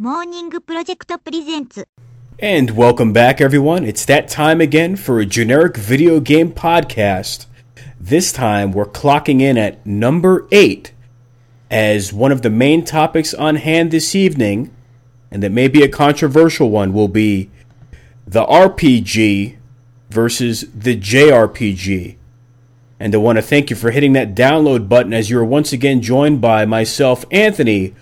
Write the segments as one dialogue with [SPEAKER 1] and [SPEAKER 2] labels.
[SPEAKER 1] Morning Project Presents.
[SPEAKER 2] And welcome back, everyone. It's that time again for a generic video game podcast. This time, we're clocking in at number eight as one of the main topics on hand this evening, and that may be a controversial one, will be the RPG versus the JRPG. And I want to thank you for hitting that download button as you're once again joined by myself, Anthony,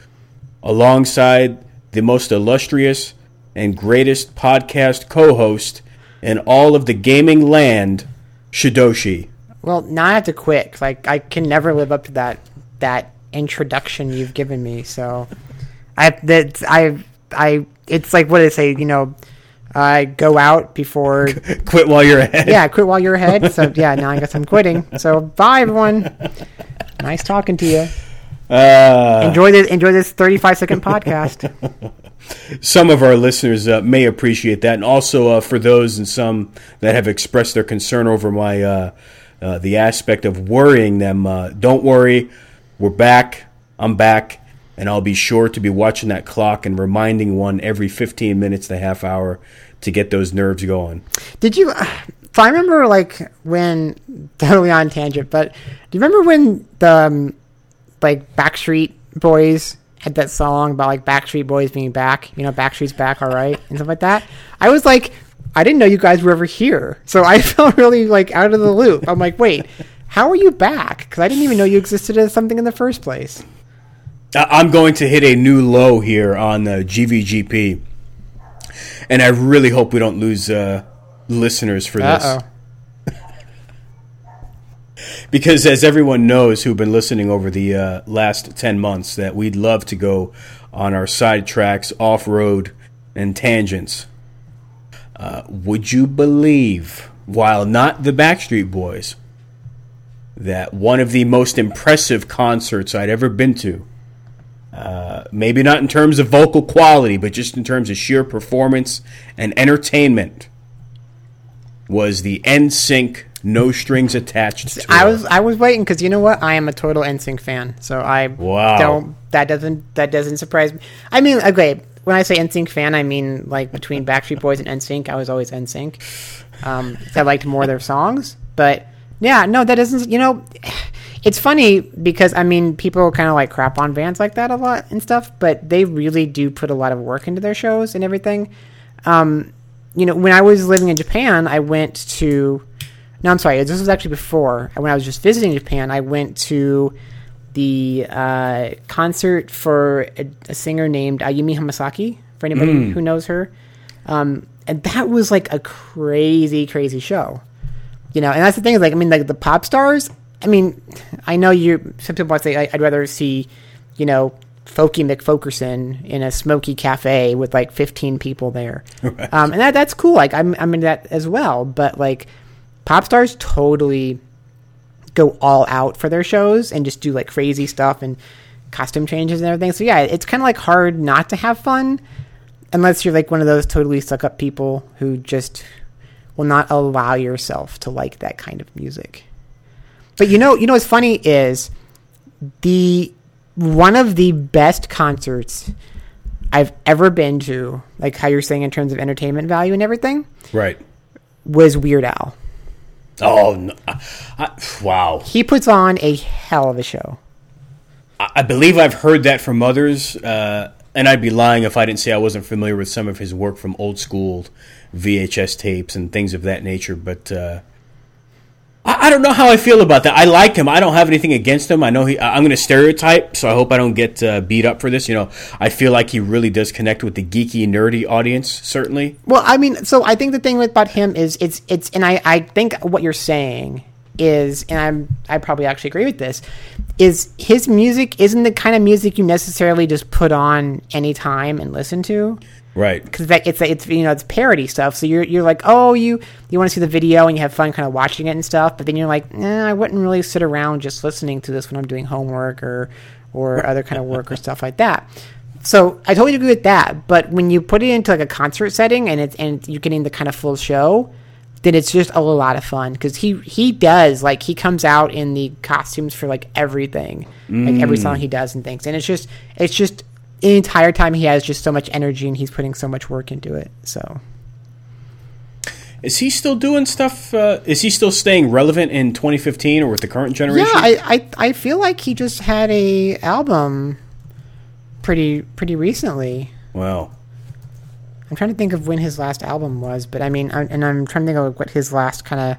[SPEAKER 2] alongside the most illustrious and greatest podcast co host in all of the gaming land, Shidoshi.
[SPEAKER 3] Well, now I have to quit. Like, I can never live up to that that introduction you've given me. So I that I I it's like what did it say? You know, I go out before.
[SPEAKER 2] Quit while you're ahead.
[SPEAKER 3] Yeah, quit while you're ahead. So yeah, now I guess I'm quitting. So bye everyone. Nice talking to you.
[SPEAKER 2] Uh,
[SPEAKER 3] Enjoy this. Enjoy this 35 second podcast.
[SPEAKER 2] some of our listeners uh, may appreciate that, and also uh, for those and some that have expressed their concern over my uh, uh, the aspect of worrying them. Uh, don't worry, we're back. I'm back, and I'll be sure to be watching that clock and reminding one every 15 minutes to half hour to get those nerves going.
[SPEAKER 3] Did you? I remember like when totally on tangent, but do you remember when the um, like Backstreet Boys had that song about like Backstreet Boys being back? You know, Backstreet's back, all right, and stuff like that. I was like, I didn't know you guys were ever here, so I felt really like out of the loop. I'm like, wait, how are you back? Because I didn't even know you existed as something in the first place.
[SPEAKER 2] I'm going to hit a new low here on the GVGP, and I really hope we don't lose uh, listeners for this.
[SPEAKER 3] Uh oh.
[SPEAKER 2] Because as everyone knows who've been listening over the uh, last 10 months that we'd love to go on our side tracks off-road and tangents. Uh, would you believe while not the backstreet boys that one of the most impressive concerts i'd ever been to uh, maybe not in terms of vocal quality but just in terms of sheer performance and entertainment was the NSYNC No Strings Attached.
[SPEAKER 3] I was I was waiting because you know what? I am a total NSYNC fan, so I
[SPEAKER 2] Wow.
[SPEAKER 3] don't that doesn't that doesn't surprise me. I mean, okay, when I say NSYNC fan, I mean like between Backstreet Boys and NSYNC, I was always NSYNC. Um, I liked more of their songs, but yeah, no, that doesn't. You know, it's funny because I mean, people kind of like crap on bands like that a lot and stuff, but they really do put a lot of work into their shows and everything. Um, you know, when I was living in Japan, I went to. No, I'm sorry. This was actually before when I was just visiting Japan. I went to the uh, concert for a, a singer named Ayumi Hamasaki. For anybody who knows her, um, and that was like a crazy, crazy show. You know, and that's the thing is like I mean, like the pop stars. I mean, I know you. Some people might say I, I'd rather see, you know, Folky McFokerson in a smoky cafe with like 15 people there, um, and that that's cool. Like I'm I'm into that as well. But like, pop stars totally go all out for their shows and just do like crazy stuff and costume changes and everything. So yeah, it's kind of like hard not to have fun unless you're like one of those totally stuck up people who just will not allow yourself to like that kind of music. But you know, you know what's funny is the one of the best concerts I've ever been to, like how you're saying in terms of entertainment value and everything,
[SPEAKER 2] right.
[SPEAKER 3] was Weird Al.
[SPEAKER 2] Oh, no. I, I, wow.
[SPEAKER 3] He puts on a hell of a show.
[SPEAKER 2] I, I believe I've heard that from others, uh, and I'd be lying if I didn't say I wasn't familiar with some of his work from old school VHS tapes and things of that nature. But uh, I, I don't know how I feel about that. I like him. I don't have anything against him. I know he. I'm going to stereotype, so I hope I don't get uh, beat up for this. You know, I feel like he really does connect with the geeky, nerdy audience. Certainly.
[SPEAKER 3] Well, I mean, so I think the thing about him is it's it's, and I I think what you're saying is, and I'm I probably actually agree with this, is his music isn't the kind of music you necessarily just put on anytime and listen to.
[SPEAKER 2] Right.
[SPEAKER 3] because it's it's you know it's parody stuff. So you're you're like, oh, you you want to see the video and you have fun kind of watching it and stuff. But then you're like, eh, I wouldn't really sit around just listening to this when I'm doing homework or or other kind of work or stuff like that. So I totally agree with that. But when you put it into like a concert setting and it's and you're getting the kind of full show, then it's just a lot of fun because he he does like he comes out in the costumes for like everything, like every song he does and things, and it's just it's just entire time he has just so much energy and he's putting so much work into it. So
[SPEAKER 2] Is he still doing stuff? Uh, is he still staying relevant in 2015 or with the current generation?
[SPEAKER 3] yeah, I, I I feel like he just had a album pretty pretty recently.
[SPEAKER 2] well,
[SPEAKER 3] I'm trying to think of when his last album was, but I mean, I, and I'm trying to think of what his last kind of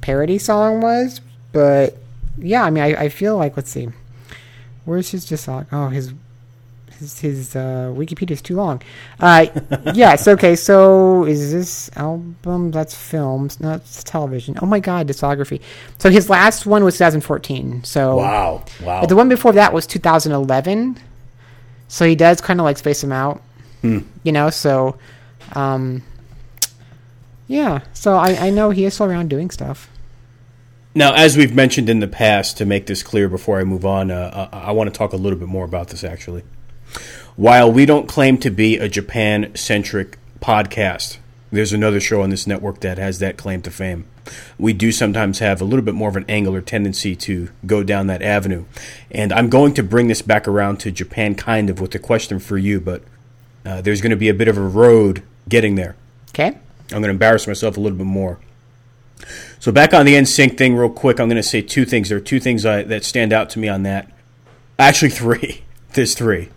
[SPEAKER 3] parody song was. But yeah, I mean, I, I feel like let's see, where's his just song? Oh, his his his uh, Wikipedia is too long. Uh, yes, okay. So is this album? That's films, not television. Oh my god, discography. So his last one was 2014. So
[SPEAKER 2] wow, wow.
[SPEAKER 3] but the one before that was 2011. So he does kind of like space them out, you know. So, um, yeah. So I, I know he is still around doing stuff.
[SPEAKER 2] Now, as we've mentioned in the past, to make this clear before I move on, uh, I, I want to talk a little bit more about this actually. While we don't claim to be a Japan centric podcast, there's another show on this network that has that claim to fame. We do sometimes have a little bit more of an angular tendency to go down that avenue. And I'm going to bring this back around to Japan kind of with a question for you, but uh, there's going to be a bit of a road getting there.
[SPEAKER 3] Okay.
[SPEAKER 2] I'm going to embarrass myself a little bit more. So back on the NSYNC thing, real quick, I'm going to say two things. There are two things I, that stand out to me on that. Actually, three. There's three.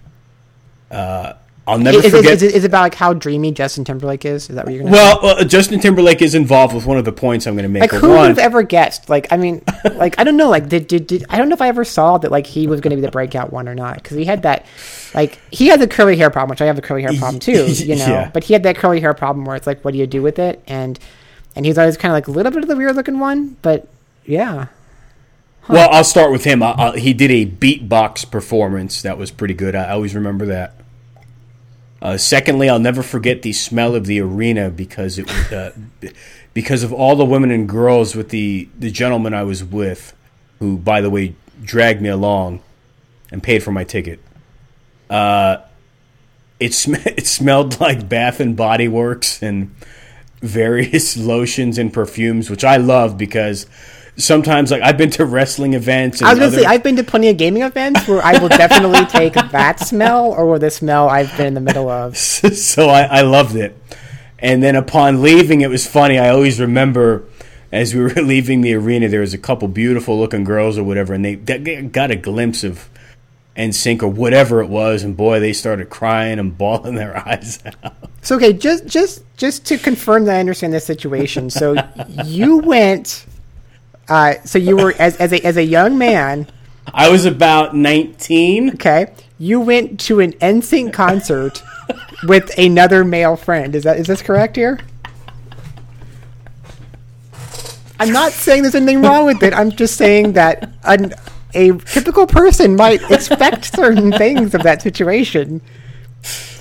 [SPEAKER 2] Uh, I'll never
[SPEAKER 3] Is, is,
[SPEAKER 2] forget.
[SPEAKER 3] is, it about like how dreamy Justin Timberlake is? Is that what you're gonna?
[SPEAKER 2] well, uh, Justin Timberlake is involved with one of the points I'm going to make.
[SPEAKER 3] like who would have ever guessed? Like I mean, like I don't know. Like did, did, did I don't know if I ever saw that like he was going to be the breakout one or not because he had that like he had the curly hair problem, which I have the curly hair problem too. You know,
[SPEAKER 2] Yeah.
[SPEAKER 3] but he had that curly hair problem where it's like, what do you do with it? And and he's always kind of like a little bit of the weird looking one, but yeah.
[SPEAKER 2] Well, I'll start with him. I, I, he did a beatbox performance that was pretty good. I always remember that. Uh, secondly, I'll never forget the smell of the arena because it was uh, because of all the women and girls with the the gentleman I was with, who by the way dragged me along and paid for my ticket. Uh, it sm- it smelled like Bath and Body Works and various lotions and perfumes, which I love because sometimes like I've been to wrestling events. And
[SPEAKER 3] I was gonna
[SPEAKER 2] other-
[SPEAKER 3] say I've been to plenty of gaming events where I will definitely take that smell or the smell I've been in the middle of.
[SPEAKER 2] so I, I loved it. And then upon leaving, it was funny. I always remember as we were leaving the arena, there was a couple beautiful looking girls or whatever, and they, they got a glimpse of NSYNC or whatever it was, and boy, they started crying and bawling their eyes out.
[SPEAKER 3] So okay, just just just to confirm that I understand this situation. So you went, uh, so you were as as a as a young man.
[SPEAKER 2] I was about 19.
[SPEAKER 3] Okay, you went to an NSYNC concert with another male friend. Is that is this correct here? I'm not saying there's anything wrong with it. I'm just saying that an, a typical person might expect certain things of that situation.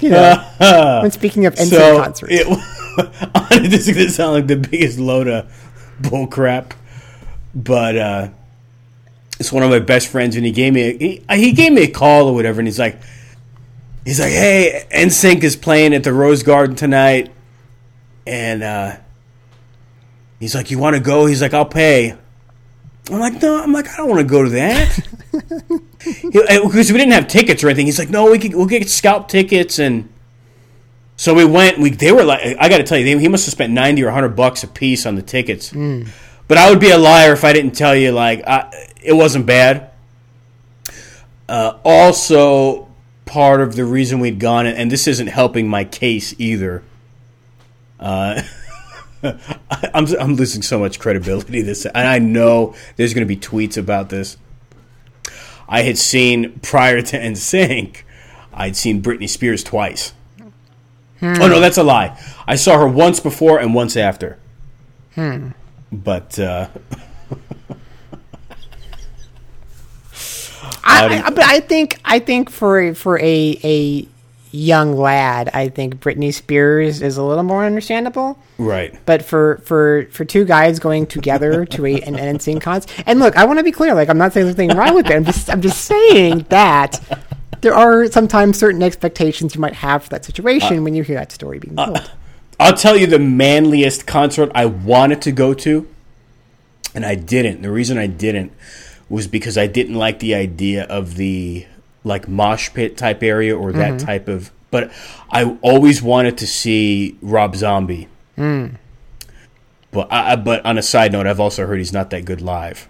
[SPEAKER 3] You know, when speaking of NSYNC
[SPEAKER 2] so
[SPEAKER 3] concerts.
[SPEAKER 2] it, this is going to sound like the biggest load of bull crap, but uh, it's one of my best friends, and he gave me a, he, he gave me a call or whatever, and he's like, he's like, hey, NSYNC is playing at the Rose Garden tonight, and uh, he's like, you want to go? He's like, I'll pay. I'm like, no, I'm like, I don't want to go to that. Because we didn't have tickets or anything. He's like, no, we could, we'll get scalp tickets and. So we went. We they were like, I got to tell you, they, he must have spent ninety or hundred bucks a piece on the tickets. But I would be a liar if I didn't tell you like I, it wasn't bad. Uh, also, part of the reason we'd gone, and this isn't helping my case either. Uh, I'm I'm losing so much credibility this, and I know there's going to be tweets about this. I had seen prior to NSYNC, I'd seen Britney Spears twice. Oh no, that's a lie. I saw her once before and once after. But uh,
[SPEAKER 3] I, I, but I think I think for a, for a a young lad, I think Britney Spears is a little more understandable.
[SPEAKER 2] right,
[SPEAKER 3] But for for for two guys going together to a an NSYNC concert, and look, I want to be clear. Like, I'm not saying there's anything wrong with it. I'm just I'm just saying that there are sometimes certain expectations you might have for that situation when you hear that story being told.
[SPEAKER 2] I'll tell you the manliest concert I wanted to go to, and I didn't. The reason I didn't was because I didn't like the idea of the like mosh pit type area or that type of. But I always wanted to see Rob Zombie. But I, but on a side note, I've also heard he's not that good live.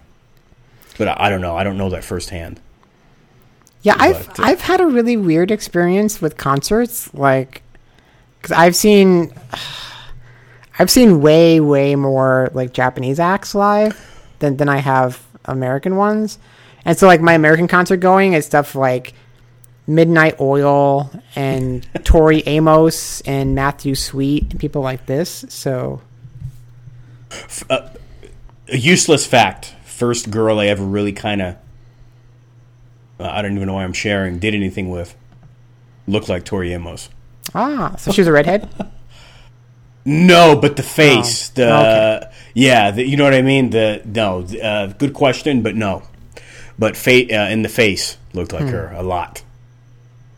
[SPEAKER 2] But I, I don't know. I don't know that firsthand.
[SPEAKER 3] Yeah, I've
[SPEAKER 2] uh,
[SPEAKER 3] I've had a really weird experience with concerts, like because I've seen I've seen way way more like Japanese acts live than than I have American ones, and so like my American concert going is stuff like Midnight Oil and Tori Amos and Matthew Sweet and people like this. So
[SPEAKER 2] A useless fact. First girl I ever really kind of. Uh, I don't even know why I'm sharing. Did anything with. Looked like Tori Amos.
[SPEAKER 3] Ah, so she was a redhead.
[SPEAKER 2] No, but the face,
[SPEAKER 3] Oh,
[SPEAKER 2] the
[SPEAKER 3] okay.
[SPEAKER 2] yeah, the, you know what I mean. The no, uh, good question, but no, but fa- uh, in the face looked like her a lot.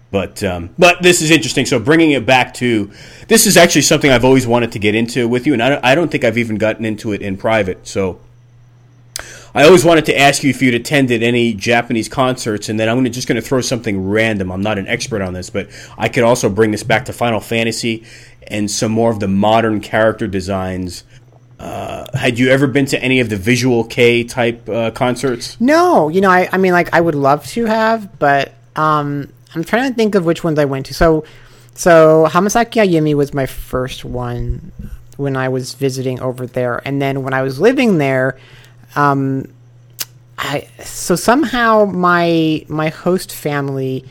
[SPEAKER 2] But um, but this is interesting. So bringing it back to this is actually something I've always wanted to get into with you, and I don't, I don't think I've even gotten into it in private. So I always wanted to ask you if you'd attended any Japanese concerts, and then I'm just going to throw something random. I'm not an expert on this, but I could also bring this back to Final Fantasy and some more of the modern character designs. Uh, had you ever been to any of the Visual Kei type uh, concerts?
[SPEAKER 3] No, you know, I, I mean, like, I would love to have, but um, I'm trying to think of which ones I went to. So, so Hamasaki Ayumi was my first one when I was visiting over there, and then when I was living there, um, I so somehow my my host family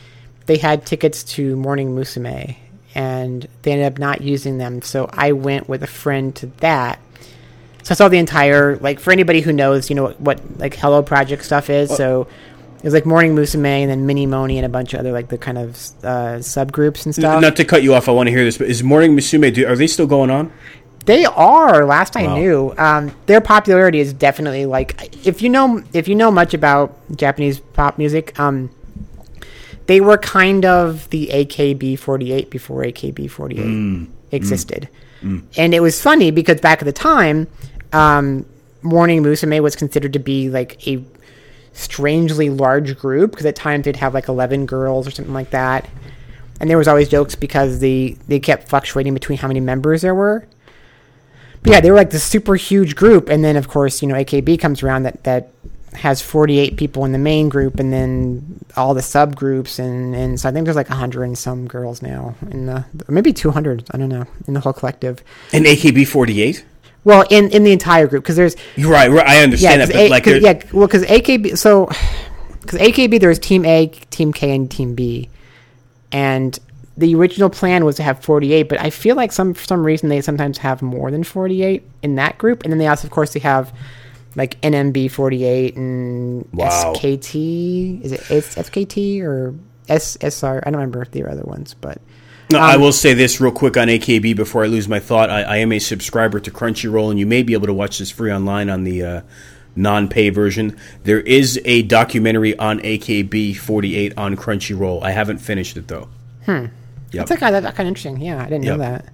[SPEAKER 3] they had tickets to Morning Musume, and they ended up not using them. So I went with a friend to that. So I saw the entire like for anybody who knows, you know what like Hello Project stuff is. So it was like Morning Musume and then Mini Moni and a bunch of other like the kind of uh, subgroups and stuff.
[SPEAKER 2] Not to cut you off, I want to hear this, but is Morning Musume? Do, are they still going on?
[SPEAKER 3] They are. Last I
[SPEAKER 2] Wow.
[SPEAKER 3] knew, um, their popularity is definitely like if you know if you know much about Japanese pop music, um, they were kind of the AKB48 before AKB48 existed, and it was funny because back at the time, um, Morning Musume was considered to be like a strangely large group because at times they'd have like 11 girls or something like that. And there was always jokes because they, they kept fluctuating between how many members there were. But yeah, they were like this super huge group. And then, of course, you know, AKB comes around that, that has 48 people in the main group and then all the subgroups. And, and so I think there's like 100 and some girls now in the, maybe 200, I don't know, in the whole collective.
[SPEAKER 2] In AKB48?
[SPEAKER 3] Well, in, in the entire group, because there's,
[SPEAKER 2] You're right, right. I understand
[SPEAKER 3] yeah,
[SPEAKER 2] that, but
[SPEAKER 3] A-
[SPEAKER 2] like,
[SPEAKER 3] yeah, well, because AKB, so because AKB, there was Team A, Team K, and Team B, and the original plan was to have 48, but I feel like some for some reason they sometimes have more than 48 in that group, and then they also, of course, they have like NMB 48 and
[SPEAKER 2] Wow.
[SPEAKER 3] SKT. Is it it's SKT or SSR? I don't remember the other ones, but
[SPEAKER 2] No,
[SPEAKER 3] Um,
[SPEAKER 2] I will say this real quick on AKB before I lose my thought. I, I am a subscriber to Crunchyroll, and you may be able to watch this free online on the uh, non-pay version. There is a documentary on AKB48 on Crunchyroll. I haven't finished it though. Yep.
[SPEAKER 3] That's like, that, that kind of interesting. Yeah, I didn't know that.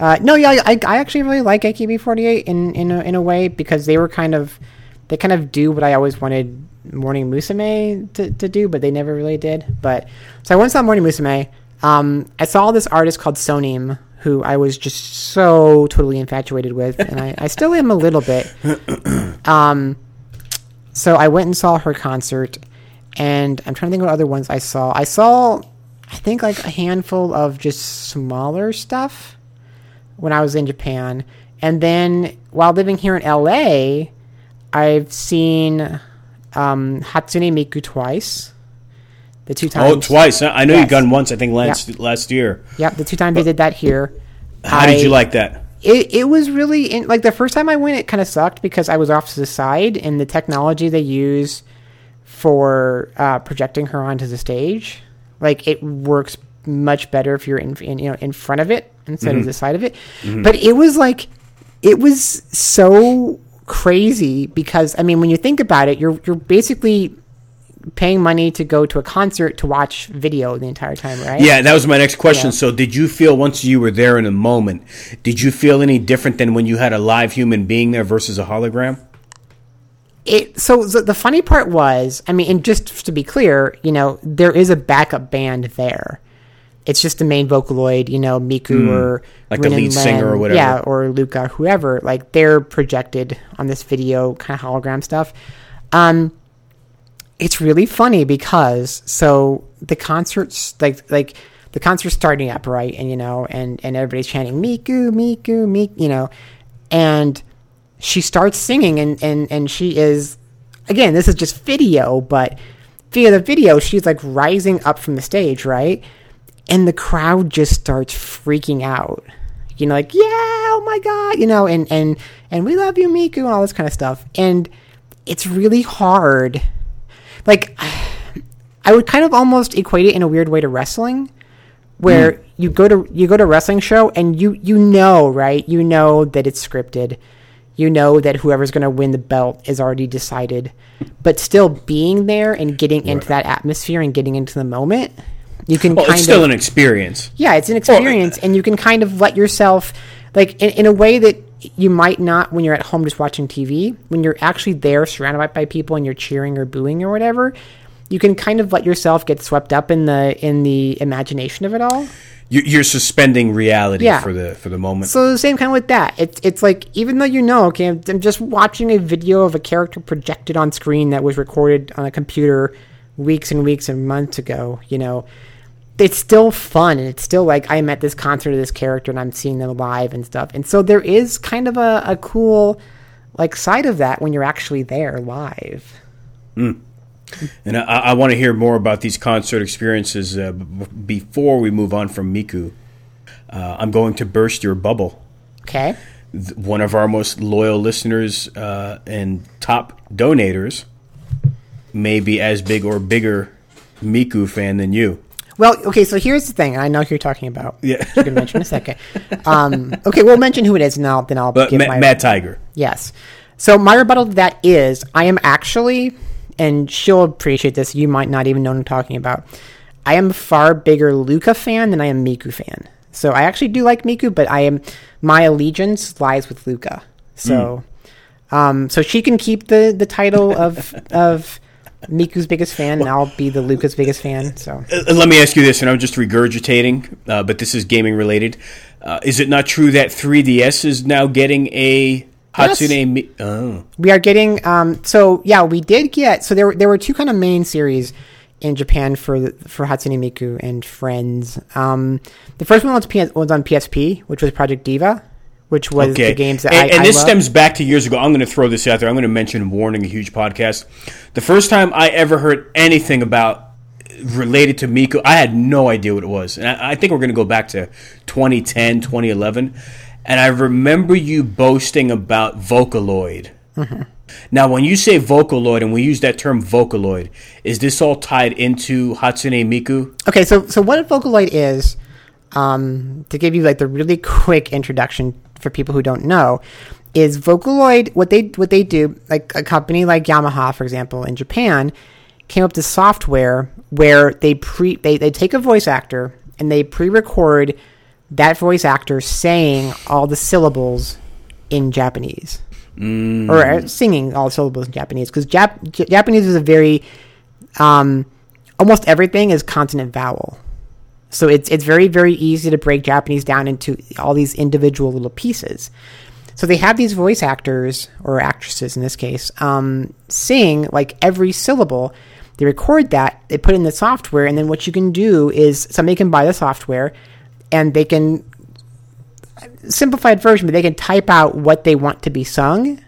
[SPEAKER 3] Uh, no, yeah, I, I actually really like AKB48 in in a, in a way because they were kind of they kind of do what I always wanted Morning Musume to, to do, but they never really did. But so I once saw Morning Musume. Um, I saw this artist called Sonim who I was just so totally infatuated with, and I, I still am a little bit. Um, so I went and saw her concert, and I'm trying to think what other ones I saw. I saw, I think like a handful of just smaller stuff when I was in Japan, and then while living here in LA, I've seen um, Hatsune Miku twice. The two times.
[SPEAKER 2] Oh, twice. I know
[SPEAKER 3] Yes.
[SPEAKER 2] you've gone once. I think last last year.
[SPEAKER 3] Yep, the two times they did that here.
[SPEAKER 2] How did you like that?
[SPEAKER 3] it, it was really in, like the first time I went, it kind of sucked because I was off to the side, and the technology they use for uh, projecting her onto the stage, like it works much better if you're in, in you know in front of it instead of mm-hmm. the side of it. Mm-hmm. But it was like it was so crazy because I mean, when you think about it, you're you're basically paying money to go to a concert to watch video the entire time, right?
[SPEAKER 2] Yeah, that was my next question.
[SPEAKER 3] Yeah.
[SPEAKER 2] So, did you feel once you were there in a moment, did you feel any different than when you had a live human being there versus a hologram?
[SPEAKER 3] It so the, the funny part was, I mean, and just to be clear, you know, there is a backup band there. It's just the main vocaloid, you know, Miku or
[SPEAKER 2] Hmm. Like the
[SPEAKER 3] Rin and
[SPEAKER 2] lead singer or whatever.
[SPEAKER 3] yeah, or Luka, whoever. Like they're projected on this video kind of hologram stuff. Um, it's really funny because so the concerts like like the concert's starting up right and you know and and everybody's chanting miku miku miku you know and she starts singing and and and she is again this is just video but via the video she's like rising up from the stage right? And the crowd just starts freaking out. You know like yeah oh my god you know and and and we love you miku and all this kind of stuff. And it's really hard. Like I would kind of almost equate it in a weird way to wrestling, where hmm. you go to you go to a wrestling show and you you know right? You know that it's scripted, you know that whoever's going to win the belt is already decided, but still being there and getting into that atmosphere and getting into the moment, you can oh,
[SPEAKER 2] Well,
[SPEAKER 3] kind
[SPEAKER 2] it's still
[SPEAKER 3] of
[SPEAKER 2] an experience.
[SPEAKER 3] yeah, it's an experience, and you can kind of let yourself, like, in, in a way that you might not when you're at home just watching TV. When you're actually there, surrounded by, by people, and you're cheering or booing or whatever, you can kind of let yourself get swept up in the in the imagination of it all.
[SPEAKER 2] You- You're suspending reality
[SPEAKER 3] Yeah.
[SPEAKER 2] for the for the moment.
[SPEAKER 3] So the same kind of with that. It's it's like even though you know, okay, I'm, just watching a video of a character projected on screen that was recorded on a computer weeks and weeks and months ago. You know, it's still fun and it's still like I'm at this concert of this character and I'm seeing them live and stuff. And so there is kind of a, a cool like side of that when you're actually there live. Hmm.
[SPEAKER 2] And I, I want to hear more about these concert experiences uh, b- before we move on from Miku. Uh, I'm going to burst your bubble.
[SPEAKER 3] Okay.
[SPEAKER 2] Th- One of our most loyal listeners uh, and top donators may be as big or bigger Miku fan than you.
[SPEAKER 3] Well, okay, so here's the thing. and I know who you're talking about.
[SPEAKER 2] Yeah.
[SPEAKER 3] You can mention in a second. Um, okay, we'll mention who it is, and I'll, then I'll
[SPEAKER 2] But
[SPEAKER 3] give
[SPEAKER 2] Ma-
[SPEAKER 3] my
[SPEAKER 2] Matt Tiger.
[SPEAKER 3] Yes. So my rebuttal to that is I am actually, and she'll appreciate this. You might not even know what I'm talking about. I am a far bigger Luka fan than I am Miku fan. So I actually do like Miku, but I am my allegiance lies with Luka. So, um, so she can keep the the title of of Miku's biggest fan, and I'll be the Luka's biggest fan. So
[SPEAKER 2] Uh, Let me ask you this, and I'm just regurgitating, uh, but this is gaming related. Uh, is it not true that 3DS is now getting a
[SPEAKER 3] Yes.
[SPEAKER 2] Hatsune Mi- Oh.
[SPEAKER 3] we are getting um so yeah we did get so there were there were two kind of main series in Japan for the, for Hatsune Miku and Friends. Um, the first one was, PS, was on PSP, which was Project Diva, which was
[SPEAKER 2] Okay.
[SPEAKER 3] the games that
[SPEAKER 2] and,
[SPEAKER 3] I
[SPEAKER 2] and
[SPEAKER 3] I
[SPEAKER 2] this
[SPEAKER 3] love.
[SPEAKER 2] stems back to years ago. I'm going to throw this out there. I'm going to mention Warning, a huge podcast. The first time I ever heard anything about related to Miku, I had no idea what it was. And I, I think we're going to go back to 2010, 2011. And I remember you boasting about Vocaloid.
[SPEAKER 3] Mm-hmm.
[SPEAKER 2] Now, when you say Vocaloid, and we use that term Vocaloid, is this all tied into Hatsune Miku?
[SPEAKER 3] Okay, so so what a Vocaloid is, um, to give you like the really quick introduction for people who don't know, is Vocaloid what they what they do like a company like Yamaha, for example, in Japan, came up with software where they pre they, they take a voice actor and they pre-record that voice actor saying all the syllables in Japanese or uh, singing all the syllables in Japanese because Jap- J- Japanese is a very um, almost everything is consonant vowel. So it's it's very very easy to break Japanese down into all these individual little pieces. So they have these voice actors or actresses in this case um, sing like every syllable. They record that, they put it in the software, and then what you can do is somebody can buy the software, and they can simplified version, but they can type out what they want to be sung,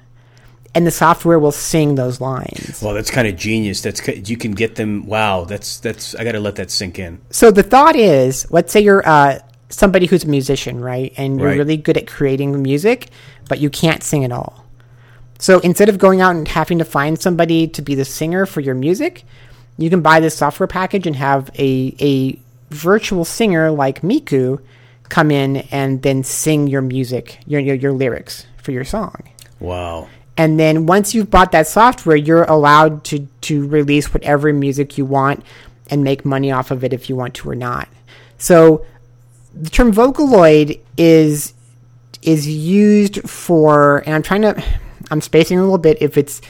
[SPEAKER 3] and the software will sing those lines.
[SPEAKER 2] Well, that's kind of genius. That's you can get them. Wow, that's that's. I got to let that sink in.
[SPEAKER 3] So the thought is, let's say you're uh, somebody who's a musician, right? And you're
[SPEAKER 2] Right.
[SPEAKER 3] really good at creating music, but you can't sing at all. So instead of going out and having to find somebody to be the singer for your music, you can buy this software package and have a, a virtual singer like Miku come in and then sing your music, your, your, your lyrics for your song.
[SPEAKER 2] Wow.
[SPEAKER 3] And then once you've bought that software, you're allowed to, to release whatever music you want and make money off of it if you want to or not. So the term Vocaloid is is used for, and I'm trying to, I'm spacing a little bit if it's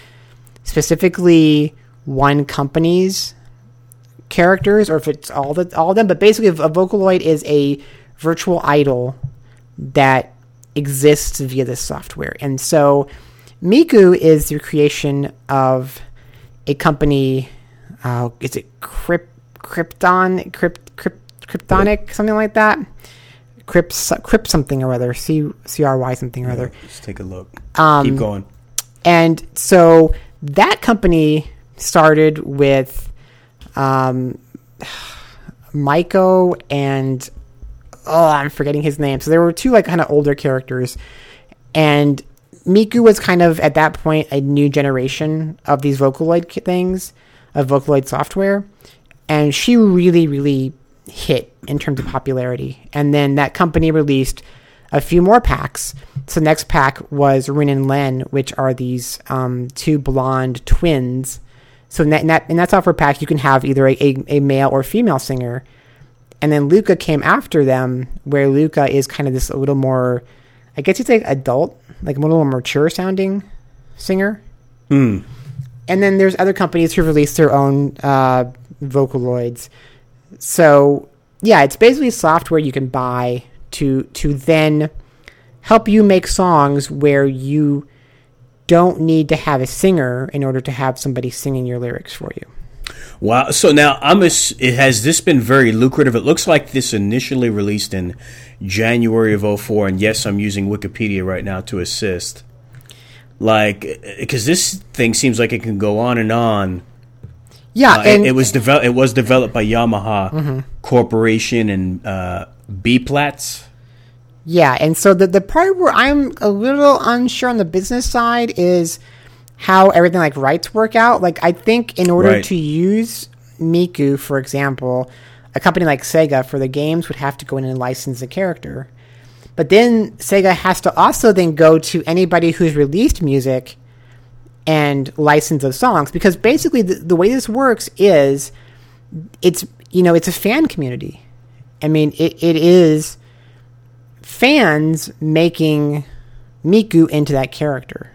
[SPEAKER 3] specifically one company's characters or if it's all the all of them. But basically, a Vocaloid is a virtual idol that exists via this software, and so Miku is the creation of a company. Uh, is it Crypt, Krypton, Crypt, Crypt, Kryptonic, something like that? Crypt, Crypt something or other, C C R Y something or other.
[SPEAKER 2] Let's take a look.
[SPEAKER 3] Um,
[SPEAKER 2] Keep going.
[SPEAKER 3] And so that company started with um, Meiko and oh, I'm forgetting his name. So there were two like kind of older characters, and Miku was kind of at that point a new generation of these Vocaloid things, of Vocaloid software, and she really, really hit in terms of popularity. And then that company released a few more packs. So next pack was Rin and Len, which are these um, two blonde twins. So in that, in that, in that software pack, you can have either a, a, a male or female singer. And then Luka came after them, where Luka is kind of this a little more, I guess you'd say adult, like a little more mature sounding singer.
[SPEAKER 2] Mm.
[SPEAKER 3] And then there's other companies who release their own uh, Vocaloids. So yeah, it's basically software you can buy to to then help you make songs where you don't need to have a singer in order to have somebody singing your lyrics for you.
[SPEAKER 2] Wow. So now I'm a, it has this been very lucrative. It looks like this initially released in January of 04 and yes, I'm using Wikipedia right now to assist. Like cuz this thing seems like it can go on and on.
[SPEAKER 3] Yeah,
[SPEAKER 2] uh,
[SPEAKER 3] and
[SPEAKER 2] it, it was developed it was developed by Yamaha mm-hmm. Corporation and uh B Plats.
[SPEAKER 3] Yeah, and so the the part where I'm a little unsure on the business side is how everything like rights work out. Like I think in order
[SPEAKER 2] Right.
[SPEAKER 3] to use Miku, for example, a company like Sega for the games would have to go in and license the character. But then Sega has to also then go to anybody who's released music and license those songs because basically the, the way this works is it's you know it's a fan community. I mean it, it is fans making Miku into that character.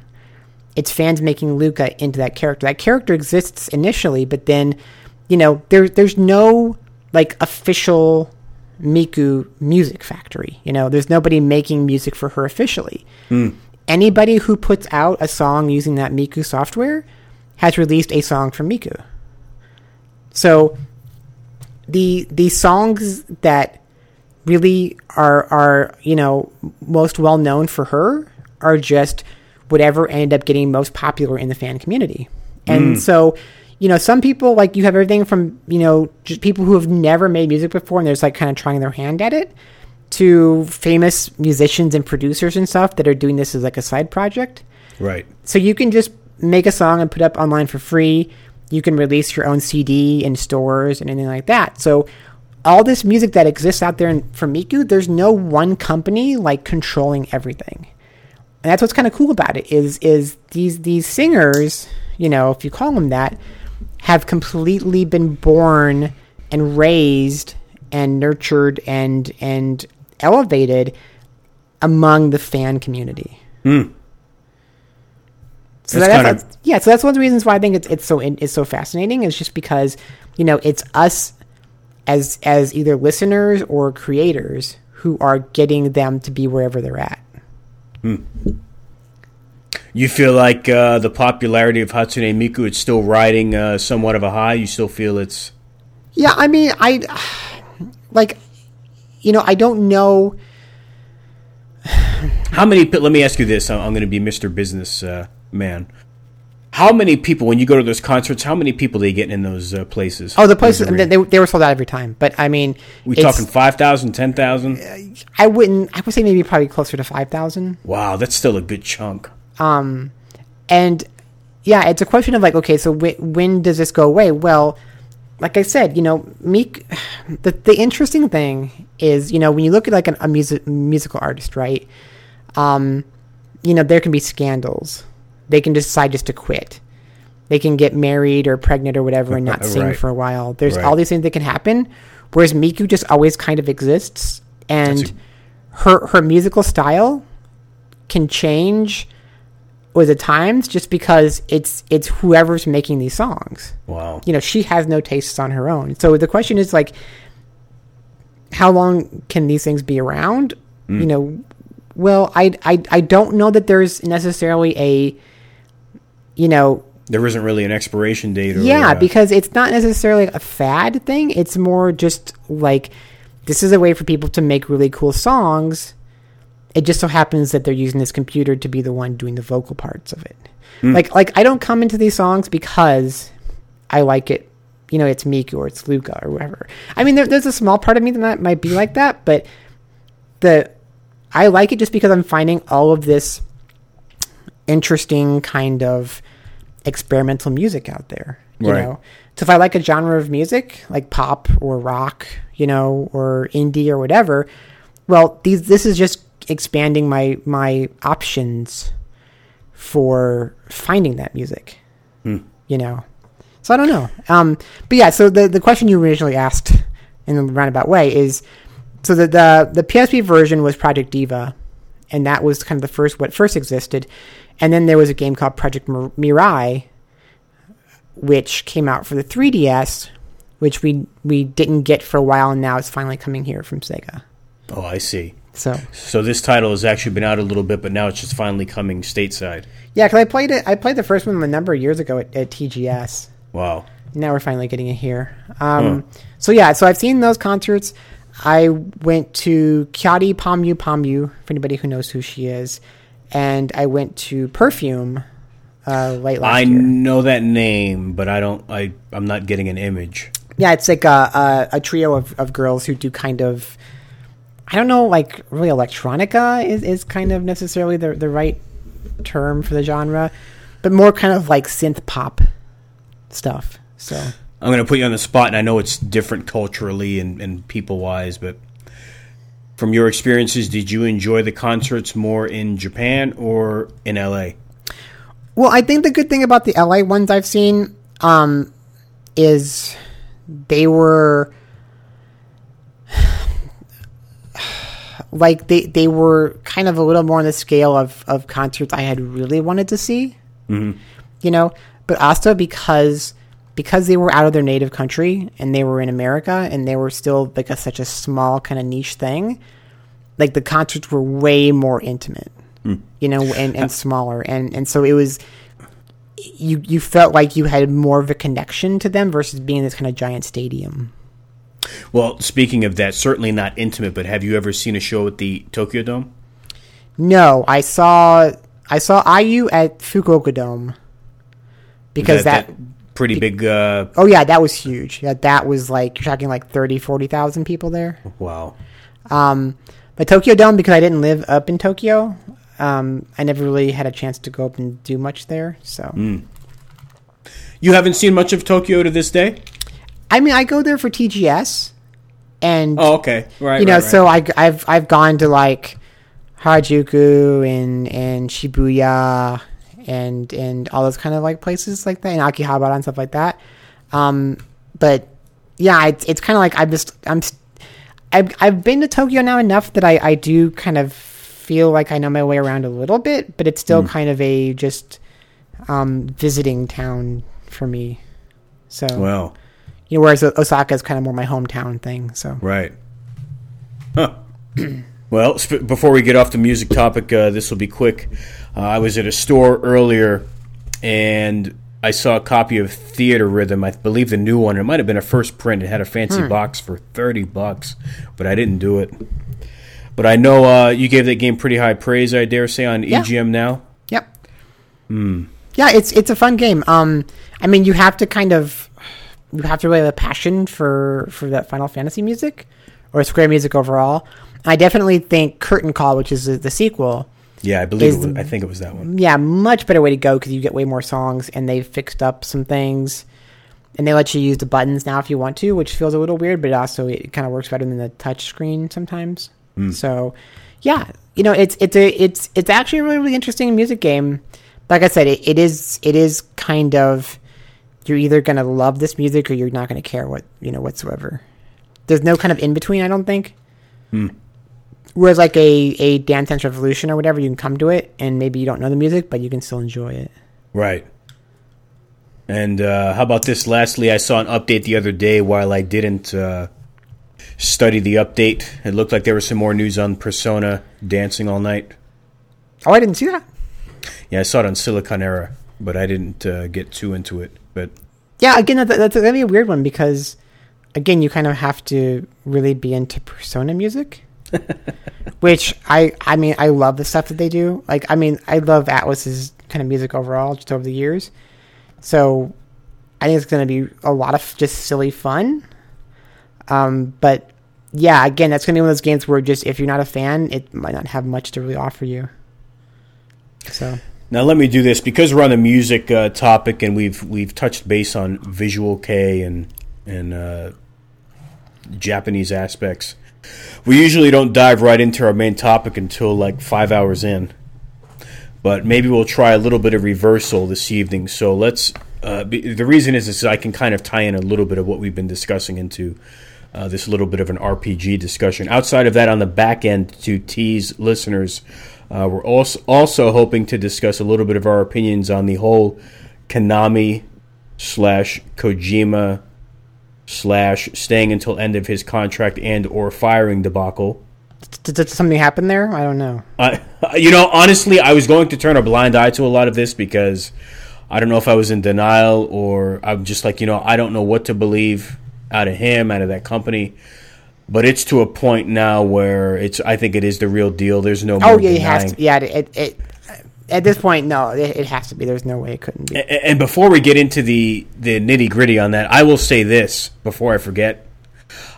[SPEAKER 3] It's fans making Luka into that character. That character exists initially, but then, you know, there there's no like official Miku music factory. You know, there's nobody making music for her officially. Hmm. Anybody who puts out a song using that Miku software has released a song from Miku. So the the songs that really are are you know most well known for her are just whatever ended up getting most popular in the fan community. And mm. so, you know, some people like you have everything from you know just people who have never made music before and they're just like kind of trying their hand at it, to famous musicians and producers and stuff that are doing this as like a side project.
[SPEAKER 2] Right.
[SPEAKER 3] So you can just make a song and put up online for free. You can release your own CD in stores and anything like that. So all this music that exists out there in, for Miku, there's no one company like controlling everything. And that's what's kind of cool about it is is these these singers, you know, if you call them that, have completely been born and raised and nurtured and and elevated among the fan community. Hmm. So
[SPEAKER 2] That's
[SPEAKER 3] that-
[SPEAKER 2] kind of-
[SPEAKER 3] that's, yeah, so that's one of the reasons why I think it's it's so it's so fascinating. Is just because you know it's us as as either listeners or creators who are getting them to be wherever they're at.
[SPEAKER 2] You feel like uh, the popularity of Hatsune Miku is still riding uh, somewhat of a high. You still feel it's
[SPEAKER 3] Yeah, I mean, I like, you know, I don't know.
[SPEAKER 2] how many? Let me ask you this. I'm, I'm going to be Mr. Business uh, Man. How many people when you go to those concerts? How many people they get in those uh, places?
[SPEAKER 3] Oh, the places they, they were sold out every time, but I mean,
[SPEAKER 2] we talking 5,000, 10,000?
[SPEAKER 3] I wouldn't. I would say maybe probably closer to five thousand.
[SPEAKER 2] Wow, that's still a good chunk.
[SPEAKER 3] Um, and yeah, it's a question of like, okay, so wh- when does this go away? Well, like I said, you know, Meek. The the interesting thing is, you know, when you look at like an, a music musical artist, right? Um, you know, there can be scandals. They can decide just to quit. They can get married or pregnant or whatever and not sing
[SPEAKER 2] Right.
[SPEAKER 3] for a while. There's
[SPEAKER 2] Right.
[SPEAKER 3] all these things that can happen. Whereas Miku just always kind of exists, and her her musical style can change with the times just because it's it's whoever's making these songs.
[SPEAKER 2] Wow.
[SPEAKER 3] You know, she has no tastes on her own. So the question is like how long can these things be around? Mm. You know, well, I, I I don't know that there's necessarily a you know,
[SPEAKER 2] There isn't really an expiration date. Or,
[SPEAKER 3] yeah,
[SPEAKER 2] uh,
[SPEAKER 3] because it's not necessarily a fad thing. It's more just like this is a way for people to make really cool songs. It just so happens that they're using this computer to be the one doing the vocal parts of it. Like like I don't come into these songs because I like it. You know, it's Miku or it's Luka or whatever. I mean, there, there's a small part of me that might- might be like that, but the I like it just because I'm finding all of this interesting kind of experimental music out there. You
[SPEAKER 2] Right.
[SPEAKER 3] know, so if I like a genre of music like pop or rock, you know, or indie or whatever, well, these this is just expanding my my options for finding that music. You know, so I don't know. Um, but yeah, so the the question you originally asked in a roundabout way is, so the the the PSP version was Project Diva, and that was kind of the first what first existed, and then there was a game called Project Mirai, which came out for the 3DS, which we we didn't get for a while, and now it's finally coming here from Sega.
[SPEAKER 2] Oh, I see.
[SPEAKER 3] So
[SPEAKER 2] So this title has actually been out a little bit, but now it's just finally coming stateside.
[SPEAKER 3] yeah, because I played it. I played the first one a number of years ago at, at TGS.
[SPEAKER 2] Wow.
[SPEAKER 3] now we're finally getting it here. Um, So yeah, so I've seen those concerts. I went to Kyary Pamyu Pamyu, for anybody who knows who she is, and I went to Perfume uh, late last
[SPEAKER 2] I
[SPEAKER 3] year.
[SPEAKER 2] know that name, but I don't. I I'm not getting an image.
[SPEAKER 3] Yeah, it's like a, a, a trio of, of girls who do kind of, I don't know, like really electronica is, is kind of necessarily the, the right term for the genre, but more kind of like synth pop stuff. So
[SPEAKER 2] I'm going to put you on the spot, and I know it's different culturally and, and people wise, but from your experiences, did you enjoy the concerts more in Japan or in LA?
[SPEAKER 3] Well, I think the good thing about the LA ones I've seen um, is they were like they they were kind of a little more on the scale of of concerts I had really wanted to see. Mm-hmm. You know, but also because because they were out of their native country and they were in America and they were still like a, such a small kind of niche thing. Like the concerts were way more intimate hmm. you know, and, and smaller, and and so it was. You you felt like you had more of a connection to them versus being this kind of giant stadium.
[SPEAKER 2] Well, speaking of that, certainly not intimate, but have you ever seen a show at the Tokyo Dome?
[SPEAKER 3] No, I saw I saw IU at Fukuoka Dome because that,
[SPEAKER 2] pretty big. Uh,
[SPEAKER 3] oh yeah that was huge. Yeah, that was like you're talking like 30, 40,000 people there.
[SPEAKER 2] wow.
[SPEAKER 3] Um, but Tokyo Dome because I didn't live up in Tokyo. Um, I never really had a chance to go up and do much there. So
[SPEAKER 2] You haven't seen much of Tokyo to this day?
[SPEAKER 3] I mean, I go there for TGS, and
[SPEAKER 2] Oh, okay. Right.
[SPEAKER 3] you know,
[SPEAKER 2] right, right.
[SPEAKER 3] so I, have I've gone to like Harajuku and and Shibuya and and all those kind of like places like that, and Akihabara and stuff like that. Um, but yeah, it's it's kind of like I'm just I'm I've I've been to Tokyo now enough that I I do kind of feel like I know my way around a little bit, but it's still kind of a just um visiting town for me. So
[SPEAKER 2] Well,
[SPEAKER 3] you know, whereas Osaka is kind of more my hometown thing. So
[SPEAKER 2] right. Huh. well, sp- before we get off the music topic, uh, this will be quick. Uh, I was at a store earlier, and I saw a copy of Theatrhythm. I believe the new one. It might have been a first print. It had a fancy box for thirty bucks, but I didn't do it. But I know uh, you gave that game pretty high praise. I dare say on
[SPEAKER 3] Yeah.
[SPEAKER 2] EGM now.
[SPEAKER 3] Yep. Yeah, it's it's a fun game. Um, I mean, you have to kind of you have to really have a passion for for that Final Fantasy music or Square music overall. I definitely think Curtain Call, which is the, the sequel,
[SPEAKER 2] Yeah, I believe.
[SPEAKER 3] Is
[SPEAKER 2] It was, I think it was that one.
[SPEAKER 3] yeah, much better way to go because you get way more songs and they fixed up some things. And they let you use the buttons now if you want to, which feels a little weird, but also it kind of works better than the touch screen sometimes. Mm. So, yeah, you know, it's it's a it's it's actually a really really interesting music game. Like I said, it, it is it is kind of you're either gonna love this music or you're not gonna care what you know whatsoever. There's no kind of in between. I don't think. Hmm. Whereas like a a Dance Dance Revolution or whatever, you can come to it and maybe you don't know the music, but you can still enjoy it.
[SPEAKER 2] Right. And uh, how about this? Lastly, I saw an update the other day while I didn't uh, study the update. It looked like there was some more news on Persona dancing all night.
[SPEAKER 3] Oh, I didn't see that.
[SPEAKER 2] Yeah, I saw it on Siliconera, but I didn't uh, get too into it. But
[SPEAKER 3] Yeah, again, that, that's gonna be a weird one because, again, you kind of have to really be into Persona music, which I, I mean, I love the stuff that they do. Like, I mean, I love Atlus's kind of music overall, just over the years. So, I think it's gonna be a lot of just silly fun. Um, but yeah, again, that's gonna be one of those games where just if you're not a fan, it might not have much to really offer you. So.
[SPEAKER 2] now let me do this because we're on the music uh, topic and we've we've touched base on visual Kei and and uh, Japanese aspects. We usually don't dive right into our main topic until like five hours in, but maybe we'll try a little bit of reversal this evening. So let's. Uh, be, the reason is, is I can kind of tie in a little bit of what we've been discussing into uh, this little bit of an RPG discussion. Outside of that, on the back end, to tease listeners, uh, we're also also hoping to discuss a little bit of our opinions on the whole Konami slash Kojima slash staying until end of his contract and or firing debacle.
[SPEAKER 3] Did, did something happen there? I don't know.
[SPEAKER 2] I, you know, honestly, I was going to turn a blind eye to a lot of this because I don't know if I was in denial or I'm just like, you know, I don't know what to believe out of him, out of that company. But it's to a point now where it's. I think it is the real deal. There's no.
[SPEAKER 3] Oh yeah,
[SPEAKER 2] denying.
[SPEAKER 3] to. Yeah, it, it at this point, no, it, it has to be. There's no way it couldn't be.
[SPEAKER 2] A- And before we get into the the nitty gritty on that, I will say this before I forget.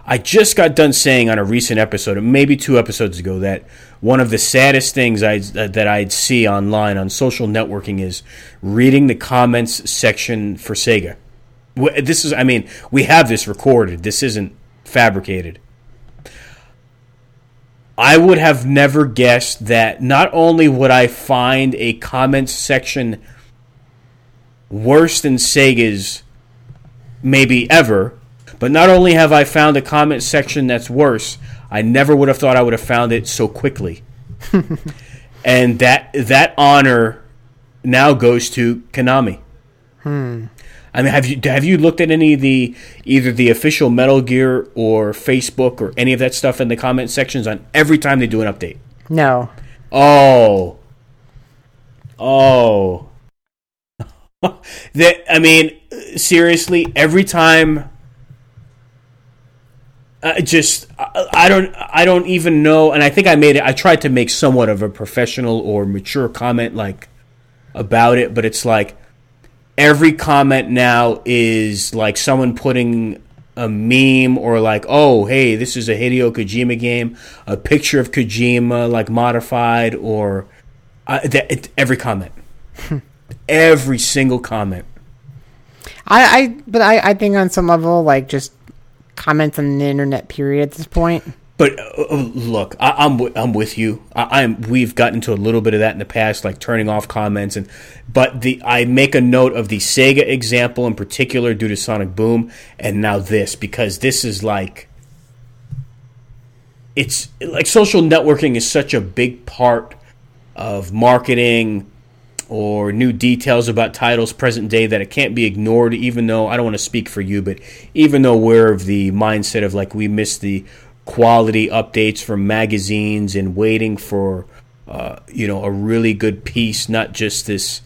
[SPEAKER 2] I just got done saying on a recent episode, maybe two episodes ago, that one of the saddest things I that I'd see online on social networking is reading the comments section for Sega. This is, I mean, we have this recorded. This isn't fabricated. I would have never guessed that not only would I find a comments section worse than Sega's maybe ever, but not only have I found a comment section that's worse, I never would have thought I would have found it so quickly. and that that honor now goes to Konami. Hmm. I mean, have you have you looked at any of the either the official Metal Gear or Facebook or any of that stuff in the comment sections on every time they do an update?
[SPEAKER 3] No,
[SPEAKER 2] Oh, oh. that I mean, seriously, every time. I just I, I don't I don't even know, and I think I made it. I tried to make somewhat of a professional or mature comment like about it, but it's like every comment now is like someone putting a meme or like, oh, hey, this is a Hideo Kojima game, a picture of Kojima like modified, or uh, that, it, every comment, every single comment.
[SPEAKER 3] I, I, but I, I think on some level, like just comments on the internet. Period. At this point,
[SPEAKER 2] But uh, uh, look, I, I'm wi- I'm with you. I, I'm we've gotten to a little bit of that in the past, like turning off comments and. But the I make a note of the Sega example in particular due to Sonic Boom, and now this because this is like. It's like social networking is such a big part of marketing or new details about titles present day that it can't be ignored even though I don't want to speak for you but even though we're of the mindset of like we miss the quality updates from magazines and waiting for uh, you know a really good piece not just this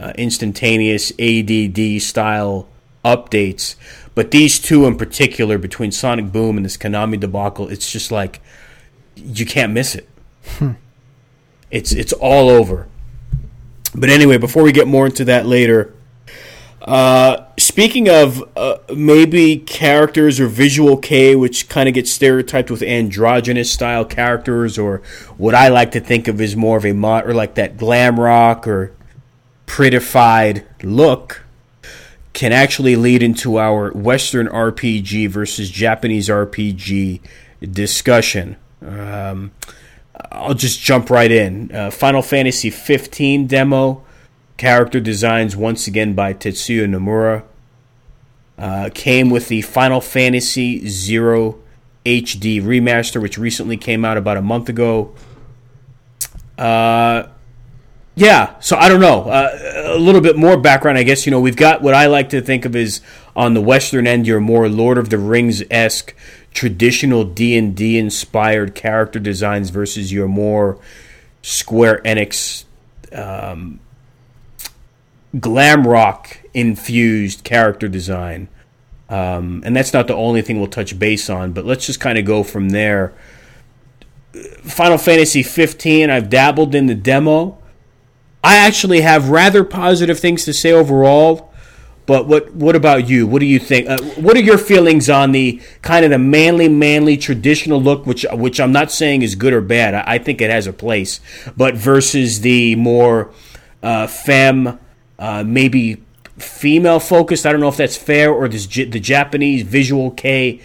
[SPEAKER 2] uh, instantaneous ADD style updates. But these two in particular between Sonic Boom and this Konami debacle it's just like you can't miss it. It's it's all over. But anyway, before we get more into that later, uh, speaking of uh, maybe characters or visual Kei, which kind of gets stereotyped with androgynous style characters, or what I like to think of as more of a mod, or like that glam rock or prettified look, can actually lead into our Western RPG versus Japanese RPG discussion. Um, I'll just jump right in. Uh, Final Fantasy 15 demo, character designs once again by Tetsuya Nomura. Uh, came with the Final Fantasy Zero HD remaster, which recently came out about a month ago. Uh, yeah, so I don't know. Uh, a little bit more background, I guess. You know, we've got what I like to think of as on the western end, your more Lord of the Rings esque, traditional D and D inspired character designs versus your more Square Enix um, glam rock infused character design. Um, and that's not the only thing we'll touch base on, but let's just kind of go from there. Final Fantasy 15, I've dabbled in the demo. I actually have rather positive things to say overall. But what what about you? What do you think? Uh, what are your feelings on the kind of the manly, manly traditional look, which which I'm not saying is good or bad. I, I think it has a place, but versus the more uh, femme, uh, maybe female focused. I don't know if that's fair or this the Japanese visual Kei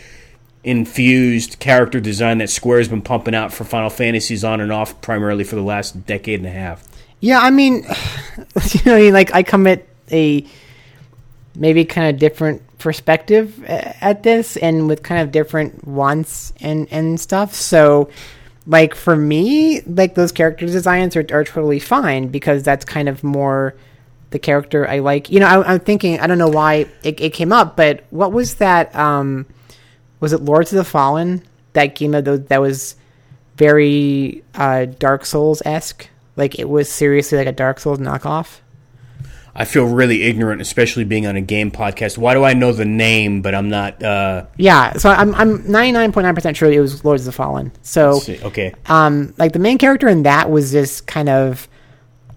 [SPEAKER 2] infused character design that Square's been pumping out for Final Fantasies on and off primarily for the last decade and a half.
[SPEAKER 3] Yeah, I mean, you know, like I come at a maybe kind of different perspective at this and with kind of different wants and and stuff. So like for me, like those character designs are, are totally fine because that's kind of more the character I like. You know, I, am thinking I don't know why it, it, came up, but what was that? Um, was it Lords of the Fallen? That game of that was very uh, Dark Souls esque. Like it was seriously like a Dark Souls knockoff.
[SPEAKER 2] I feel really ignorant, especially being on a game podcast. Why do I know the name, but I'm not? Uh...
[SPEAKER 3] Yeah, so I'm I'm 99.9 percent sure it was Lords of the Fallen. So
[SPEAKER 2] okay,
[SPEAKER 3] um, like the main character in that was this kind of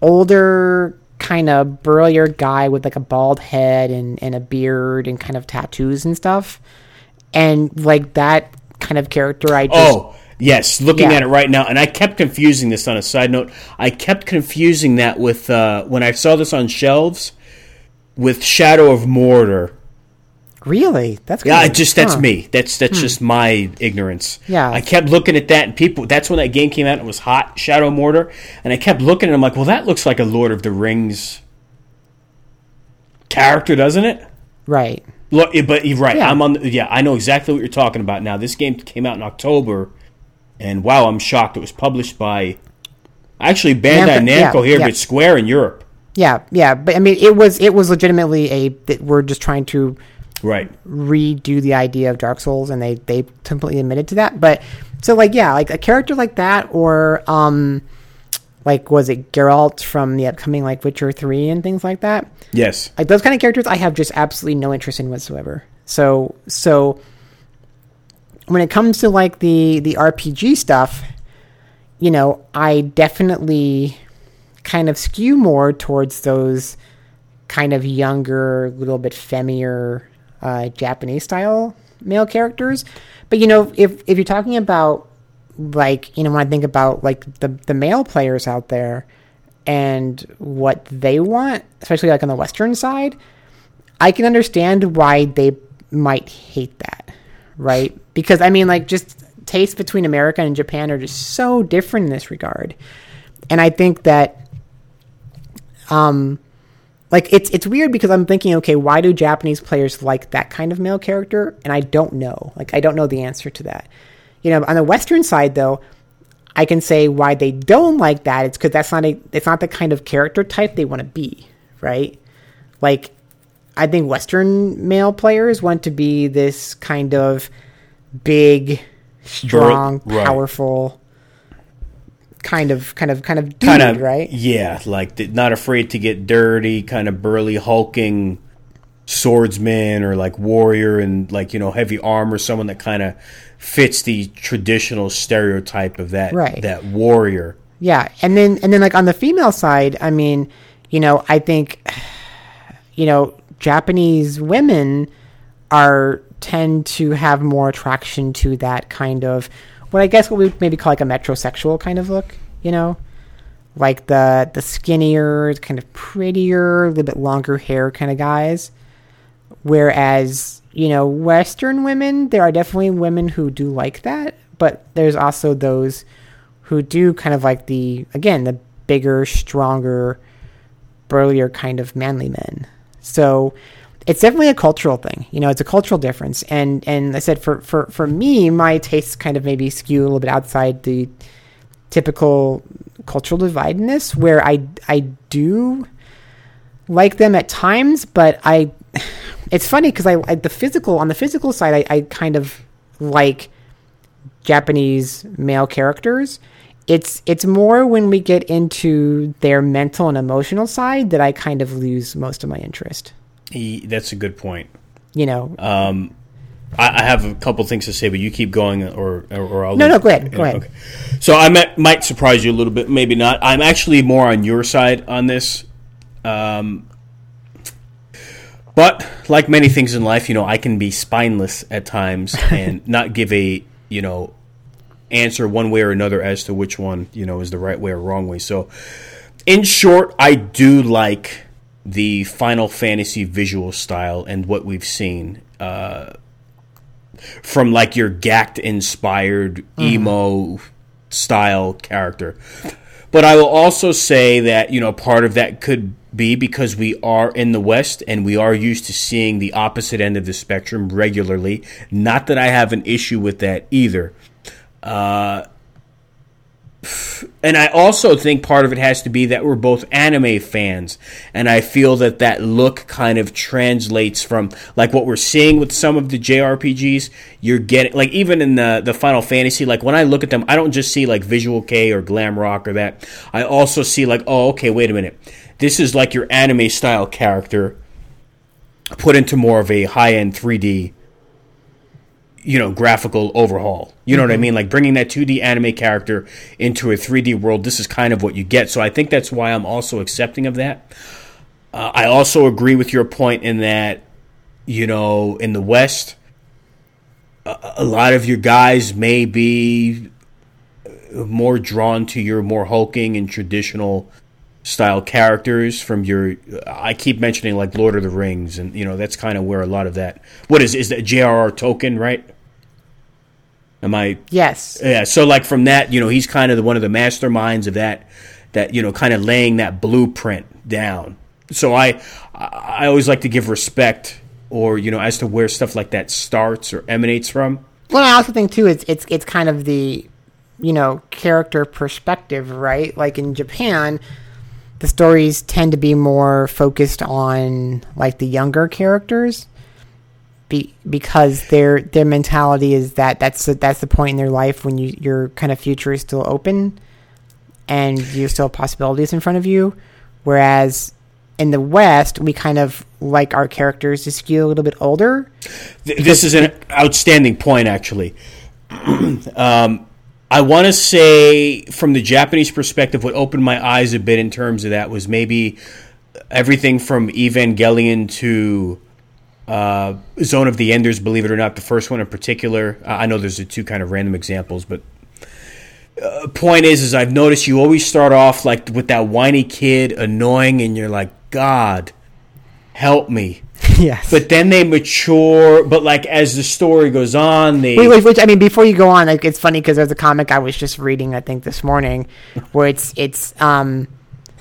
[SPEAKER 3] older, kind of burlier guy with like a bald head and and a beard and kind of tattoos and stuff, and like that kind of character. I just,
[SPEAKER 2] oh Yes, looking yeah. at it right now, and I kept confusing this on a side note. I kept confusing that with uh, when I saw this on shelves with Shadow of Mordor.
[SPEAKER 3] Really? That's
[SPEAKER 2] yeah. Just that's huh. me. That's that's hmm. just my ignorance.
[SPEAKER 3] Yeah.
[SPEAKER 2] I kept looking at that, and people. That's when that game came out. and It was hot, Shadow Mordor, and I kept looking, and I'm like, well, that looks like a Lord of the Rings character, doesn't it?
[SPEAKER 3] Right.
[SPEAKER 2] Look, but you're right. Yeah. I'm on. The, yeah, I know exactly what you're talking about now. This game came out in October and wow, I'm shocked. It was published by actually Bandai Namco, Namco yeah, here, yeah. but Square in Europe.
[SPEAKER 3] Yeah, yeah, but I mean, it was it was legitimately a that we're just trying to
[SPEAKER 2] right
[SPEAKER 3] redo the idea of Dark Souls, and they they completely admitted to that. But so like yeah, like a character like that, or um, like was it Geralt from the upcoming like Witcher three and things like that.
[SPEAKER 2] Yes,
[SPEAKER 3] like those kind of characters, I have just absolutely no interest in whatsoever. So so when it comes to like the the RPG stuff, you know, I definitely kind of skew more towards those kind of younger, little bit femmier uh, Japanese style male characters. But you know, if if you're talking about like you know when I think about like the the male players out there and what they want, especially like on the western side, I can understand why they might hate that right? Because I mean, like, just tastes between America and Japan are just so different in this regard, and I think that, um, like it's it's weird because I'm thinking, okay, why do Japanese players like that kind of male character? And I don't know. Like, I don't know the answer to that. You know, on the Western side, though, I can say why they don't like that. It's because that's not a it's not the kind of character type they want to be, right? Like I think Western male players want to be this kind of big, strong, right. powerful kind of kind of kind of dude, kind of right?
[SPEAKER 2] Yeah, like not afraid to get dirty, kind of burly, hulking swordsman or like warrior and like you know heavy armor, someone that kind of fits the traditional stereotype of that
[SPEAKER 3] right.
[SPEAKER 2] that warrior.
[SPEAKER 3] Yeah, and then and then like on the female side, I mean, you know, I think you know Japanese women are tend to have more attraction to that kind of what I guess what we maybe call like a metrosexual kind of look, you know? Like the the skinnier, kind of prettier, a little bit longer hair kind of guys. Whereas, you know, Western women, there are definitely women who do like that, but there's also those who do kind of like the again, the bigger, stronger, burlier kind of manly men. So it's definitely a cultural thing. You know, it's a cultural difference. And and I said for for for me, my tastes kind of maybe skew a little bit outside the typical cultural dividedness, where I I do like them at times, but I it's funny because I, I the physical on the physical side, I, I kind of like Japanese male characters. It's it's more when we get into their mental and emotional side that I kind of lose most of my interest.
[SPEAKER 2] E- That's a good point.
[SPEAKER 3] You know,
[SPEAKER 2] I, I have a couple things to say, but you keep going, or or, or I'll
[SPEAKER 3] No, no, go ahead, go ahead.
[SPEAKER 2] So I might, might surprise you a little bit, maybe not. I'm actually more on your side on this. Um, but like many things in life, you know, I can be spineless at times and not give a you know answer one way or another as to which one you know is the right way or wrong way. So, in short, I do like the Final Fantasy visual style and what we've seen uh, from like your Gackt inspired emo style character. But I will also say that, you know, part of that could be because we are in the West and we are used to seeing the opposite end of the spectrum regularly. Not that I have an issue with that either. Uh, and I also think part of it has to be that we're both anime fans, and I feel that that look kind of translates from like what we're seeing with some of the JRPGs. You're getting like even in the the Final Fantasy, like when I look at them, I don't just see like Visual Kei or Glam Rock or that. I also see like, oh, okay, wait a minute, this is like your anime style character put into more of a high end 3D you know graphical overhaul. You know what i mean? Like bringing that 2d anime character into a 3d world this is kind of what you get. So i think that's why i'm also accepting of that. Uh, i also agree with your point in that you know in the west a, a lot of your guys may be more drawn to your more hulking and traditional style characters from your I keep mentioning like Lord of the Rings and you know that's kind of where a lot of that what is is that J.R.R. Tolkien right am I?
[SPEAKER 3] Yes,
[SPEAKER 2] yeah so like from that you know he's kind of the, one of the masterminds of that that you know kind of laying that blueprint down. So I I always like to give respect or you know as to where stuff like that starts or emanates from.
[SPEAKER 3] Well, I also think too, it's it's it's kind of the you know character perspective, right? Like in Japan, the stories tend to be more focused on like the younger characters, be, because their their mentality is that that's the, that's the point in their life when you your kind of future is still open, and you still have possibilities in front of you, whereas. In the West, we kind of like our characters to skew a little bit older.
[SPEAKER 2] Th- this is an outstanding point, actually. um, I want to say, from the Japanese perspective, what opened my eyes a bit in terms of that was maybe everything from Evangelion to uh, Zone of the Enders. Believe it or not, the first one in particular. I I know there's the two kind of random examples, but uh, point is, is I've noticed you always start off like with that whiny kid, annoying, and you're like, God, help me.
[SPEAKER 3] yes,
[SPEAKER 2] But then they mature. But like as the story goes on, they
[SPEAKER 3] Wait, wait, wait. I mean, before you go on, like it's funny because there's a comic I was just reading, I think this morning, where it's it's um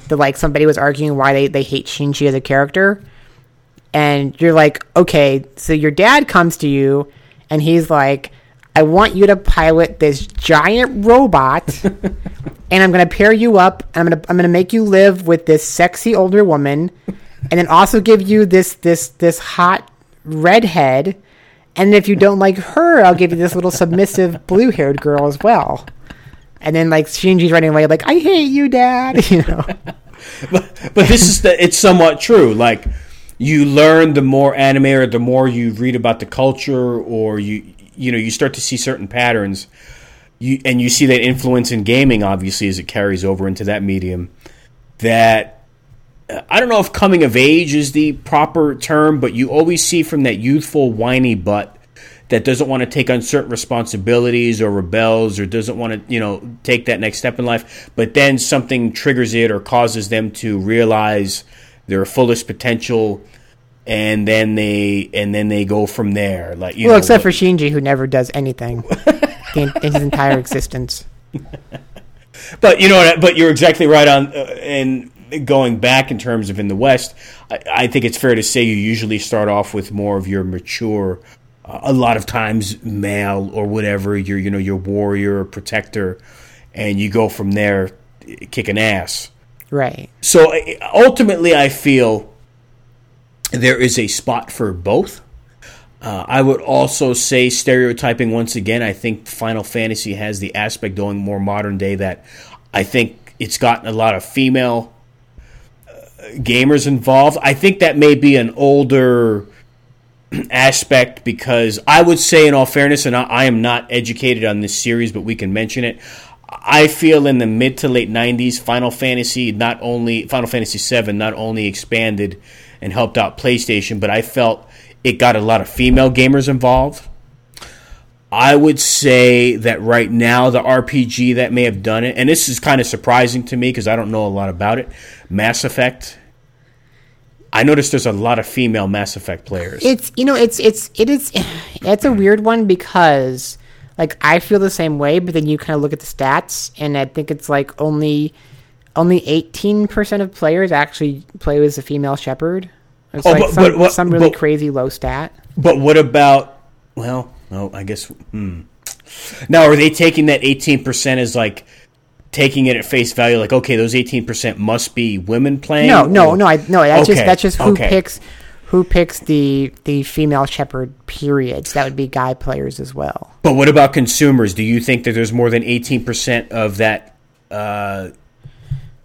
[SPEAKER 3] the like somebody was arguing why they they hate Shinji as a character, and you're like, okay, so your dad comes to you, and he's like, I want you to pilot this giant robot, and I'm gonna pair you up, and I'm gonna I'm gonna make you live with this sexy older woman, and then also give you this this this hot redhead. And if you don't like her, I'll give you this little submissive blue haired girl as well. And then like Shinji's running away, like, I hate you, Dad. You know.
[SPEAKER 2] but, but this is the it's somewhat true. Like you learn the more anime or the more you read about the culture or you you know you start to see certain patterns. You and you see that influence in gaming obviously as it carries over into that medium. That uh, I don't know if coming of age is the proper term, but you always see from that youthful whiny butt that doesn't want to take on certain responsibilities or rebels or doesn't want to, you know, take that next step in life, but then something triggers it or causes them to realize their fullest potential and then they and then they go from there. Like you
[SPEAKER 3] well,
[SPEAKER 2] know,
[SPEAKER 3] except for Shinji, who never does anything in, in his entire existence.
[SPEAKER 2] But you know? But you're exactly right on. Uh, and going back in terms of in the West, I, I think it's fair to say you usually start off with more of your mature, uh, a lot of times male or whatever your you know your warrior or protector, and you go from there kicking ass.
[SPEAKER 3] Right.
[SPEAKER 2] So ultimately, I feel there is a spot for both. Uh, I would also say stereotyping once again. I think Final Fantasy has the aspect going more modern day that I think it's gotten a lot of female uh, gamers involved. I think that may be an older aspect because I would say, in all fairness, and I, I am not educated on this series, but we can mention it. I feel in the mid to late '90s, Final Fantasy not only Final Fantasy VII not only expanded and helped out PlayStation, but I felt it got a lot of female gamers involved. I would say that right now the RPG that may have done it, and this is kind of surprising to me because I don't know a lot about it. Mass Effect. I noticed there's a lot of female Mass Effect players.
[SPEAKER 3] It's you know it's it's it is it's a weird one because like I feel the same way, but then you kind of look at the stats and I think it's like only only 18% of players actually play as a female Shepard. It's
[SPEAKER 2] Oh,
[SPEAKER 3] like
[SPEAKER 2] but-
[SPEAKER 3] some,
[SPEAKER 2] but what-
[SPEAKER 3] some really
[SPEAKER 2] but-
[SPEAKER 3] crazy low stat.
[SPEAKER 2] But what about? Well, no, I guess. Hmm. Now, are they taking that eighteen percent as like taking it at face value? Like, okay, those eighteen percent must be women playing.
[SPEAKER 3] No, no,
[SPEAKER 2] or-
[SPEAKER 3] no, I no. That's just
[SPEAKER 2] Okay,
[SPEAKER 3] that's just who
[SPEAKER 2] okay.
[SPEAKER 3] picks who picks the the female Shepard periods. That would be guy players as well.
[SPEAKER 2] But what about consumers? Do you think that there's more than eighteen percent of that uh,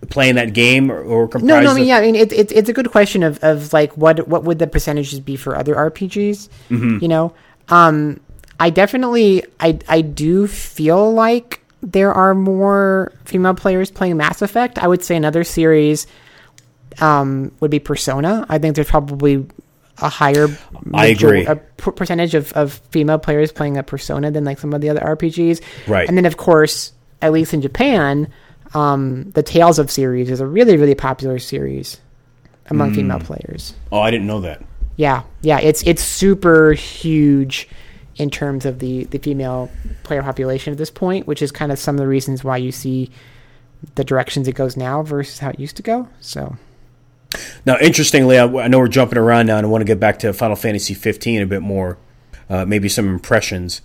[SPEAKER 2] playing that game, or, or comprised?
[SPEAKER 3] No, no, I mean, yeah, I mean, it's it's it's a good question of, of like what what would the percentages be for other RPGs?
[SPEAKER 2] Mm-hmm.
[SPEAKER 3] You know, um, I definitely I I do feel like there are more female players playing Mass Effect. I would say another series um, would be Persona. I think there's probably a higher
[SPEAKER 2] I agree.
[SPEAKER 3] a percentage of, of female players playing a Persona than like some of the other RPGs.
[SPEAKER 2] Right.
[SPEAKER 3] And then of course, at least in Japan, um, the Tales of series is a really really popular series among female
[SPEAKER 2] Mm.
[SPEAKER 3] players.
[SPEAKER 2] Oh, I didn't know that.
[SPEAKER 3] Yeah, yeah, it's it's super huge in terms of the the female player population at this point, which is kind of some of the reasons why you see the directions it goes now versus how it used to go. So
[SPEAKER 2] Now, interestingly, I, I know we're jumping around now, and I want to get back to Final Fantasy 15 a bit more, uh, maybe some impressions.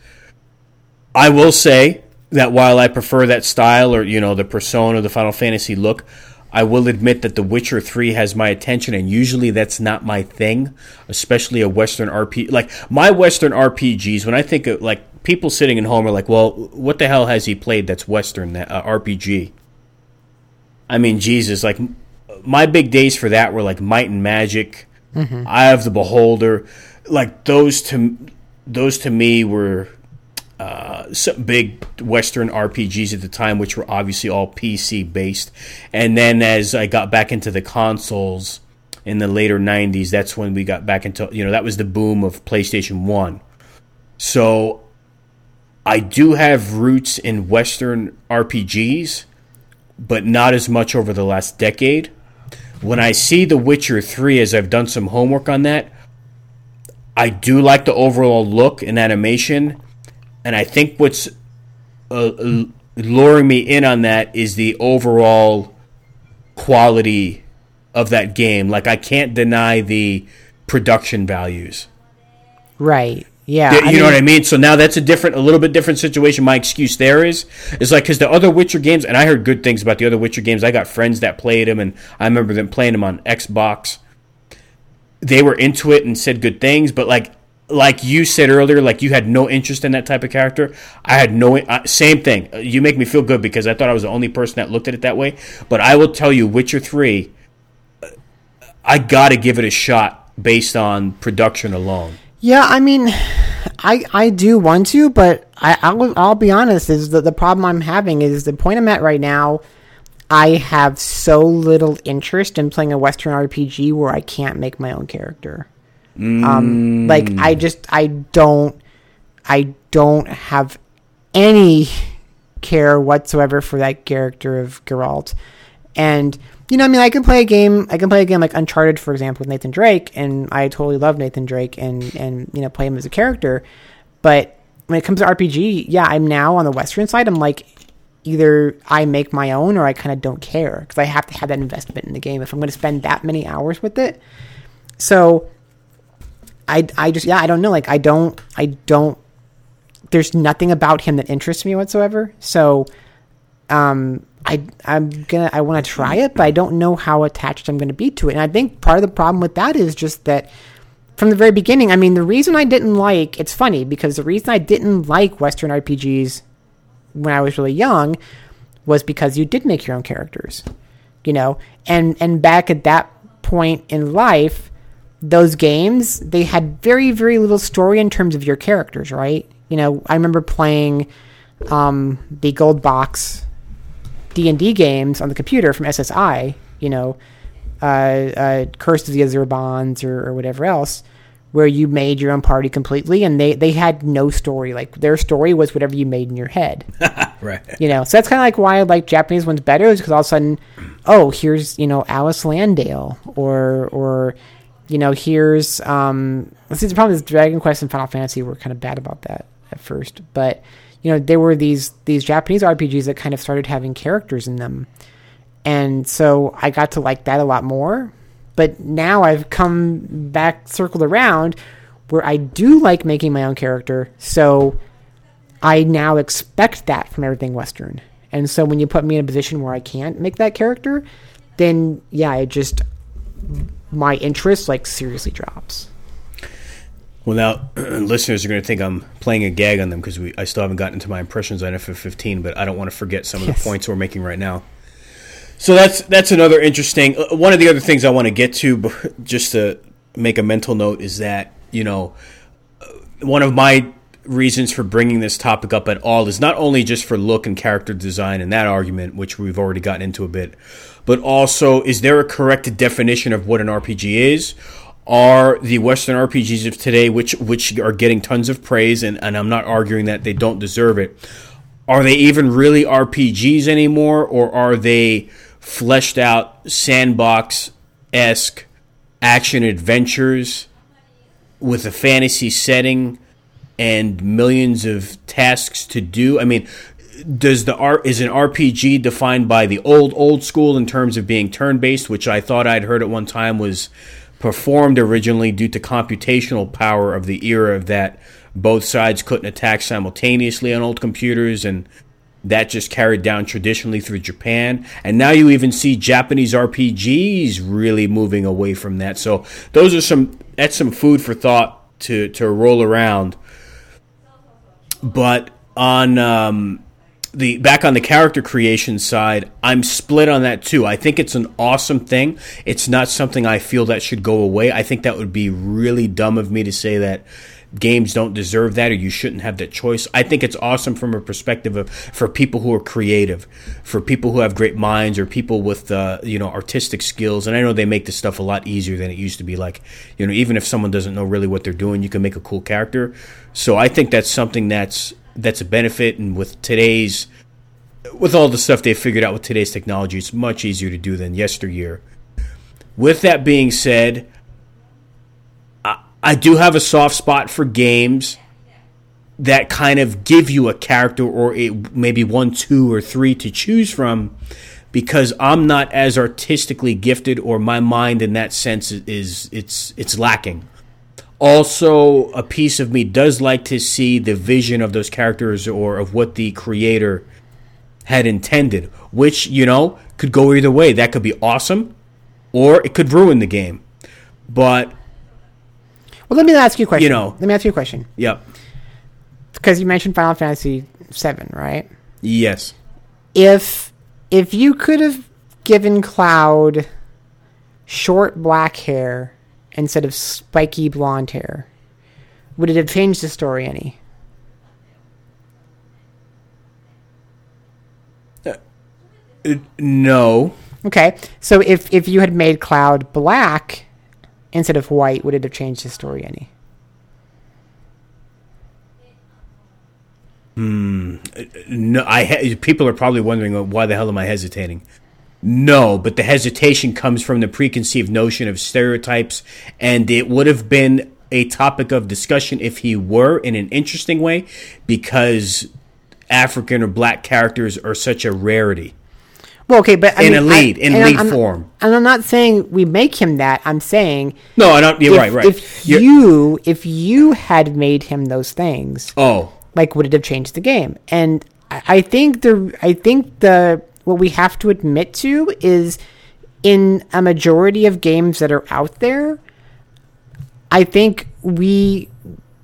[SPEAKER 2] I will say that while I prefer that style or you know the persona, the Final Fantasy look, I will admit that The Witcher 3 has my attention, and usually that's not my thing, especially a Western RPG. Like my Western RPGs, when I think of like people sitting at home are like, "Well, what the hell has he played that's Western that uh, RPG?" I mean, Jesus, like my big days for that were like Might and Magic, Eye of the Beholder, like those to those to me were uh, some big Western RPGs at the time, which were obviously all PC based. And then as I got back into the consoles in the later '90s, that's when we got back into you know that was the boom of PlayStation One. So I do have roots in Western RPGs but not as much over the last decade. When I see The Witcher 3, as I've done some homework on that, I do like the overall look and animation. And I think what's uh, luring me in on that is the overall quality of that game. Like, I can't deny the production values.
[SPEAKER 3] right, yeah, I
[SPEAKER 2] you know what I mean? So now that's a different, a little bit different situation. My excuse there is, is like, because the other Witcher games, and I heard good things about the other Witcher games. I got friends that played them, and I remember them playing them on Xbox. They were into it and said good things, but like, like you said earlier, like you had no interest in that type of character. I had no, uh, same thing. You make me feel good because I thought I was the only person that looked at it that way. But I will tell you, Witcher 3, uh, I got to give it a shot based on production alone.
[SPEAKER 3] Yeah, I mean, I I do want to, but I I'll, I'll be honest. Is that the problem I'm having is the point I'm at right now. I have so little interest in playing a Western RPG where I can't make my own character. Um, like I just I don't I don't have any care whatsoever for that character of Geralt. And you know, I mean, I can play a game. I can play a game like Uncharted, for example, with Nathan Drake, and I totally love Nathan Drake, and and you know, play him as a character. But when it comes to RPG, yeah, I'm now on the Western side. I'm like, either I make my own or I kind of don't care because I have to have that investment in the game if I'm going to spend that many hours with it. So I I just yeah I don't know like I don't I don't there's nothing about him that interests me whatsoever. So um I I'm gonna I want to try it, but I don't know how attached I'm going to be to it. And I think part of the problem with that is just that from the very beginning, I mean, the reason I didn't like it's funny because the reason I didn't like Western RPGs when I was really young was because you did make your own characters, you know, and and back at that point in life, those games they had very very little story in terms of your characters, right? You know, I remember playing um, the gold box D and D games on the computer from SSI, you know, uh, uh, Curse of the Azure Bonds or, or whatever else, where you made your own party completely, and they they had no story. Like their story was whatever you made in your head.
[SPEAKER 2] right.
[SPEAKER 3] You know, so that's kind of like why I like Japanese ones better, is because all of a sudden, oh, here's you know Alis Landale, or or you know here's um. Let's see, the problem is Dragon Quest and Final Fantasy were kind of bad about that at first, but you know there were these these Japanese RPGs that kind of started having characters in them, and so I got to like that a lot more. But now I've come back circled around where I do like making my own character, so I now expect that from everything Western. And so when you put me in a position where I can't make that character, then yeah, it just my interest like seriously drops.
[SPEAKER 2] Well, now listeners are going to think I'm playing a gag on them because I still haven't gotten into my impressions on FF15, but I don't want to forget some of
[SPEAKER 3] Yes.
[SPEAKER 2] the points we're making right now. So that's that's another interesting. uh, One of the other things I want to get to, just to make a mental note, is that you know uh, one of my reasons for bringing this topic up at all is not only just for look and character design and that argument, which we've already gotten into a bit, but also is there a correct definition of what an RPG is? Are the Western RPGs of today, which which are getting tons of praise, and, and I'm not arguing that they don't deserve it, are they even really RPGs anymore, or are they fleshed out sandbox esque action adventures with a fantasy setting and millions of tasks to do? I mean, does the art is an RPG defined by the old old school in terms of being turn based, which I thought I'd heard at one time was performed originally due to computational power of the era that both sides couldn't attack simultaneously on old computers and that just carried down traditionally through Japan. And now you even see Japanese RPGs really moving away from that. So those are some that's some food for thought to to roll around. But on um, the back on the character creation side, I'm split on that too. I think it's an awesome thing. It's not something I feel that should go away. I think that would be really dumb of me to say that games don't deserve that or you shouldn't have that choice. I think it's awesome from a perspective of for people who are creative, for people who have great minds or people with uh, you know artistic skills. And I know they make this stuff a lot easier than it used to be. Like you know, even if someone doesn't know really what they're doing, you can make a cool character. So I think that's something that's that's a benefit. And with today's with all the stuff they figured out with today's technology, it's much easier to do than yesteryear. With that being said, I, I do have a soft spot for games that kind of give you a character or a, maybe one, two, or three to choose from because I'm not as artistically gifted or my mind in that sense is it's it's lacking. Also, a piece of me does like to see the vision of those characters or of what the creator had intended, which, you know, could go either way. That could be awesome or it could ruin the game. But,
[SPEAKER 3] Well, let me ask you a question.
[SPEAKER 2] You know.
[SPEAKER 3] let me ask you a question
[SPEAKER 2] yep.
[SPEAKER 3] because you mentioned Final Fantasy VII, right?
[SPEAKER 2] Yes.
[SPEAKER 3] If if you could have given Cloud short black hair instead of spiky blonde hair, would it have changed the story any?
[SPEAKER 2] No.
[SPEAKER 3] Okay, so if if you had made Cloud black instead of white, would it have changed the story any? Hmm.
[SPEAKER 2] No, I ha- people are probably wondering uh, why the hell am I hesitating? No, but the hesitation comes from the preconceived notion of stereotypes, and it would have been a topic of discussion if he were in an interesting way, because African or black characters are such a rarity.
[SPEAKER 3] Well, okay, but I
[SPEAKER 2] In
[SPEAKER 3] mean,
[SPEAKER 2] a lead- in lead
[SPEAKER 3] I'm-
[SPEAKER 2] form.
[SPEAKER 3] And I'm not saying we make him that. I'm saying
[SPEAKER 2] No, I don't. You're
[SPEAKER 3] if,
[SPEAKER 2] right, right.
[SPEAKER 3] if
[SPEAKER 2] You're-
[SPEAKER 3] you if you had made him those things,
[SPEAKER 2] oh,
[SPEAKER 3] like would it have changed the game? And I I think the I think the what we have to admit to is in a majority of games that are out there, I think we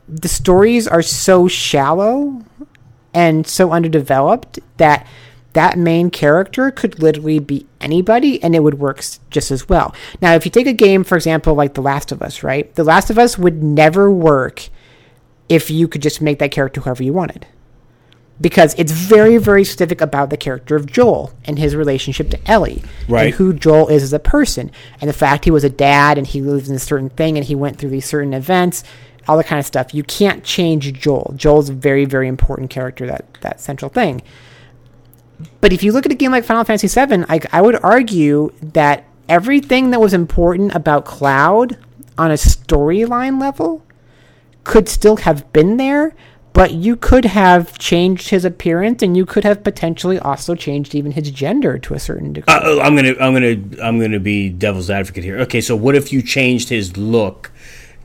[SPEAKER 3] the stories are so shallow and so underdeveloped that that main character could literally be anybody and it would work just as well. Now, if you take a game, for example, like The Last of Us, right? The Last of Us would never work if you could just make that character whoever you wanted. Because it's very, very specific about the character of Joel and his relationship to Ellie.
[SPEAKER 2] Right.
[SPEAKER 3] And who Joel is as a person. And the fact he was a dad and he lives in a certain thing and he went through these certain events, all that kind of stuff. You can't change Joel. Joel's a very, very important character, that, that central thing. But if you look at a game like Final Fantasy VII, I, I would argue that everything that was important about Cloud on a storyline level could still have been there, but you could have changed his appearance and you could have potentially also changed even his gender to a certain degree.
[SPEAKER 2] Uh, I'm gonna, I'm gonna, I'm gonna be devil's advocate here. Okay, so what if you changed his look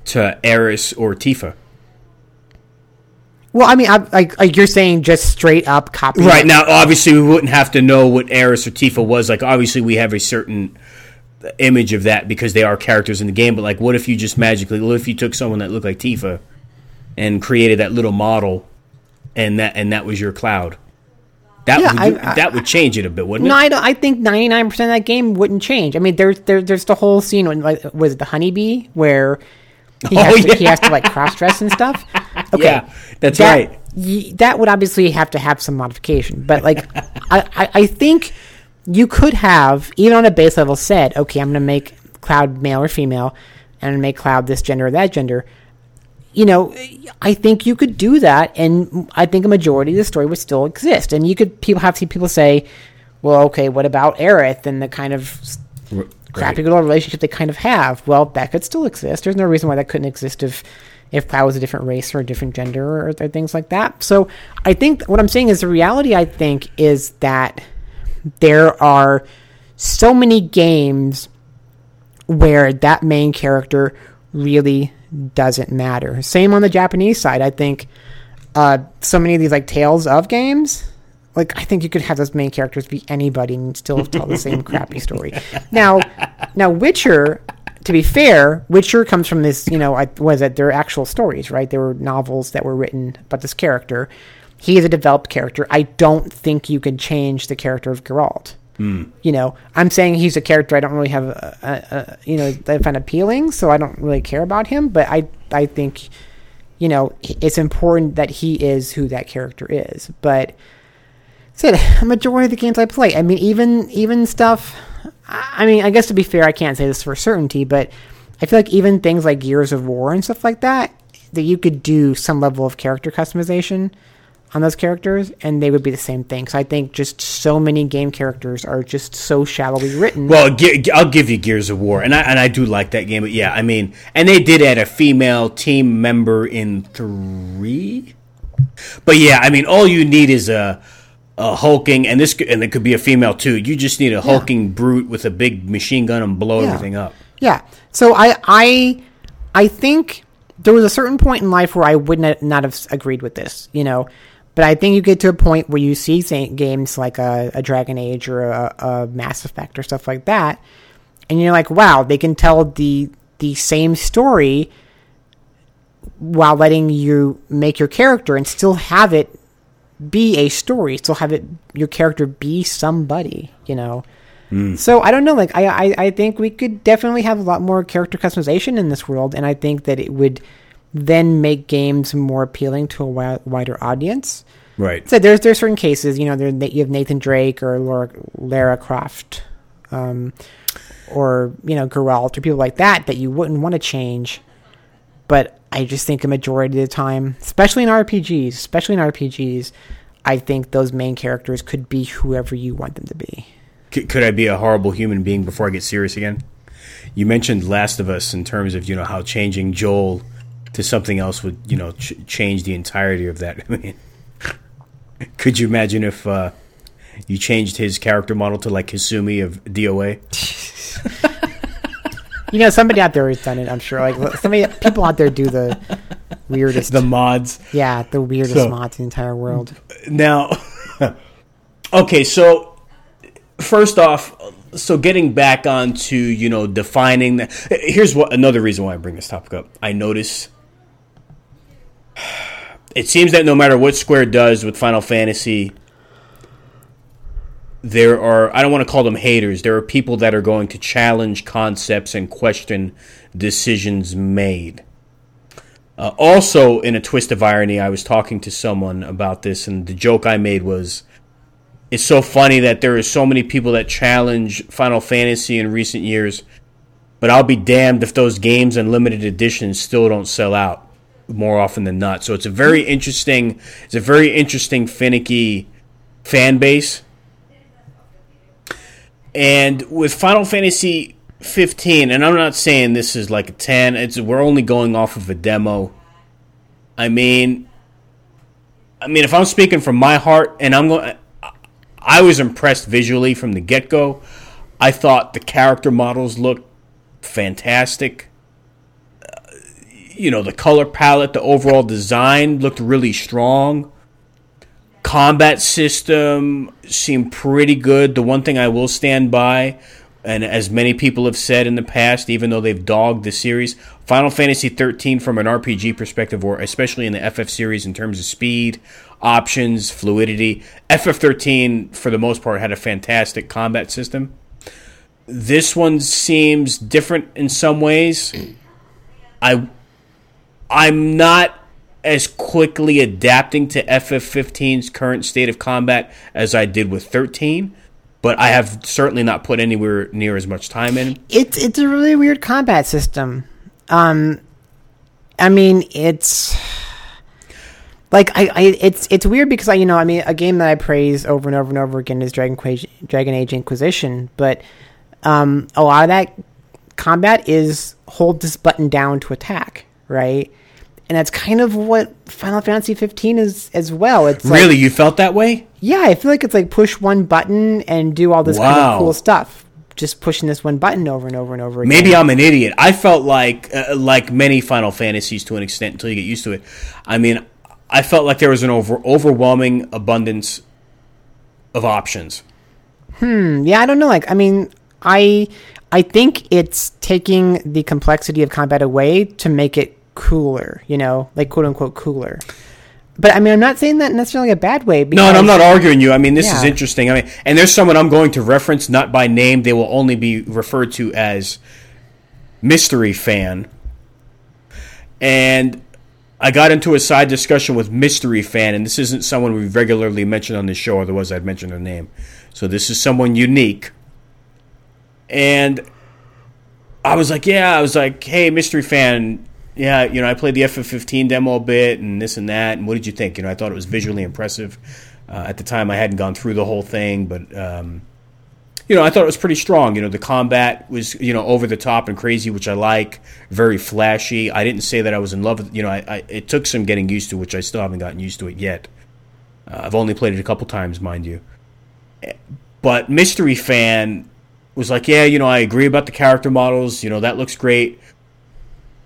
[SPEAKER 2] to Aeris or Tifa?
[SPEAKER 3] well, I mean, I, you're saying just straight up copy.
[SPEAKER 2] Right now, obviously, we wouldn't have to know what Aeris or Tifa was. Like, obviously, we have a certain image of that because they are characters in the game. But like, what if you just magically? What if you took someone that looked like Tifa and created that little model, and that and that was your Cloud? That
[SPEAKER 3] Yeah,
[SPEAKER 2] would
[SPEAKER 3] I- I-
[SPEAKER 2] that would change it a bit, wouldn't
[SPEAKER 3] No,
[SPEAKER 2] it?
[SPEAKER 3] No, I, I think 99% of that game wouldn't change. I mean, there's there, there's the whole scene when like was it the honeybee where he
[SPEAKER 2] Oh,
[SPEAKER 3] has, to, he has to like cross dress and stuff. Okay,
[SPEAKER 2] Yeah, that's
[SPEAKER 3] that,
[SPEAKER 2] right.
[SPEAKER 3] y- that would obviously have to have some modification, but like I, I I think you could have even on a base level said, okay, I'm going to make Cloud male or female, and make Cloud this gender or that gender. You know, I think you could do that, and I think a majority of the story would still exist. And you could people have seen people say, "Well, okay, what about Aerith and the kind of crappy little relationship they kind of have?" Well, that could still exist. There's no reason why that couldn't exist if if Cloud was a different race or a different gender or, or things like that. So I think what I'm saying is the reality. I think is that there are so many games where that main character really doesn't matter. Same on the Japanese side. I think uh, so many of these like Tales of games, like I think you could have those main characters be anybody and still tell the same crappy story. Now, now Witcher. To be fair, Witcher comes from this, you know, I, was it? They're actual stories, right? There were novels that were written about this character. He is a developed character. I don't think you can change the character of Geralt. You know, I'm saying he's a character I don't really have, a, a, a, you know, I find appealing, so I don't really care about him. But I, I think, you know, it's important that he is who that character is. But said a majority of the games I play, I mean, even even stuff. I mean, I guess to be fair, I can't say this for certainty, but I feel like even things like Gears of War and stuff like that, that you could do some level of character customization on those characters, and they would be the same thing. So I think just so many game characters are just so shallowly written.
[SPEAKER 2] Well, I'll give you Gears of War, and I and I do like that game. But yeah, I mean, and they did add a female team member in three. But yeah, I mean, all you need is a a hulking, and this and it could be a female too. You just need a hulking brute with a big machine gun and blow
[SPEAKER 3] Yeah.
[SPEAKER 2] everything up.
[SPEAKER 3] Yeah. So I I I think there was a certain point in life where I would not, not have agreed with this, you know. But I think you get to a point where you see games like a, a Dragon Age or a, a Mass Effect or stuff like that, and you're like, wow, they can tell the the same story while letting you make your character and still have it be a story, still have it your character be somebody, you know. Hmm. So I don't know. Like I, I, I think we could definitely have a lot more character customization in this world, and I think that it would then make games more appealing to a wi- wider audience.
[SPEAKER 2] Right.
[SPEAKER 3] So there's there's certain cases, you know, there you have Nathan Drake or Laura, Lara Croft, um, or you know Geralt or people like that that you wouldn't want to change. But I just think a majority of the time, especially in RPGs, especially in RPGs, I think those main characters could be whoever you want them to be.
[SPEAKER 2] C- could I be a horrible human being before I get serious again? You mentioned Last of Us in terms of you know how changing Joel to something else would you know ch- change the entirety of that. I mean, Could you imagine if uh, you changed his character model to like Hisumi of DOA?
[SPEAKER 3] You know, somebody out there has done it. I'm sure. Like somebody, people out there do the weirdest,
[SPEAKER 2] The mods.
[SPEAKER 3] yeah, the weirdest
[SPEAKER 2] So-
[SPEAKER 3] mods in the entire world.
[SPEAKER 2] Now, okay, so first off, so getting back onto you know defining the here's what another reason why I bring this topic up. I notice it seems that no matter what Square does with Final Fantasy, there are I don't want to call them haters. There are people that are going to challenge concepts and question decisions made. Uh, also, in a twist of irony, I was talking to someone about this, and the joke I made was it's so funny that there are so many people that challenge Final Fantasy in recent years, but I'll be damned if those games and limited editions still don't sell out more often than not. So it's a very interesting, it's a very interesting, finicky fan base. And with Final Fantasy 15, and I'm not saying this is like a 10, it's we're only going off of a demo. I mean, I mean, if I'm speaking from my heart, and I'm going, I was impressed visually from the get go. I thought the character models looked fantastic. You know, the color palette, the overall design looked really strong. Combat system seemed pretty good. The one thing I will stand by, and as many people have said in the past, even though they've dogged the series, Final Fantasy 13 from an RPG perspective, or especially in the FF series in terms of speed, options, fluidity, FF13 for the most part had a fantastic combat system. This one seems different in some ways. I I'm not as quickly adapting to FF15's current state of combat as I did with 13, but I have certainly not put anywhere near as much time in.
[SPEAKER 3] It's it's a really weird combat system. Um, I mean, it's like I, I it's it's weird because I you know I mean a game that I praise over and over and over again is Dragon Quage, Dragon Age Inquisition, but um, a lot of that combat is hold this button down to attack, right? And that's kind of what Final Fantasy 15 is as well. It's like,
[SPEAKER 2] really, you felt that way?
[SPEAKER 3] yeah, I feel like it's like push one button and do all this kind of cool stuff. Just pushing this one button over and over and over again.
[SPEAKER 2] Maybe I'm an idiot. I felt like uh, like many Final Fantasies to an extent until you get used to it. I mean, I felt like there was an over, overwhelming abundance of options. Hmm.
[SPEAKER 3] Yeah, I don't know. Like, I mean, I I think it's taking the complexity of combat away to make it cooler. You know, like quote unquote cooler. But I mean, I'm not saying that necessarily a bad way. Because,
[SPEAKER 2] No, and I'm not arguing you. I mean, this is interesting. I mean, and there's someone I'm going to reference not by name. They will only be referred to as mystery fan. And I got into a side discussion with mystery fan, and this isn't someone we regularly mention on the show. Otherwise, I'd mention their name. So this is someone unique. And I was like, yeah, I was like, hey, mystery fan, yeah, you know, I played the FF15 demo a bit and this and that. And what did you think? You know, I thought it was visually impressive. Uh, at the time, I hadn't gone through the whole thing, but um, you know, I thought it was pretty strong. You know, the combat was you know over the top and crazy, which I like. Very flashy. I didn't say that I was in love with. You know, I, I it took some getting used to, which I still haven't gotten used to it yet. Uh, I've only played it a couple times, mind you. But mystery fan was like, yeah, you know, I agree about the character models. You know, that looks great.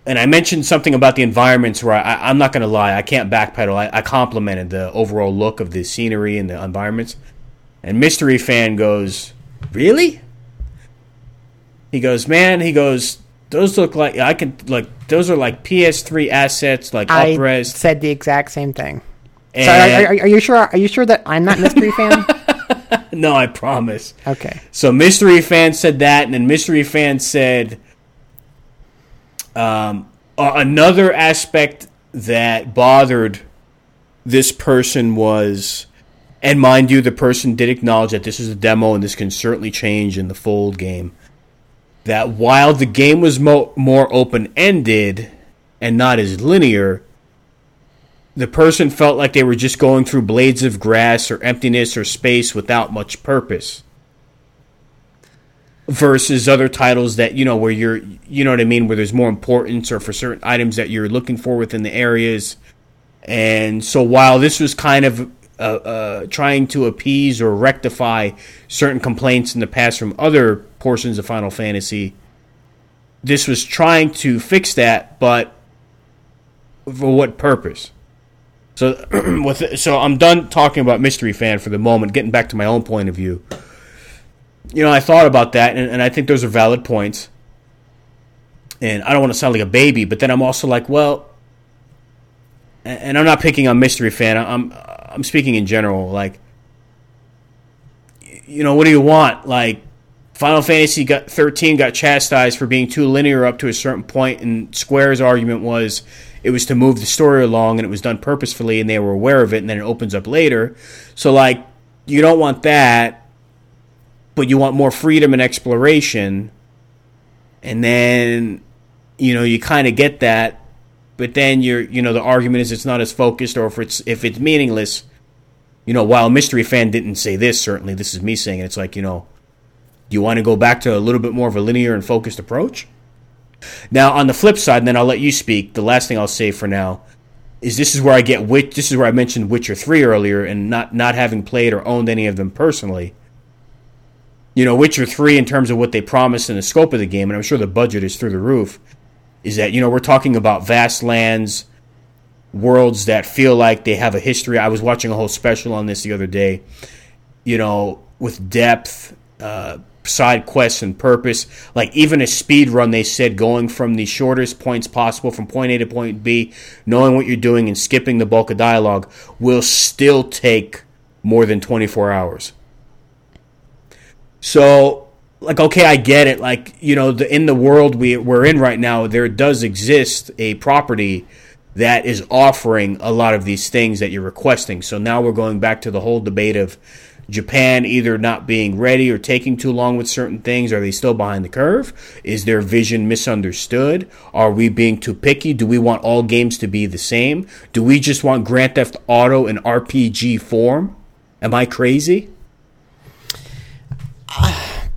[SPEAKER 2] And I mentioned something about the environments where I, I'm not going to lie, I can't backpedal. I, I complimented the overall look of the scenery and the environments. And mystery fan goes, really? He goes, man. He goes, those look like I can like those are like PS3 assets, like
[SPEAKER 3] I
[SPEAKER 2] upres.
[SPEAKER 3] said the exact same thing.
[SPEAKER 2] And,
[SPEAKER 3] So are, are, are you sure? Are you sure that I'm not mystery fan?
[SPEAKER 2] no, I promise.
[SPEAKER 3] Okay.
[SPEAKER 2] So mystery fan said that, and then mystery fan said um, another aspect that bothered this person was, and mind you, the person did acknowledge that this is a demo and this can certainly change in the fold game. That while the game was mo- more open ended and not as linear, the person felt like they were just going through blades of grass or emptiness or space without much purpose versus other titles that you know where you're you know what I mean where there's more importance or for certain items that you're looking for within the areas and so while this was kind of uh, uh, trying to appease or rectify certain complaints in the past from other portions of Final Fantasy. This was trying to fix that, but for what purpose? So, with so I'm done talking about Mystery Fan for the moment. Getting back to my own point of view, you know, I thought about that, and, and I think those are valid points. And I don't want to sound like a baby, but then I'm also like, well, and I'm not picking on Mystery Fan. I'm I'm speaking in general. Like, you know, what do you want? Like, Final Fantasy got 13 got chastised for being too linear up to a certain point, and Square's argument was it was to move the story along, and it was done purposefully, and they were aware of it, and then it opens up later. So, like, you don't want that, but you want more freedom and exploration, and then you know you kind of get that but then you're you know the argument is it's not as focused or if it's if it's meaningless. You know while mystery fan didn't say this certainly this is me saying it it's like you know do you want to go back to a little bit more of a linear and focused approach? Now on the flip side and then i'll let you speak the last thing i'll say for now is this is where i get witch this is where i mentioned witcher 3 earlier and not not having played or owned any of them personally you know witcher 3 in terms of what they promised and the scope of the game and i'm sure the budget is through the roof is that you know we're talking about vast lands, worlds that feel like they have a history. I was watching a whole special on this the other day. You know, with depth, uh, side quests, and purpose. Like even a speed run, they said going from the shortest points possible from point A to point B, knowing what you're doing and skipping the bulk of dialogue will still take more than 24 hours. So like okay i get it. Like you know the, in the world we, we're in right now there does exist a property that is offering a lot of these things that you're requesting. So now we're going back to the whole debate of japan either not being ready or taking too long with certain things. Are they still behind the curve? Is their vision misunderstood? Are we being too picky? Do we want all games to be the same? Do we just want grand theft auto in rpg form? Am i crazy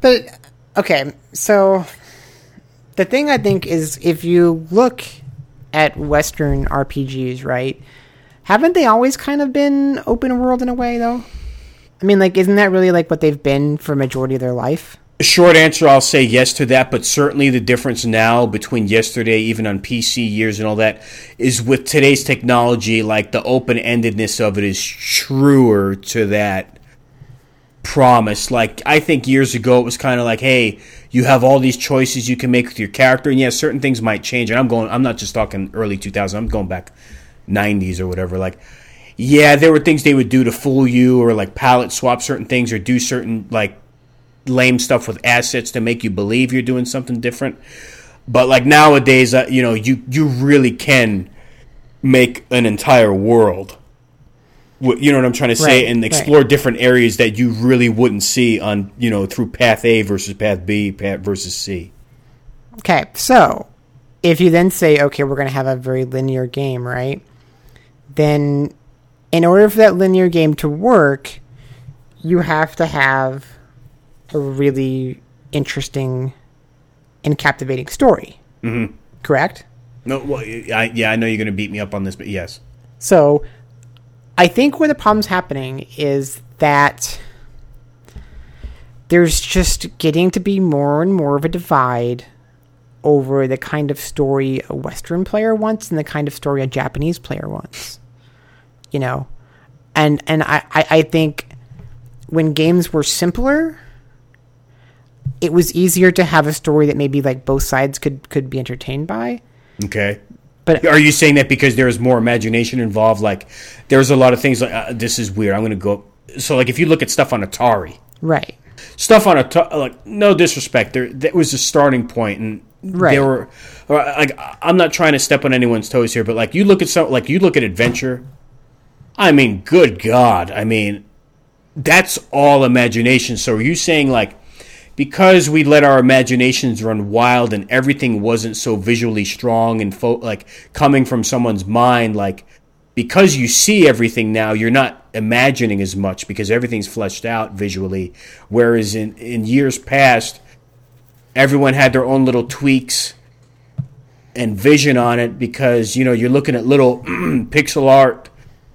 [SPEAKER 3] But okay, so the thing I think is if you look at Western RPGs, right? Haven't they always kind of been open world in a way, though? I mean, like, isn't that really like what they've been for majority of their life?
[SPEAKER 2] Short answer, I'll say yes to that, but certainly the difference now between yesterday, even on PC years and all that, is with today's technology, like the open endedness of it is truer to that promise. Like I think years ago it was kind of like, hey, you have all these choices you can make with your character, and yeah, certain things might change. And I'm going, I'm not just talking early 2000s. I'm going back 90s or whatever. Like, yeah, there were things they would do to fool you, or like palette swap certain things, or do certain like lame stuff with assets to make you believe you're doing something different. But like nowadays, uh, you know, you you really can make an entire world you know what I'm trying to say,
[SPEAKER 3] Right,
[SPEAKER 2] and explore different areas that you really wouldn't see on you know through path A versus path B, path versus C.
[SPEAKER 3] Okay, so if you then say, okay, we're going to have a very linear game, right? Then, in order for that linear game to work, you have to have a really interesting and captivating story. Mm-hmm. Correct?
[SPEAKER 2] No, well, I, yeah, I know you're going to beat me up on this, but yes,
[SPEAKER 3] So, I think where the problem's happening is that there's just getting to be more and more of a divide over the kind of story a Western player wants and the kind of story a Japanese player wants. You know, and and I, I, I think when games were simpler, it was easier to have a story that maybe like both sides could could be entertained by.
[SPEAKER 2] okay.
[SPEAKER 3] But
[SPEAKER 2] Are you saying that because there's more imagination involved? Like, there's a lot of things like uh, this is weird. I'm going to go. So, like, if you look at stuff on Atari,
[SPEAKER 3] right,
[SPEAKER 2] stuff on Atari, like, no disrespect, there that was a starting point, and
[SPEAKER 3] Right.
[SPEAKER 2] there were like I'm not trying to step on anyone's toes here, but like you look at some, like you look at adventure. I mean, good God, I mean, that's all imagination. So, are you saying like? Because we let our imaginations run wild and everything wasn't so visually strong and fo- like coming from someone's mind like because you see everything now you're not imagining as much because everything's fleshed out visually. Whereas in in years past everyone had their own little tweaks and vision on it because you know you're looking at little pixel art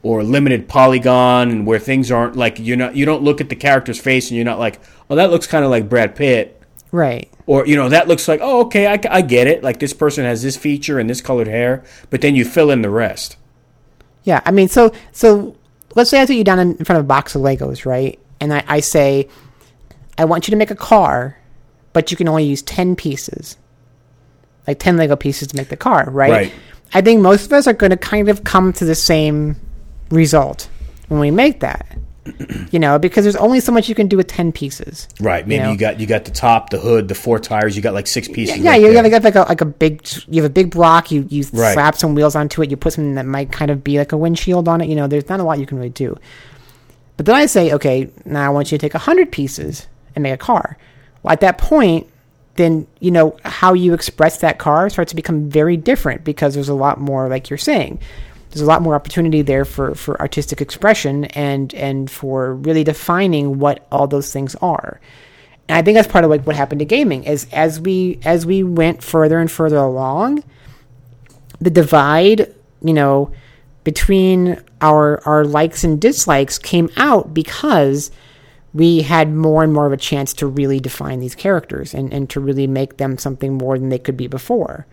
[SPEAKER 2] or limited polygon and where things aren't like you're not you don't look at the character's face and you're not like oh that looks kind of like Brad Pitt.
[SPEAKER 3] Right.
[SPEAKER 2] Or you know that looks like oh okay I, I get it. Like this person has this feature and this colored hair but then you fill in the rest.
[SPEAKER 3] Yeah i mean so so let's say i put you down in front of a box of legos right? And I, I say i want you to make a car but you can only use 10 pieces. Like 10 lego pieces to make the car right,
[SPEAKER 2] Right.
[SPEAKER 3] i think most of us are going to kind of come to the same result when we make that you know because there's only so much you can do with 10 pieces
[SPEAKER 2] right maybe
[SPEAKER 3] know?
[SPEAKER 2] you got you got the top the hood the four tires you got like six pieces
[SPEAKER 3] Yeah,
[SPEAKER 2] right
[SPEAKER 3] you have like, like a like a big you have a big block. You you
[SPEAKER 2] Right.
[SPEAKER 3] slap some wheels onto it. You put something that might kind of be like a windshield on it. You know, there's not a lot you can really do. But then I say, okay, now I want you to take hundred pieces and make a car. Well, at that point, then you know how you express that car starts to become very different because there's a lot more, like you're saying, there's a lot more opportunity there for for artistic expression and and for really defining what all those things are. And I think that's part of like what happened to gaming is as we as we went further and further along, the divide, you know, between our our likes and dislikes came out because we had more and more of a chance to really define these characters and, and to really make them something more than they could be before.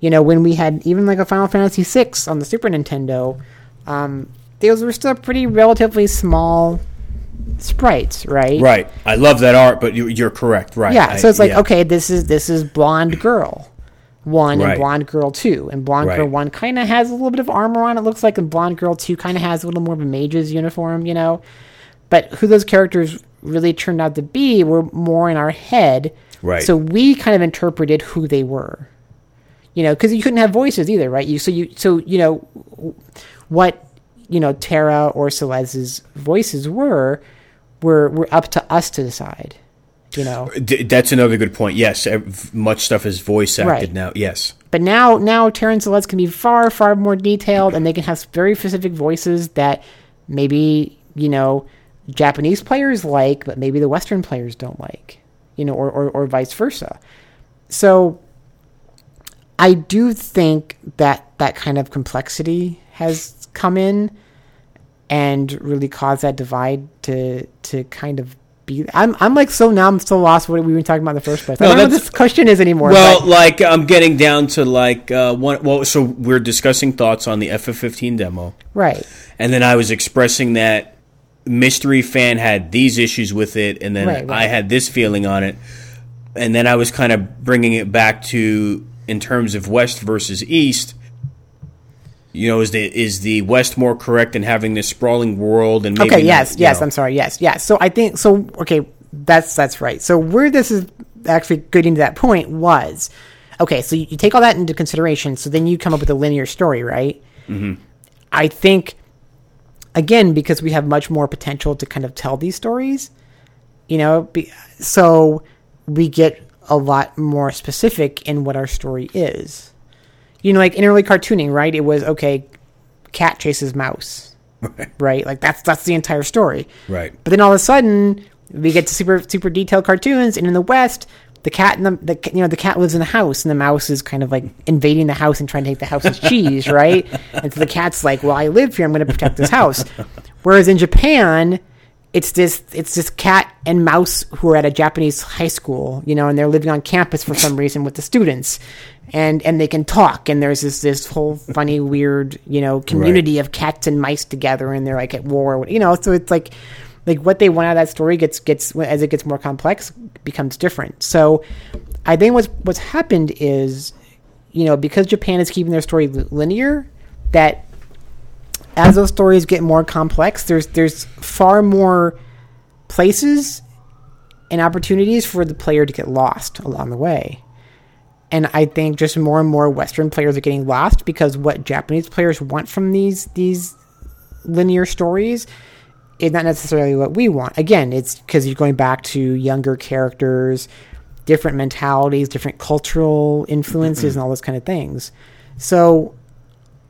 [SPEAKER 3] You know, when we had even like a Final Fantasy VI on the Super Nintendo, um, those were still pretty relatively small sprites, right?
[SPEAKER 2] right i love that art but you, you're correct right
[SPEAKER 3] Yeah,
[SPEAKER 2] I-
[SPEAKER 3] so it's like
[SPEAKER 2] yeah.
[SPEAKER 3] okay, this is this is blonde girl one
[SPEAKER 2] Right.
[SPEAKER 3] and blonde girl two, and blonde girl one kind of has a little bit of armor on. It looks like, and blonde girl two kind of has a little more of a mage's uniform, you know. But who those characters really turned out to be were more in our head,
[SPEAKER 2] Right.
[SPEAKER 3] So we kind of interpreted who they were, you know, because you couldn't have voices either, right? You so you so you know what you know Terra or Celeste's voices were were were up to us to decide, you know.
[SPEAKER 2] D- that's another good point yes much stuff is voice acted
[SPEAKER 3] Right.
[SPEAKER 2] now yes
[SPEAKER 3] But now, now Terrence Celeste can be far, far more detailed, and they can have very specific voices that maybe you know Japanese players like, but maybe the Western players don't like, you know, or or, or vice versa. So, I do think that that kind of complexity has come in and really caused that divide to to kind of be. I'm I'm like so now I'm so lost what we were talking about in the first place. I don't know what this question is anymore.
[SPEAKER 2] Well,
[SPEAKER 3] but-
[SPEAKER 2] like I'm getting down to like uh, one. Well, so we're discussing thoughts on the FF15 demo,
[SPEAKER 3] right.
[SPEAKER 2] and then I was expressing that mystery fan had these issues with it, and then
[SPEAKER 3] Right, right.
[SPEAKER 2] I had this feeling on it, and then I was kind of bringing it back to in terms of West versus East. You know, is the is the West more correct in having this sprawling world and maybe
[SPEAKER 3] okay yes
[SPEAKER 2] you
[SPEAKER 3] yes
[SPEAKER 2] know-
[SPEAKER 3] i'm sorry yes yes so i think so okay that's that's right so where this is actually getting to that point was okay so you, you take all that into consideration so then you come up with a linear story right mm-hmm. i think again because we have much more potential to kind of tell these stories you know be, so we get a lot more specific in what our story is you know like in early cartooning right it was okay cat chases mouse right like that's that's the entire story
[SPEAKER 2] right.
[SPEAKER 3] but then all of a sudden, we get to super super detailed cartoons, and in the West, the cat and the, the you know the cat lives in the house, and the mouse is kind of like invading the house and trying to take the house's cheese, right? And so the cat's like, "Well, I live here. I'm going to protect this house." Whereas in Japan, it's this it's this cat and mouse who are at a Japanese high school, you know, and they're living on campus for some reason with the students, and and they can talk, and there's this this whole funny weird you know community of cats and mice together, and they're like at war, you know. So it's like like what they want out of that story gets gets as it gets more complex becomes different. So I think what's what's happened is you know because Japan is keeping their story linear that as those stories get more complex, there's there's far more places and opportunities for the player to get lost along the way. And I think just more and more Western players are getting lost because what Japanese players want from these these linear stories is not necessarily what we want. Again, it's because you're going back to younger characters, different mentalities, different cultural influences, mm-hmm. and all those kind of things. So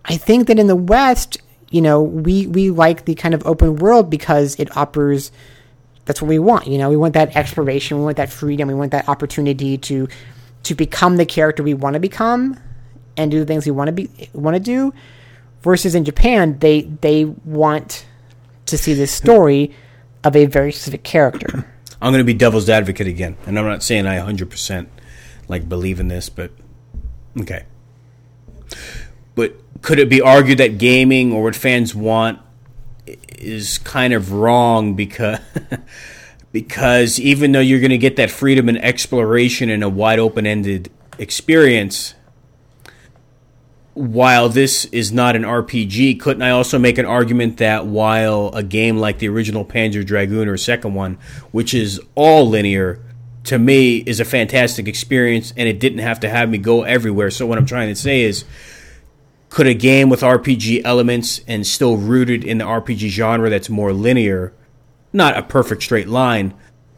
[SPEAKER 3] I think that in the West, you know, we we like the kind of open world because it offers. That's what we want. You know, we want that exploration, we want that freedom, we want that opportunity to to become the character we want to become and do the things we want to be want to do. Versus in Japan, they they want to see the story of a very specific character.
[SPEAKER 2] I'm going to be devil's advocate again, and I'm not saying I 100% like believe in this, but okay. But could it be argued that gaming or what fans want is kind of wrong because because even though you're going to get that freedom and exploration in a wide open-ended experience, while this is not an RPG, couldn't I also make an argument that while a game like the original Panzer Dragoon or second one, which is all linear, to me is a fantastic experience and it didn't have to have me go everywhere. So what I'm trying to say is could a game with RPG elements and still rooted in the RPG genre that's more linear, not a perfect straight line,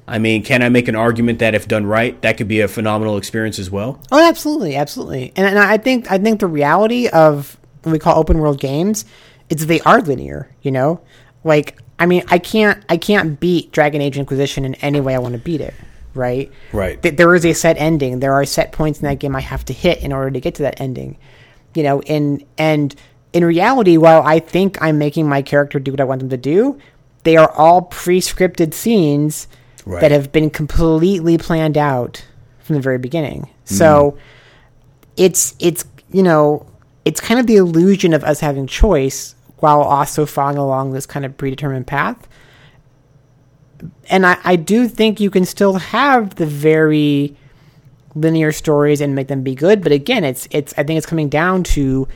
[SPEAKER 2] I mean, can I make an argument that if done right, that could be a phenomenal experience as well?
[SPEAKER 3] Oh, absolutely, absolutely. And, and I think I think the reality of what we call open world games is they are linear. You know, like I mean, I can't I can't beat Dragon Age Inquisition in any way I want to beat it. Right.
[SPEAKER 2] Right.
[SPEAKER 3] Th- there is a set ending. There are set points in that game I have to hit in order to get to that ending. You know, in and in reality, while I think I'm making my character do what I want them to do, they are all pre-scripted scenes
[SPEAKER 2] Right.
[SPEAKER 3] that have been completely planned out from the very beginning. Mm-hmm. So it's it's you know it's kind of the illusion of us having choice while also following along this kind of predetermined path. And I, I do think you can still have the very linear stories and make them be good, but again, it's it's I think it's coming down to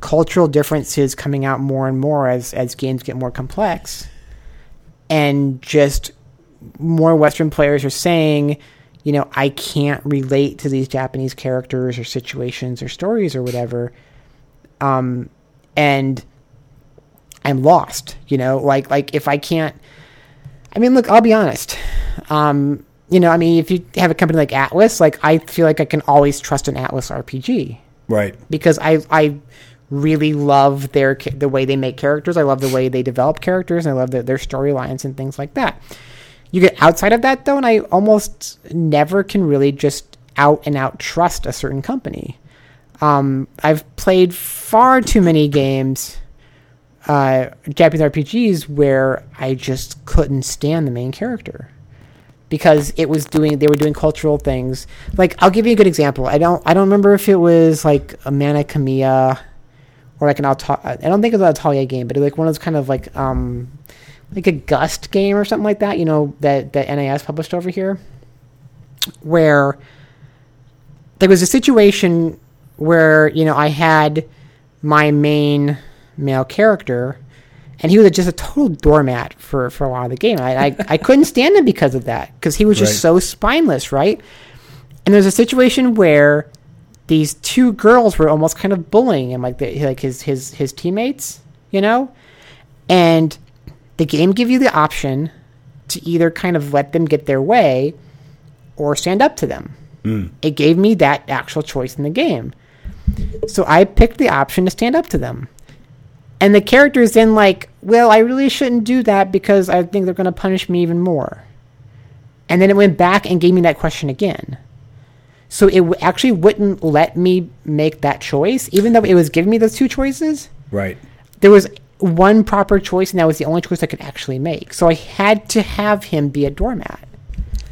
[SPEAKER 3] cultural differences coming out more and more as as games get more complex and just more Western players are saying, you know, I can't relate to these Japanese characters or situations or stories or whatever. Um, and I'm lost, you know, like, like if I can't, I mean, look, I'll be honest. Um, you know, I mean, if you have a company like Atlus, like I feel like I can always trust an Atlus RPG
[SPEAKER 2] Right.
[SPEAKER 3] because I I really love their the way they make characters. I love the way they develop characters, and I love the, their storylines and things like that. You get outside of that though, and I almost never can really just out and out trust a certain company. Um, I've played far too many games, uh, Japanese RPGs, where I just couldn't stand the main character because it was doing they were doing cultural things. Like I'll give you a good example. I don't I don't remember if it was like a Mana Khemia or like an Alta- I don't think it was an Atelier game, but it was like one of those kind of like um like a Gust game or something like that. You know that that NIS published over here, where there was a situation where you know I had my main male character and he was just a total doormat for, for a lot of the game. I, I, I couldn't stand him because of that, because he was just
[SPEAKER 2] Right.
[SPEAKER 3] so spineless, right? And there's a situation where these two girls were almost kind of bullying him, like the, like his his his teammates, you know, and the game give you the option to either kind of let them get their way or stand up to them. Hmm. It gave me that actual choice in the game. So I picked the option to stand up to them. And the character's then like, well, I really shouldn't do that because I think they're going to punish me even more. And then it went back and gave me that question again. So it w- actually wouldn't let me make that choice, even though it was giving me those two choices.
[SPEAKER 2] Right.
[SPEAKER 3] There was one proper choice, and that was the only choice I could actually make. So I had to have him be a doormat.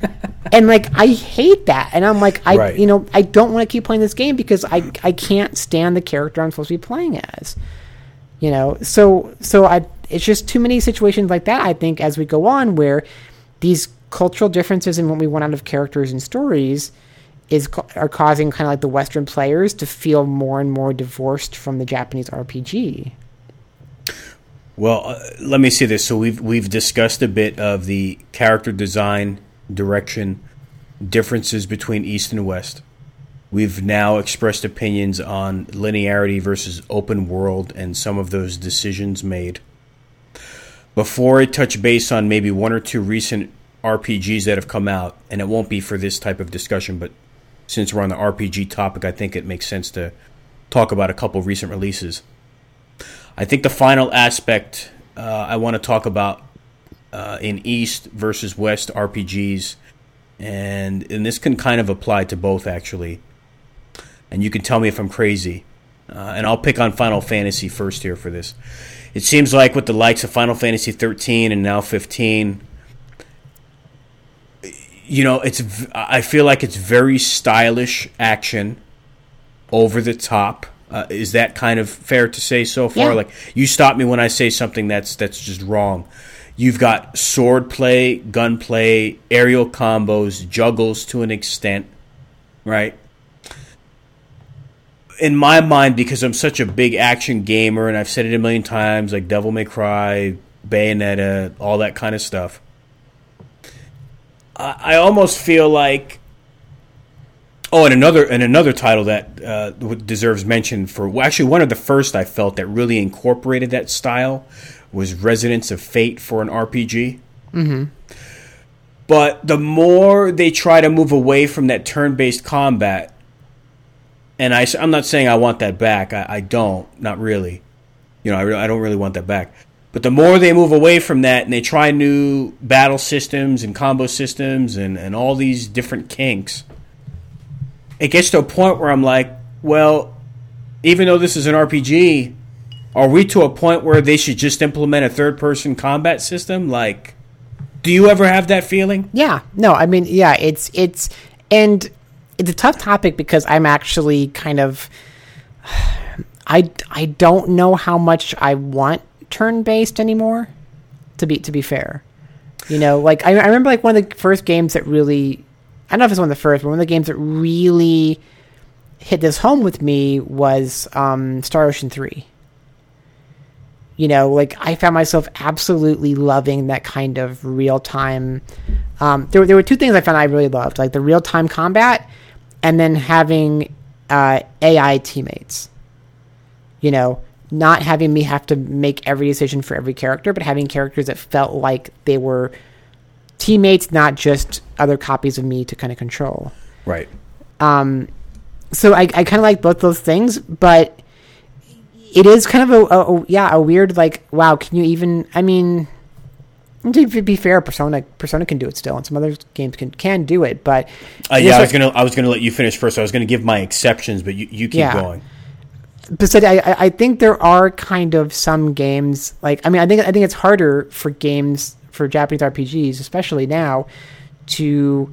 [SPEAKER 3] and like I hate that, and I'm like I,
[SPEAKER 2] Right.
[SPEAKER 3] you know, I don't want to keep playing this game because I I can't stand the character I'm supposed to be playing as you know so so i it's just too many situations like that i think as we go on where these cultural differences in what we want out of characters and stories is are causing kind of like the western players to feel more and more divorced from the japanese rpg
[SPEAKER 2] Well, uh, let me see this. So we've we've discussed a bit of the character design, direction, differences between East and West. We've now expressed opinions on linearity versus open world and some of those decisions made. Before I touch base on maybe one or two recent RPGs that have come out, and it won't be for this type of discussion, but since we're on the RPG topic, I think it makes sense to talk about a couple recent releases. I think the final aspect uh, I want to talk about uh, in East versus West RPGs, and and this can kind of apply to both actually. And you can tell me if I'm crazy. uh, and I'll pick on Final Fantasy first here for this. It seems like with the likes of Final Fantasy 13 and now 15, you know, it's I feel like it's very stylish action, over the top. Uh, is that kind of fair to say so far?
[SPEAKER 3] Yeah.
[SPEAKER 2] Like you stop me when I say something that's that's just wrong. You've got sword play, gun play, aerial combos, juggles to an extent, right? In my mind, because I'm such a big action gamer, and I've said it a million times, like Devil May Cry, Bayonetta, all that kind of stuff. I, I almost feel like Oh, and another and another title that uh, deserves mention for well, actually one of the first I felt that really incorporated that style was Resonance of Fate for an RPG. Mm-hmm. But the more they try to move away from that turn-based combat, and I, I'm not saying I want that back. I, I don't, not really. You know, I, re- I don't really want that back. But the more they move away from that and they try new battle systems and combo systems and, and all these different kinks, it gets to a point where I'm like, well, even though this is an RPG, are we to a point where they should just implement a third person combat system? Like, do you ever have that feeling?
[SPEAKER 3] Yeah. No, I mean, yeah, it's it's and it's a tough topic because I'm actually kind of I I don't know how much I want turn based anymore. To be to be fair, you know, like I, I remember like one of the first games that really I don't know if it's one of the first, but one of the games that really hit this home with me was um, Star Ocean Three. You know, like I found myself absolutely loving that kind of real time. Um, there, there were two things I found I really loved, like the real time combat, and then having uh, AI teammates. You know, not having me have to make every decision for every character, but having characters that felt like they were teammates, not just other copies of me to kind of control.
[SPEAKER 2] Right.
[SPEAKER 3] Um, so I, I kind of like both those things, but it is kind of a, a, a- yeah a weird like wow can you even I mean to be fair Persona Persona can do it still and some other games can can do it but
[SPEAKER 2] Uh, yeah, I
[SPEAKER 3] like-
[SPEAKER 2] was gonna I was gonna let you finish first. I was gonna give my exceptions, but you, you keep
[SPEAKER 3] Yeah.
[SPEAKER 2] going.
[SPEAKER 3] but I, I- think there are kind of some games like I mean I think I think it's harder for games for Japanese RPGs especially now to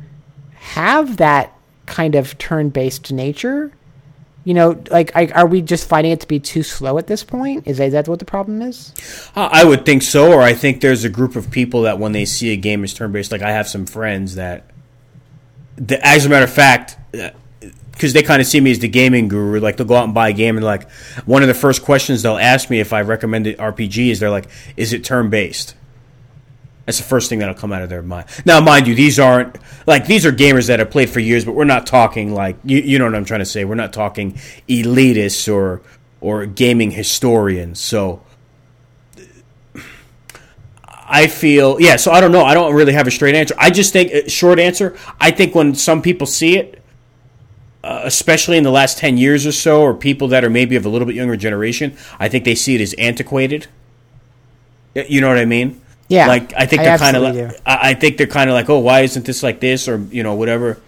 [SPEAKER 3] have that kind of turn-based nature you know like I, are we just finding it to be too slow at this point is that, what the problem is
[SPEAKER 2] Uh, I would think so, or I think there's a group of people that when they see a game is turn based, like I have some friends that, as a matter of fact, because they kind of see me as the gaming guru, like they'll go out and buy a game, and like one of the first questions they'll ask me if I recommend it RPG is they're like, "Is it turn based?" That's the first thing that'll come out of their mind. Now, mind you, these aren't like these are gamers that have played for years, but we're not talking like you, you know what I'm trying to say. We're not talking elitists or or gaming historians. So I feel yeah. So I don't know. I don't really have a straight answer. I just think short answer. I think when some people see it, uh, especially in the last ten years or so, or people that are maybe of a little bit younger generation, I think they see it as antiquated. You know what I mean?
[SPEAKER 3] Yeah,
[SPEAKER 2] Like I think
[SPEAKER 3] I
[SPEAKER 2] they're kind of like I think they're kind of like, oh, why isn't this like this, or you know, whatever.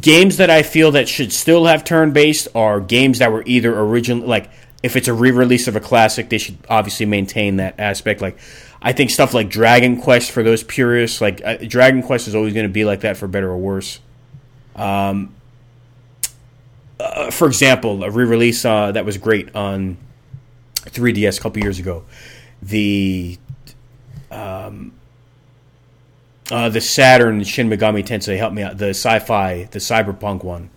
[SPEAKER 2] Games that I feel that should still have turn based are games that were either originally like if it's a re-release of a classic, they should obviously maintain that aspect. Like I think stuff like Dragon Quest for those purists, like uh, Dragon Quest is always going to be like that for better or worse. Um, uh, for example, a re-release uh, that was great on 3DS a couple years ago, the um, uh, the Saturn Shin Megami Tensei help me out the sci-fi the cyberpunk one.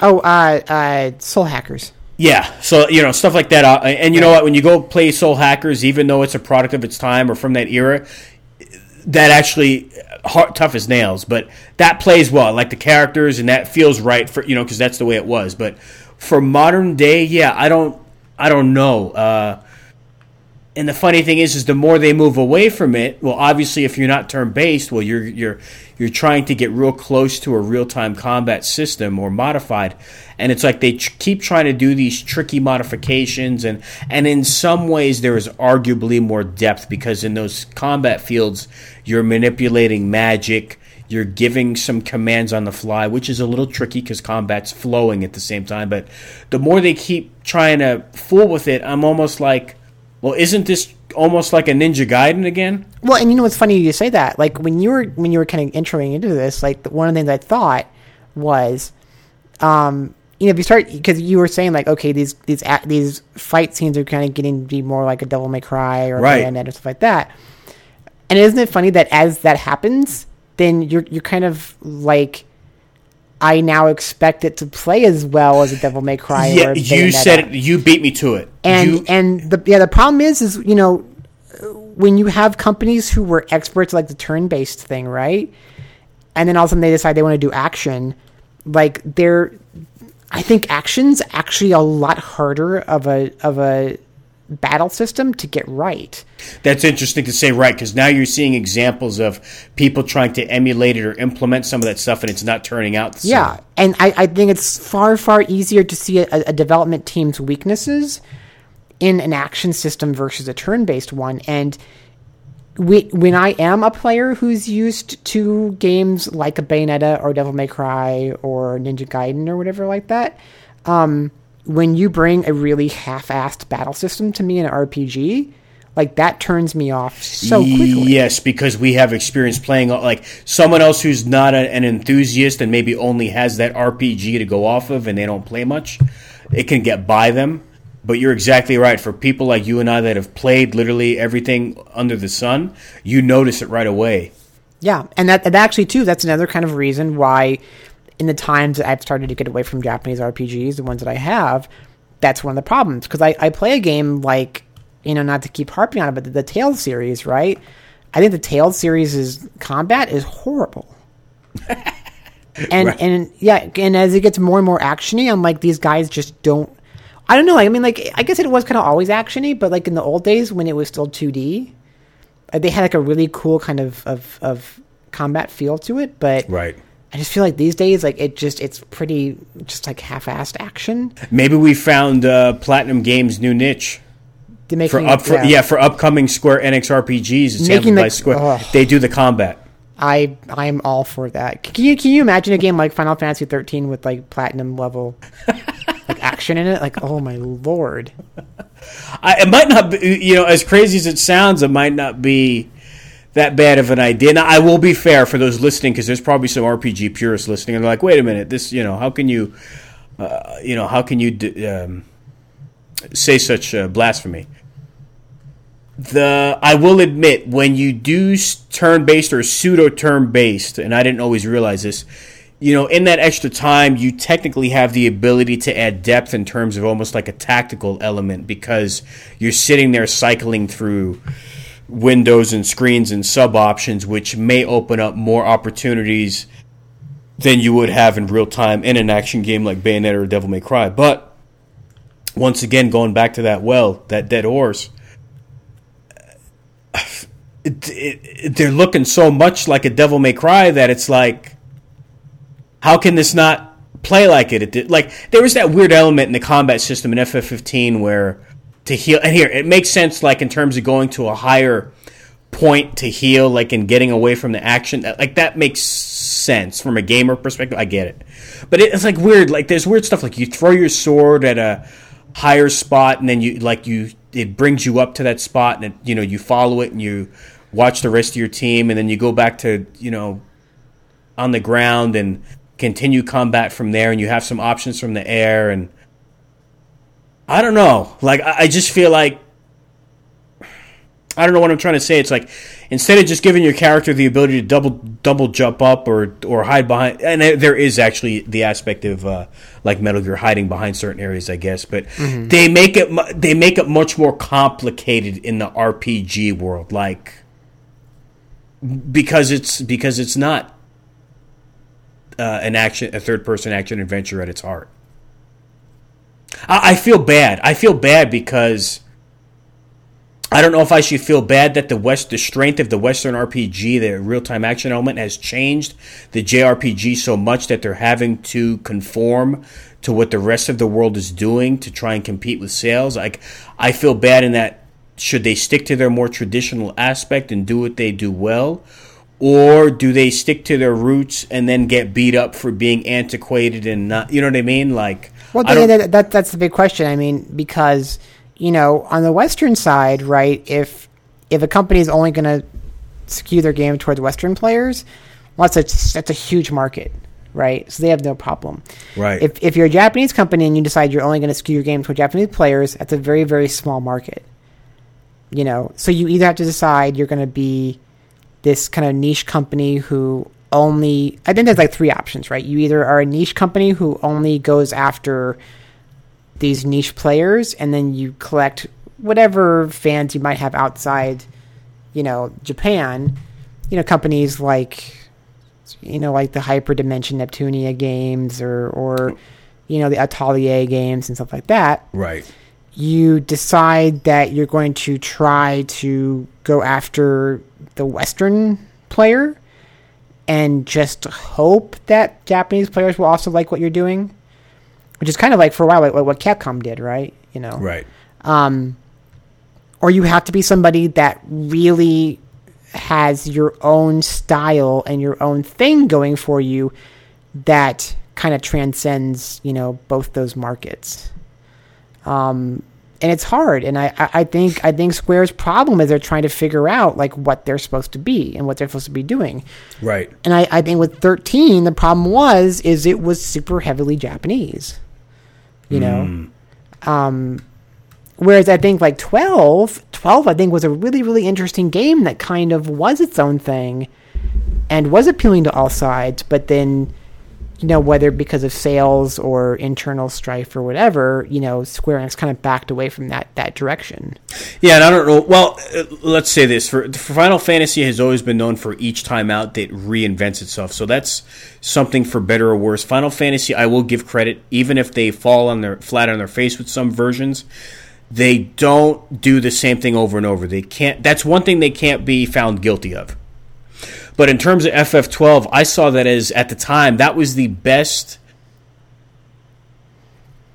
[SPEAKER 3] oh uh uh soul hackers
[SPEAKER 2] Yeah, so you know stuff like that, uh, and you know what? When you go play Soul Hackers, even though it's a product of its time or from that era, that actually hard, tough as nails. But that plays well, like the characters, and that feels right for you know because that's the way it was. But for modern day, yeah, I don't, I don't know. Uh, and the funny thing is, is the more they move away from it, well, obviously, if you're not turn based, well, you're you're you're trying to get real close to a real time combat system or modified, and it's like they ch- keep trying to do these tricky modifications, and and in some ways there is arguably more depth because in those combat fields, you're manipulating magic, you're giving some commands on the fly, which is a little tricky because combat's flowing at the same time. But the more they keep trying to fool with it, I'm almost like, well, isn't this almost like a Ninja Gaiden again?
[SPEAKER 3] Well, and you know what's funny you say that? Like when you were when you were kind of introing into this, like one of the things I thought was, um, you know, if you start because you were saying like, okay, these these these fight scenes are kind of getting to be more like a Devil May Cry or
[SPEAKER 2] right.
[SPEAKER 3] Bayonetta or stuff like that. And isn't it funny that as that happens, then you're you're kind of like. I now expect it to play as well as a Devil May Cry.
[SPEAKER 2] Yeah, you said it. You beat me to it.
[SPEAKER 3] And
[SPEAKER 2] you,
[SPEAKER 3] and the yeah the problem is is you know when you have companies who were experts like the turn based thing, right? And then all of a sudden they decide they want to do action, like they're I think action's actually a lot harder of a of a battle system to get right.
[SPEAKER 2] That's interesting to say, right? Because now you're seeing examples of people trying to emulate it or implement some of that stuff, and it's not turning out.
[SPEAKER 3] yeah, and I, I, think it's far far easier to see a, a development team's weaknesses in an action system versus a turn based one, and we, when I am a player who's used to games like a Bayonetta or Devil May Cry or Ninja Gaiden or whatever like that, um, when you bring a really half-assed battle system to me in an RPG, like that turns me off so quickly.
[SPEAKER 2] Yes, because we have experience playing uh, like someone else who's not a, an enthusiast and maybe only has that RPG to go off of, and they don't play much. It can get by them. But you're exactly right. For people like you and I that have played literally everything under the sun, you notice it right away.
[SPEAKER 3] Yeah, and that and actually too, that's another kind of reason why, in the times that I've started to get away from Japanese RPGs, the ones that I have, that's one of the problems because I, I play a game like you know not to keep harping on it, but the, the Tales series, right? I think the Tales series' combat is horrible. and right. and yeah, and as it gets more and more actiony, I'm like these guys just don't I don't know. I mean, like I guess it was kind of always actiony, but like in the old days when it was still 2D, uh, they had like a really cool kind of of, of combat feel to it. But
[SPEAKER 2] right.
[SPEAKER 3] I just feel like these days, like it just it's pretty just like half-assed action.
[SPEAKER 2] Maybe we found uh, Platinum Games' new niche. For up for, yeah. yeah. for upcoming Square Enix RPGs, it's Making handled the, by Square. Oh. They do the combat.
[SPEAKER 3] I I'm all for that. Can you can you imagine a game like Final Fantasy 13 with like platinum level like action in it? Like oh my lord!
[SPEAKER 2] I, it might not be you know as crazy as it sounds. It might not be that bad of an idea. Now I will be fair for those listening because there's probably some RPG purists listening and they're like, wait a minute, this you know how can you uh, you know how can you d- um, say such uh, blasphemy? the I will admit when you do turn based or pseudo turn based, and I didn't always realize this. You know, in that extra time, you technically have the ability to add depth in terms of almost like a tactical element because you're sitting there cycling through windows and screens and sub options, which may open up more opportunities than you would have in real time in an action game like Bayonetta or Devil May Cry. But once again, going back to that well, that dead horse it, it, they're looking so much like a Devil May Cry that it's like, how can this not play like it? It did, like there was that weird element in the combat system in FF15 where to heal, and here it makes sense, like in terms of going to a higher point to heal, like in getting away from the action, like that makes sense from a gamer perspective. I get it, but it's like weird. Like there's weird stuff, like you throw your sword at a higher spot, and then you like you it brings you up to that spot, and it, you know you follow it and you watch the rest of your team, and then you go back to you know on the ground and continue combat from there, and you have some options from the air, and I don't know. Like I, I just feel like I don't know what I'm trying to say. It's like instead of just giving your character the ability to double double jump up or or hide behind, and there is actually the aspect of uh, like Metal Gear hiding behind certain areas, I guess. But mm-hmm. they make it they make it much more complicated in the RPG world. Like because it's because it's not uh, an action a third person action adventure at its heart. I, I feel bad. I feel bad because I don't know if I should feel bad that the West, the strength of the Western RPG, the real time action element, has changed the JRPG so much that they're having to conform to what the rest of the world is doing to try and compete with sales. Like, I feel bad in that should they stick to their more traditional aspect and do what they do well, or do they stick to their roots and then get beat up for being antiquated and not? You know what I mean? Like,
[SPEAKER 3] Well, yeah, that, that, that's the big question. I mean, because you know, on the Western side, right? If if a company is only going to skew their game towards Western players, well, that's a that's a huge market, right? So they have no problem.
[SPEAKER 2] Right.
[SPEAKER 3] If if you're a Japanese company and you decide you're only going to skew your game toward Japanese players, that's a very very small market. You know, so you either have to decide you're going to be this kind of niche company who only I think there's like three options, right? You either are a niche company who only goes after these niche players and then you collect whatever fans you might have outside, you know, Japan, you know, companies like you know, like the Hyperdimension Neptunia games or or you know, the Atelier games and stuff like that
[SPEAKER 2] right.
[SPEAKER 3] you decide that you're going to try to go after the Western player and just hope that Japanese players will also like what you're doing, which is kind of like for a while like, what Capcom did, right? You know,
[SPEAKER 2] Right.
[SPEAKER 3] um, or you have to be somebody that really has your own style and your own thing going for you that kind of transcends, you know, both those markets. Um, and it's hard, and I, I think I think Square's problem is they're trying to figure out like what they're supposed to be and what they're supposed to be doing.
[SPEAKER 2] Right.
[SPEAKER 3] And I, I think with 13, the problem was is it was super heavily Japanese. You know, um, whereas I think like 12, 12 I think was a really really interesting game that kind of was its own thing, and was appealing to all sides. But then, you know, whether because of sales or internal strife or whatever, you know, Square Enix kind of backed away from that that direction.
[SPEAKER 2] Yeah, and I don't know. Well, uh, let's say this: for, for Final Fantasy has always been known for each time out that reinvents itself. So that's something for better or worse. Final Fantasy, I will give credit, even if they fall on their flat on their face with some versions, they don't do the same thing over and over. They can't. That's one thing they can't be found guilty of. But in terms of FF12, I saw that as at the time that was the best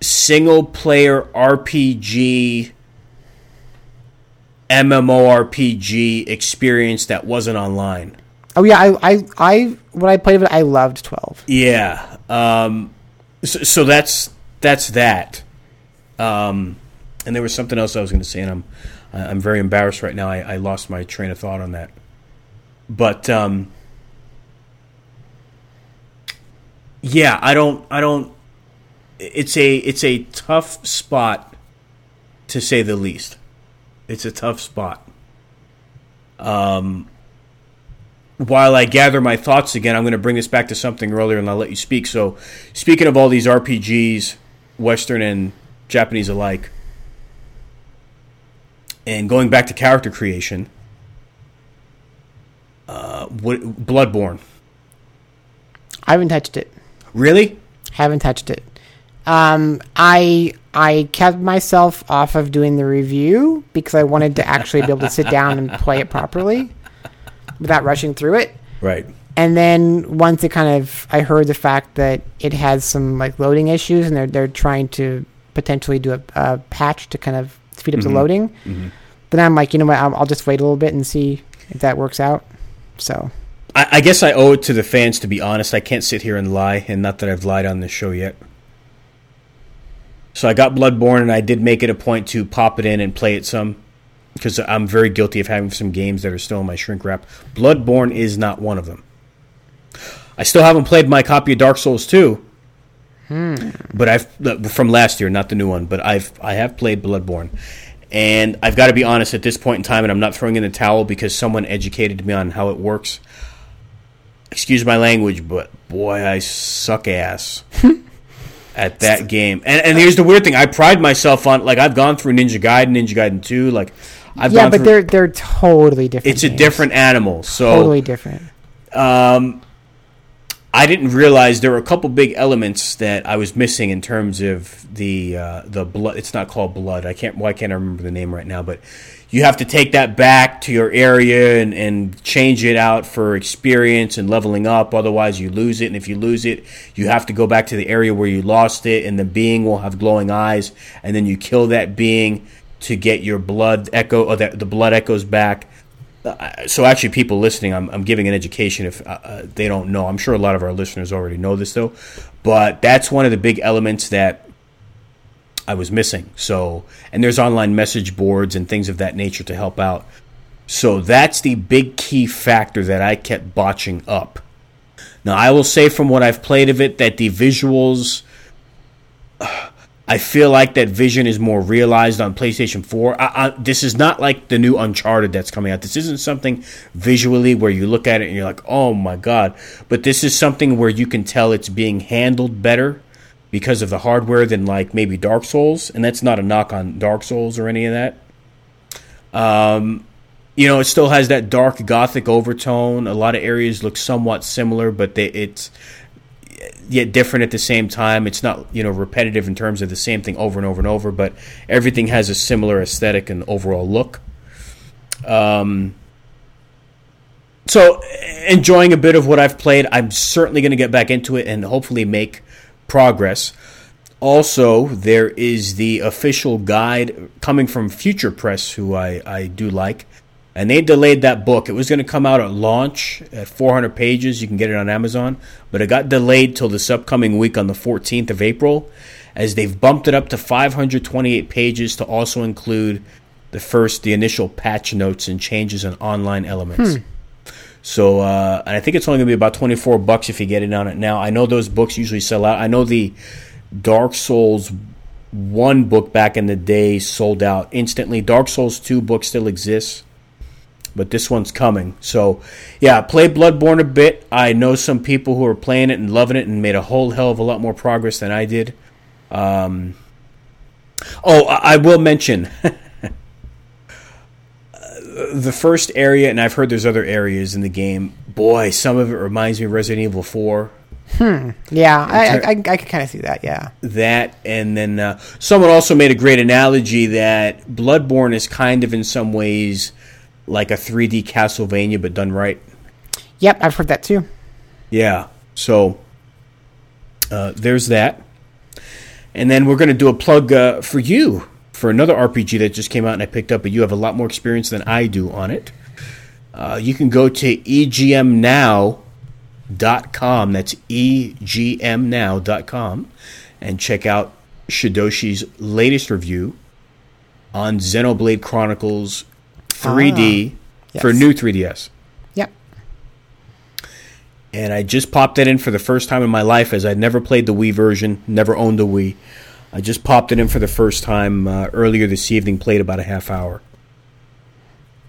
[SPEAKER 2] single player RPG MMORPG experience that wasn't online.
[SPEAKER 3] Oh yeah, I I, I when I played it, I loved 12.
[SPEAKER 2] Yeah. Um, so, so that's that's that. Um, and there was something else I was going to say, and I'm I'm very embarrassed right now. I, I lost my train of thought on that. But um, yeah, I don't I don't. It's a it's a tough spot, to say the least. It's a tough spot. Um, while I gather my thoughts again, I'm going to bring this back to something earlier and I'll let you speak. So, speaking of all these RPGs, Western and Japanese alike, and going back to character creation, uh, what, Bloodborne.
[SPEAKER 3] I haven't touched it.
[SPEAKER 2] Really?
[SPEAKER 3] Haven't touched it. Um, I I kept myself off of doing the review because I wanted to actually be able to sit down and play it properly without rushing through it.
[SPEAKER 2] Right.
[SPEAKER 3] And then once it kind of, I heard the fact that it has some like loading issues, and they're they're trying to potentially do a, a patch to kind of speed up the loading. Then I'm like, you know what? I'll, I'll just wait a little bit and see if that works out. So
[SPEAKER 2] I, I guess I owe it to the fans to be honest. I can't sit here and lie, and not that I've lied on this show yet. So I got Bloodborne, and I did make it a point to pop it in and play it some, because I'm very guilty of having some games that are still in my shrink wrap. Bloodborne is not one of them. I still haven't played my copy of Dark Souls 2, hmm. but I've from last year, not the new one, but I've I have played Bloodborne, and I've got to be honest at this point in time, and I'm not throwing in the towel because someone educated me on how it works. Excuse my language, but boy, I suck ass at that game. And and here's the weird thing: I pride myself on like I've gone through Ninja Gaiden, Ninja Gaiden Two, like I've
[SPEAKER 3] yeah, but
[SPEAKER 2] through.
[SPEAKER 3] they're they're totally different.
[SPEAKER 2] It's a different animal. So
[SPEAKER 3] totally different.
[SPEAKER 2] um, I didn't realize there were a couple big elements that I was missing in terms of the uh, the blood. It's not called blood. I can't. Why can't I remember the name right now? But you have to take that back to your area and, and change it out for experience and leveling up. Otherwise, you lose it. And if you lose it, you have to go back to the area where you lost it. And the being will have glowing eyes. And then you kill that being to get your blood echo or the, the blood echoes back uh, so actually, people listening, I'm, I'm giving an education if uh, uh, they don't know. I'm sure a lot of our listeners already know this though, but that's one of the big elements that I was missing. So, and there's online message boards and things of that nature to help out. So that's the big key factor that I kept botching up. Now, I will say from what I've played of it that the visuals, I feel like that vision is more realized on PlayStation 4. I, I, this is not like the new Uncharted that's coming out. This isn't something visually where you look at it and you're like, oh my God. But this is something where you can tell it's being handled better because of the hardware than like maybe Dark Souls. And that's not a knock on Dark Souls or any of that. Um, you know, it still has that dark gothic overtone. A lot of areas look somewhat similar, but they, it's yet different at the same time. It's not you know repetitive in terms of the same thing over and over and over, but everything has a similar aesthetic and overall look. Um, so enjoying a bit of what I've played. I'm certainly going to get back into it and hopefully make progress. Also, there is the official guide coming from Future Press, who I, I do like and they delayed that book. It was going to come out at launch at 400 pages. You can get it on Amazon, but it got delayed till this upcoming week on the 14th of April, as they've bumped it up to 528 pages to also include the first, the initial patch notes and changes and online elements. Hmm. So, uh, and I think it's only going to be about 24 bucks if you get it on it now. I know those books usually sell out. I know the Dark Souls one book back in the day sold out instantly. Dark Souls 2 book still exists but this one's coming. So, yeah, play Bloodborne a bit. I know some people who are playing it and loving it and made a whole hell of a lot more progress than I did. Um, oh, I, I will mention the first area, and I've heard there's other areas in the game. Boy, some of it reminds me of Resident Evil 4.
[SPEAKER 3] Hmm. Yeah, I, I, I, I can kind of see that. Yeah.
[SPEAKER 2] That, and then uh, someone also made a great analogy that Bloodborne is kind of in some ways like a 3D Castlevania, but done right.
[SPEAKER 3] Yep, I've heard that too.
[SPEAKER 2] Yeah. So uh, there's that. And then we're going to do a plug uh, for you for another RPG that just came out and I picked up, but you have a lot more experience than I do on it. Uh, you can go to egmnow.com. That's egmnow.com and check out Shidoshi's latest review on Xenoblade Chronicles 3D ah, yes. for new 3DS.
[SPEAKER 3] Yep.
[SPEAKER 2] And I just popped it in for the first time in my life as I'd never played the Wii version, never owned a Wii. I just popped it in for the first time uh, earlier this evening, played about a half hour.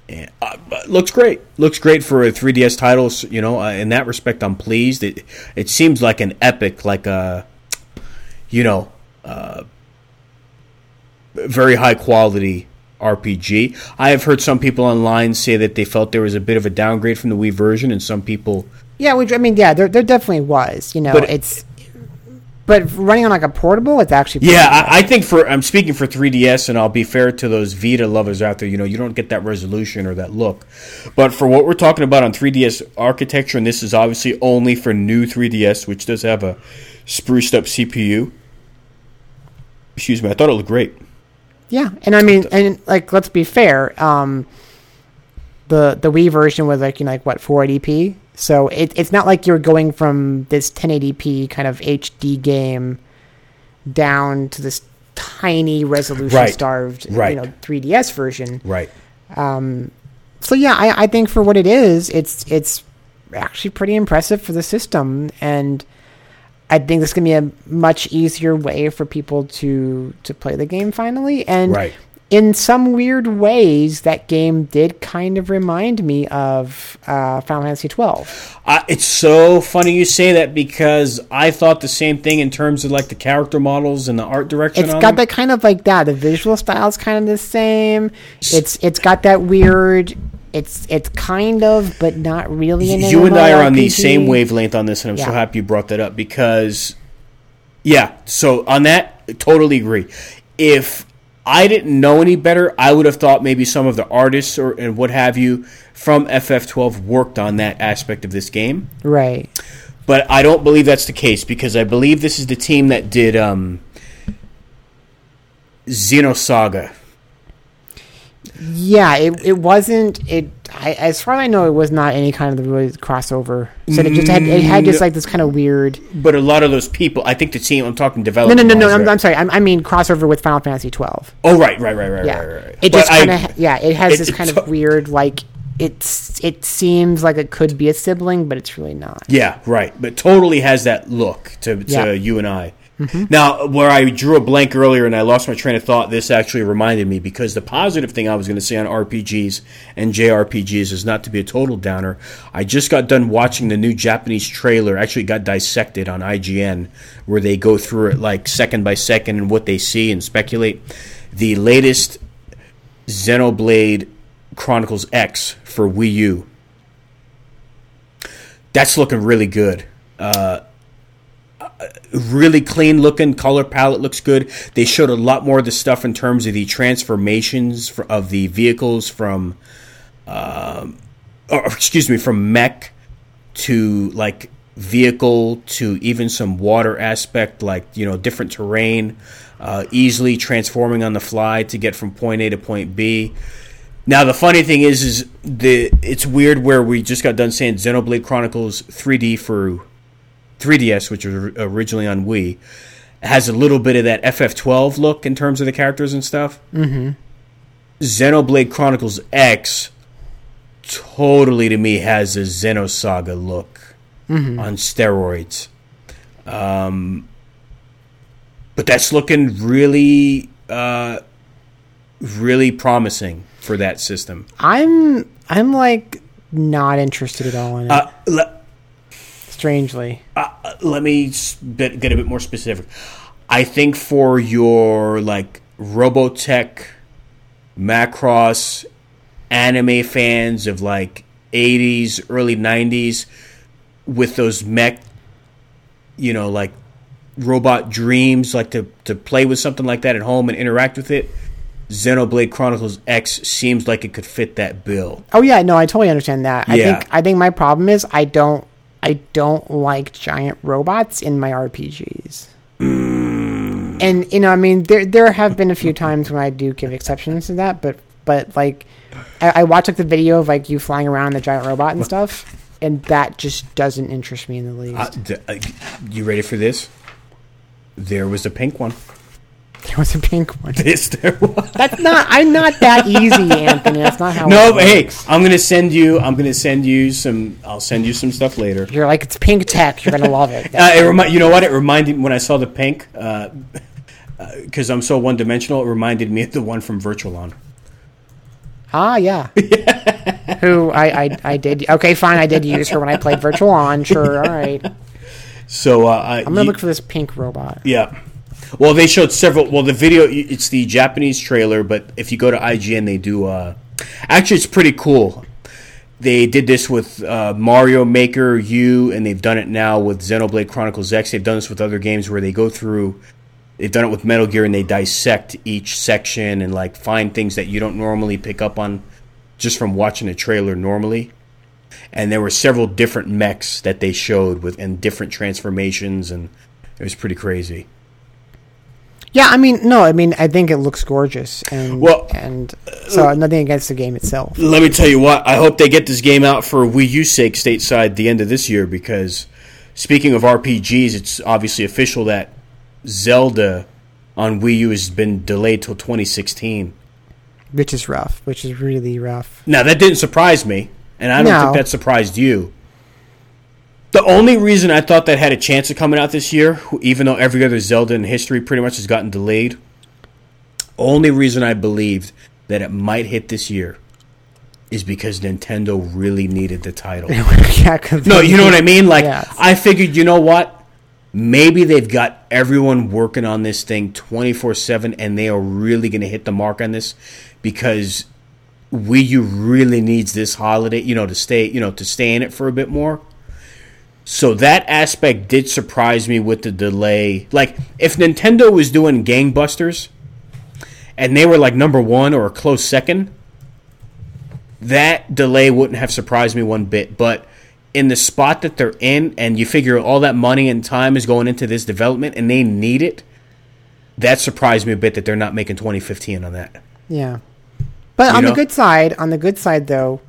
[SPEAKER 2] And, uh, looks great. Looks great for a 3DS title. You know, uh, in that respect, I'm pleased. It it seems like an epic, like a, you know, uh, very high quality RPG. I have heard some people online say that they felt there was a bit of a downgrade from the Wii version, and some people.
[SPEAKER 3] Yeah, which I mean, yeah, there there definitely was. You know, but it's. But running on like a portable, it's actually
[SPEAKER 2] yeah. I, I, think for I'm speaking for 3DS, and I'll be fair to those Vita lovers out there. You know, you don't get that resolution or that look, but for what we're talking about on 3DS architecture, and this is obviously only for new 3DS, which does have a spruced up CPU. Excuse me, I thought it looked great.
[SPEAKER 3] Yeah, and I mean, and like, let's be fair. Um, the the Wii version was like you know like what 480p, so it, it's not like you're going from this 1080p kind of HD game down to this tiny resolution right. starved right. you know 3DS version.
[SPEAKER 2] Right.
[SPEAKER 3] Um, so yeah, I, I think for what it is, it's it's actually pretty impressive for the system and I think this can be a much easier way for people to to play the game finally. And
[SPEAKER 2] right.
[SPEAKER 3] in some weird ways, that game did kind of remind me of uh, Final Fantasy twelve.
[SPEAKER 2] Uh, it's so funny you say that because I thought the same thing in terms of like the character models and the art direction.
[SPEAKER 3] It's got them. that kind of like that. The visual style is kind of the same. It's it's got that weird it's it's kind of, but not really. An
[SPEAKER 2] you and I are on the same wavelength on this, and I'm yeah. so happy you brought that up because, yeah. So on that, totally agree. If I didn't know any better, I would have thought maybe some of the artists or and what have you from FF12 worked on that aspect of this game.
[SPEAKER 3] Right.
[SPEAKER 2] But I don't believe that's the case because I believe this is the team that did um, Xenosaga
[SPEAKER 3] Yeah, it, it wasn't it. I, as far as I know, it was not any kind of really crossover. So it just had it had just like this kind of weird.
[SPEAKER 2] But a lot of those people, I think the team. I'm talking development.
[SPEAKER 3] no, no, no.
[SPEAKER 2] wise,
[SPEAKER 3] I'm. I'm sorry. I'm, I mean crossover with Final Fantasy twelve.
[SPEAKER 2] Oh, right, right, right, right,
[SPEAKER 3] Yeah,
[SPEAKER 2] right, right.
[SPEAKER 3] it
[SPEAKER 2] But
[SPEAKER 3] just kind of yeah. It has
[SPEAKER 2] it-
[SPEAKER 3] this kind of weird like it's it seems like it could be a sibling, but it's really not.
[SPEAKER 2] Yeah, right. But totally has that look to, to
[SPEAKER 3] Yeah.
[SPEAKER 2] you and I. Now, where I drew a blank earlier and I lost my train of thought, this actually reminded me because the positive thing I was going to say on RPGs and JRPGs is not to be a total downer. I just got done watching the new Japanese trailer, actually got dissected on IGN, where they go through it like second by second and what they see and speculate. The latest Xenoblade Chronicles X for Wii U. That's looking really good. Uh, really clean looking color palette looks good. They showed a lot more of the stuff in terms of the transformations of the vehicles from, um, or excuse me, from mech to like vehicle to even some water aspect, like you know different terrain, uh, easily transforming on the fly to get from point A to point B. Now the funny thing is, is the it's weird where we just got done saying Xenoblade Chronicles 3D for 3DS, which was originally on Wii, has a little bit of that FF12 look in terms of the characters and stuff. Mm-hmm. Xenoblade Chronicles X totally to me has a Xenosaga look on steroids. Um, but that's looking really, uh, really promising for that system.
[SPEAKER 3] I'm I'm like not interested at all in it.
[SPEAKER 2] Uh,
[SPEAKER 3] strangely,
[SPEAKER 2] uh, let me bit, get a bit more specific. I think for your like Robotech, Macross, anime fans of like 80s, early 90s, with those mech, you know, like robot dreams, like to, to play with something like that at home and interact with it. Xenoblade Chronicles X seems like it could fit that bill.
[SPEAKER 3] oh yeah, no, I totally understand that. I
[SPEAKER 2] Yeah.
[SPEAKER 3] think I think my problem is I don't I don't like giant robots in my RPGs. And you know, I mean, there there have been a few times when I do give exceptions to that, but but like, I, I watch like the video of like you flying around the giant robot and stuff, and that just doesn't interest me in the least.
[SPEAKER 2] Uh, d- uh, you ready for this? There was a pink one.
[SPEAKER 3] There was a pink one.
[SPEAKER 2] This there was.
[SPEAKER 3] That's not. I'm not that easy, Anthony. That's not how.
[SPEAKER 2] No,
[SPEAKER 3] it
[SPEAKER 2] but hey. I'm gonna send you. I'm gonna send you some. I'll send you some stuff later.
[SPEAKER 3] You're like it's pink tech. You're gonna love it.
[SPEAKER 2] Uh, it remi- You know what? It reminded me when I saw the pink, because I'm so one dimensional. It reminded me of the one from Virtualon.
[SPEAKER 3] Ah, yeah. Who I, I I did. Okay, fine. I did use her when I played Virtual On. Sure. All right.
[SPEAKER 2] So uh, I, am
[SPEAKER 3] gonna
[SPEAKER 2] you-
[SPEAKER 3] look for this pink robot.
[SPEAKER 2] Yeah. Well, they showed several. Well, the video it's the Japanese trailer, but if you go to IGN, they do. Uh, actually, it's pretty cool. They did this with uh, Mario Maker U, and they've done it now with Xenoblade Chronicles X. They've done this with other games where they go through. They've done it with Metal Gear, and they dissect each section and like find things that you don't normally pick up on just from watching a trailer normally. And there were several different mechs that they showed with and different transformations, and it was pretty crazy.
[SPEAKER 3] Yeah, I mean, no, I mean, I think it looks gorgeous, and
[SPEAKER 2] Well-
[SPEAKER 3] and so uh, nothing against the game itself.
[SPEAKER 2] Let me tell you what. I hope they get this game out for Wii U sake stateside the end of this year because speaking of RPGs, it's obviously official that Zelda on Wii U has been delayed till 2016.
[SPEAKER 3] Which is rough. Which is really rough.
[SPEAKER 2] Now that didn't surprise me, and I don't
[SPEAKER 3] No.
[SPEAKER 2] think that surprised you. The only reason I thought that had a chance of coming out this year, even though every other Zelda in history pretty much has gotten delayed, only reason I believed that it might hit this year is because Nintendo really needed the title.
[SPEAKER 3] yeah,
[SPEAKER 2] No, you know what I mean? Like,
[SPEAKER 3] Yes.
[SPEAKER 2] I figured, you know what? Maybe they've got everyone working on this thing 24 7 and they are really going to hit the mark on this because Wii U really needs this holiday, you know, to stay, you know, to stay in it for a bit more. So that aspect did surprise me with the delay. Like, if Nintendo was doing gangbusters and they were like number one or a close second, that delay wouldn't have surprised me one bit. But in the spot that they're in, and you figure all that money and time is going into this development, and they need it, that surprised me a bit that they're not making 2015 on that.
[SPEAKER 3] Yeah. But
[SPEAKER 2] You
[SPEAKER 3] on
[SPEAKER 2] know?
[SPEAKER 3] the good side, on the good side though,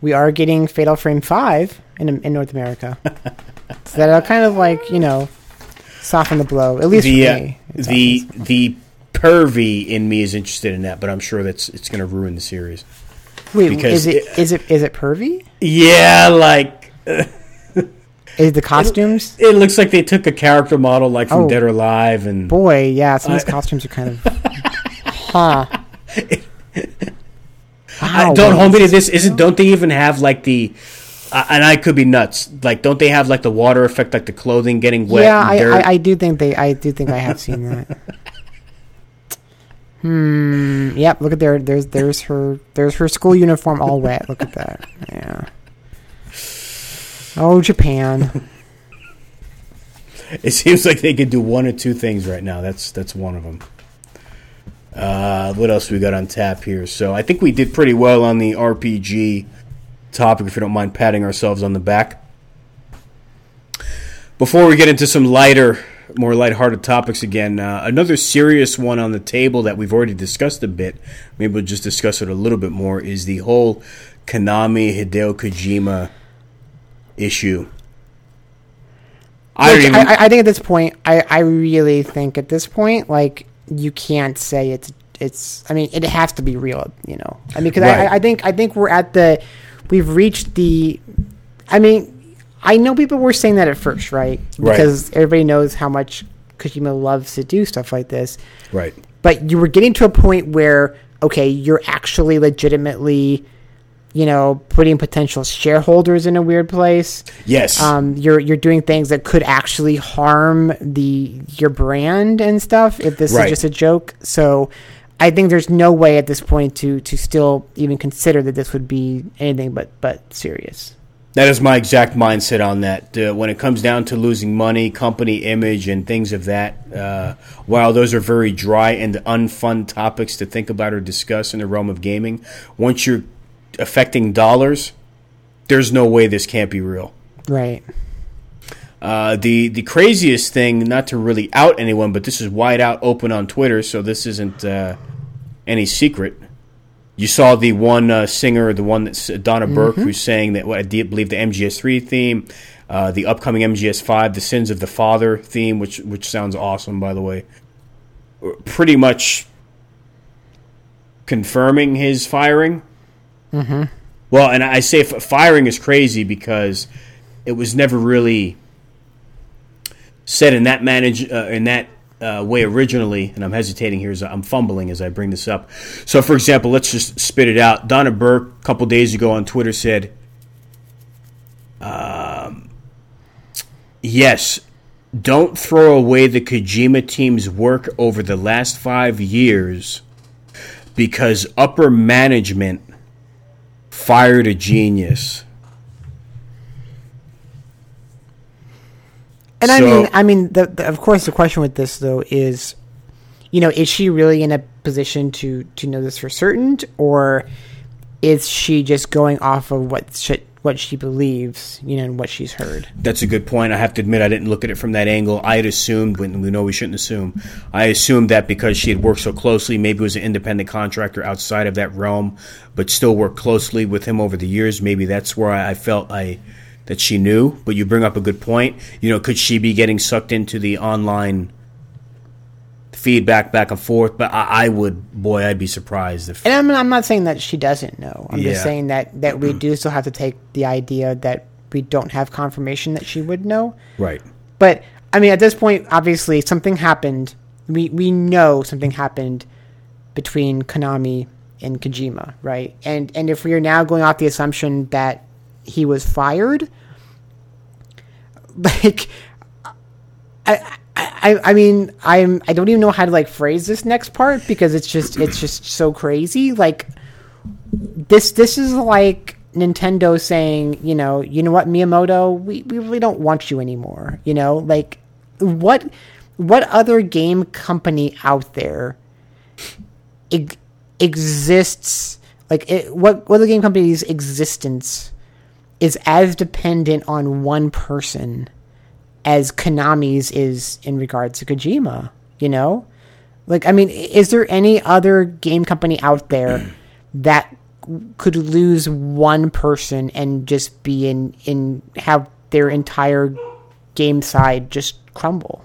[SPEAKER 3] we are getting Fatal Frame Five in in North America, so that'll kind of like you know soften the blow. At least
[SPEAKER 2] the
[SPEAKER 3] for
[SPEAKER 2] uh,
[SPEAKER 3] me. it
[SPEAKER 2] the the pervy in me is interested in that, but I'm sure that's it's going to ruin the series.
[SPEAKER 3] wait
[SPEAKER 2] because
[SPEAKER 3] is it is it is it pervy?
[SPEAKER 2] Yeah, like
[SPEAKER 3] Is the costumes?
[SPEAKER 2] it looks like they took a character model like from
[SPEAKER 3] Oh.
[SPEAKER 2] Dead or Alive, and
[SPEAKER 3] Boy, yeah, some of these costumes are kind of, huh?
[SPEAKER 2] I, don't hold me to this. Isn't don't they even have like the? Uh, and I could be nuts. Like, don't they have like the water effect, like the clothing getting wet?
[SPEAKER 3] yeah,
[SPEAKER 2] and
[SPEAKER 3] I? I, I do think they. I do think I have seen that. hmm. Yep. Look at there. There's there's her. There's her school uniform all wet. Look at that. Yeah. Oh, Japan.
[SPEAKER 2] It seems like they could do one or two things right now. That's that's one of them. Uh, what else we got on tap here? So I think we did pretty well on the RPG topic. If you don't mind patting ourselves on the back. Before we get into some lighter, more lighthearted topics again, uh, another serious one on the table that we've already discussed a bit. Maybe we'll just discuss it a little bit more. Is the whole Konami Hideo Kojima issue? I
[SPEAKER 3] Which
[SPEAKER 2] even.
[SPEAKER 3] I, I think at this point, I, I really think at this point, like you can't say it's it's. I mean, it has to be real, you know. I mean, because
[SPEAKER 2] Right.
[SPEAKER 3] I, I think I think we're at the we've reached the. I mean, I know people were saying that at first, right?
[SPEAKER 2] Right.
[SPEAKER 3] Because everybody knows how much Kojima loves to do stuff like this,
[SPEAKER 2] right.
[SPEAKER 3] but you were getting to a point where okay, you're actually legitimately. You know, putting potential shareholders in a weird place
[SPEAKER 2] Yes.
[SPEAKER 3] um, you're you're doing things that could actually harm the your brand and stuff if this
[SPEAKER 2] Right.
[SPEAKER 3] is just a joke. So I think there's no way at this point to to still even consider that this would be anything but but serious.
[SPEAKER 2] That is my exact mindset on that. Uh, when it comes down to losing money, company image, and things of that, uh, while those are very dry and unfun topics to think about or discuss in the realm of gaming, once you're affecting dollars, there's no way this can't be real.
[SPEAKER 3] Right.
[SPEAKER 2] Uh, the the craziest thing, not to really out anyone, but this is wide out open on Twitter, so this isn't uh, any secret. You saw the one uh, singer, the one that's Donna Burke, who's saying that what I believe the MGS3 theme, uh, the upcoming MGS5, the Sins of the Father theme, which which sounds awesome, by the way, pretty much confirming his firing. Mm-hmm. Well, and I say firing is crazy because it was never really said in that manage uh, in that uh, way originally, and I'm hesitating here as I'm fumbling as I bring this up. So, for example, let's just spit it out. Donna Burke a couple days ago on Twitter said, um, "Yes, don't throw away the Kojima team's work over the last five years because upper management fired a genius."
[SPEAKER 3] And I mean, I mean, the, the, of course, the question with this though is, you know, is she really in a position to to know this for certain, or is she just going off of what she, what she believes, you know, and what she's heard?
[SPEAKER 2] That's a good point. I have to admit, I didn't look at it from that angle. I had assumed, when we know we shouldn't assume, I assumed that because she had worked so closely, maybe was an independent contractor outside of that realm, but still worked closely with him over the years. Maybe that's where I, I felt I that she knew. But you bring up a good point. You know, could she be getting sucked into the online feedback back and forth? But I, I would, boy, I'd be surprised if.
[SPEAKER 3] And I'm, I'm not saying that she doesn't know. I'm
[SPEAKER 2] Yeah.
[SPEAKER 3] just saying that that we do still have to take the idea that we don't have confirmation that she would know.
[SPEAKER 2] Right.
[SPEAKER 3] But I mean, at this point, obviously, something happened. We we know something happened between Konami and Kojima, right? And and if we are now going off the assumption that he was fired, like, I. I, I mean I'm I don't even know how to like phrase this next part because it's just it's just so crazy like this this is like Nintendo saying, you know, you know what, Miyamoto, we, we really don't want you anymore. You know, like what what other game company out there ex- exists like it, what what other game company's existence is as dependent on one person as Konami's is in regards to Kojima, you know? Like I mean, is there any other game company out there that could lose one person and just be in in have their entire game side just crumble.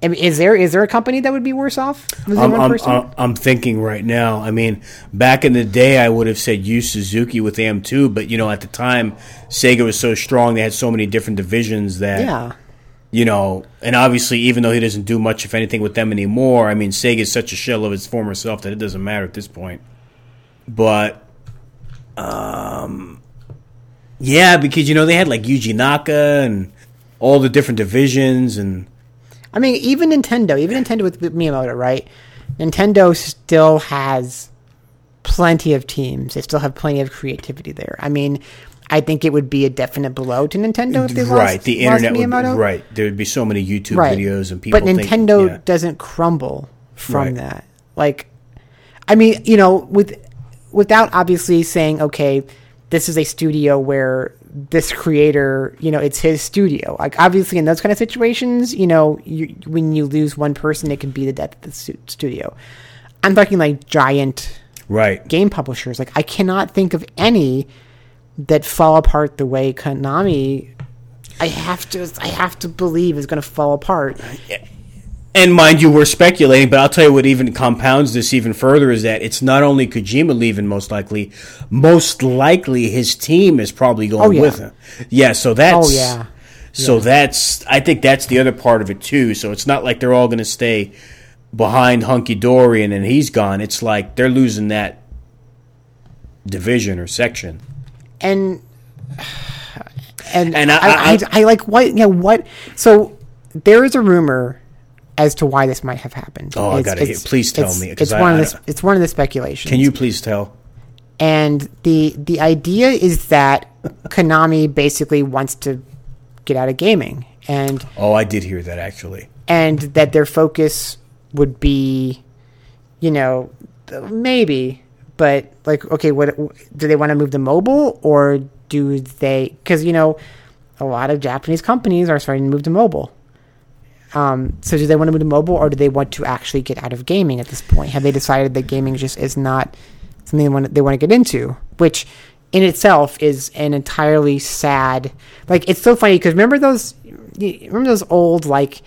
[SPEAKER 3] I mean, is there is there a company that would be worse off? losing
[SPEAKER 2] I'm,
[SPEAKER 3] one
[SPEAKER 2] I'm,
[SPEAKER 3] person?
[SPEAKER 2] I'm, I'm thinking right now. I mean, back in the day, I would have said Yu Suzuki with AM2, but you know, at the time, Sega was so strong; they had so many different divisions that
[SPEAKER 3] yeah.
[SPEAKER 2] you know, and obviously, even though he doesn't do much, if anything, with them anymore, I mean, Sega is such a shell of its former self that it doesn't matter at this point. But, um, yeah, because you know they had like Yuji Naka and all the different divisions, and
[SPEAKER 3] I mean, even Nintendo, even Nintendo with Miyamoto, right? Nintendo still has plenty of teams. They still have plenty of creativity there. I mean, I think it would be a definite blow to Nintendo if they lost,
[SPEAKER 2] right, the
[SPEAKER 3] lost
[SPEAKER 2] internet, would, right? There would be so many YouTube
[SPEAKER 3] right.
[SPEAKER 2] videos and people.
[SPEAKER 3] But
[SPEAKER 2] think-
[SPEAKER 3] Nintendo
[SPEAKER 2] yeah.
[SPEAKER 3] doesn't crumble from
[SPEAKER 2] Right.
[SPEAKER 3] that. Like, I mean, you know, with without obviously saying, okay, this is a studio where this creator, you know, it's his studio. Like, obviously, in those kind of situations, you know, you, when you lose one person, it can be the death of the studio. I'm talking like giant
[SPEAKER 2] right.
[SPEAKER 3] game publishers. Like, I cannot think of any that fall apart the way Konami. I have to. I have to believe is going to fall apart.
[SPEAKER 2] And mind you, we're speculating, but I'll tell you what even compounds this even further is that it's not only Kojima leaving, most likely, most likely his team is probably going
[SPEAKER 3] Oh, yeah.
[SPEAKER 2] with him. Yeah, so that's.
[SPEAKER 3] Oh, yeah.
[SPEAKER 2] So that's. I think that's the other part of it too. So it's not like they're all going to stay behind Hunky Dory and then he's gone. It's like they're losing that division or section.
[SPEAKER 3] and and,
[SPEAKER 2] And I-
[SPEAKER 3] I, I,
[SPEAKER 2] I-
[SPEAKER 3] I, like what yeah what so there is a rumor as to why this might have happened.
[SPEAKER 2] Oh, I gotta hear- please tell
[SPEAKER 3] it's-
[SPEAKER 2] me,
[SPEAKER 3] It's
[SPEAKER 2] I-
[SPEAKER 3] one
[SPEAKER 2] I
[SPEAKER 3] of the it's one of the speculations.
[SPEAKER 2] Can you please tell?
[SPEAKER 3] And the the idea is that Konami basically wants to get out of gaming, and
[SPEAKER 2] Oh, I did hear that actually.
[SPEAKER 3] and that their focus would be, you know, maybe, but like, okay, what do they want to move to mobile or do they? Because you know, a lot of Japanese companies are starting to move to mobile. Um, so do they want to move to mobile or do they want to actually get out of gaming at this point? Have they decided that gaming just is not something they want they want to get into? Which in itself is an entirely sad. Like it's so funny because remember those remember those old like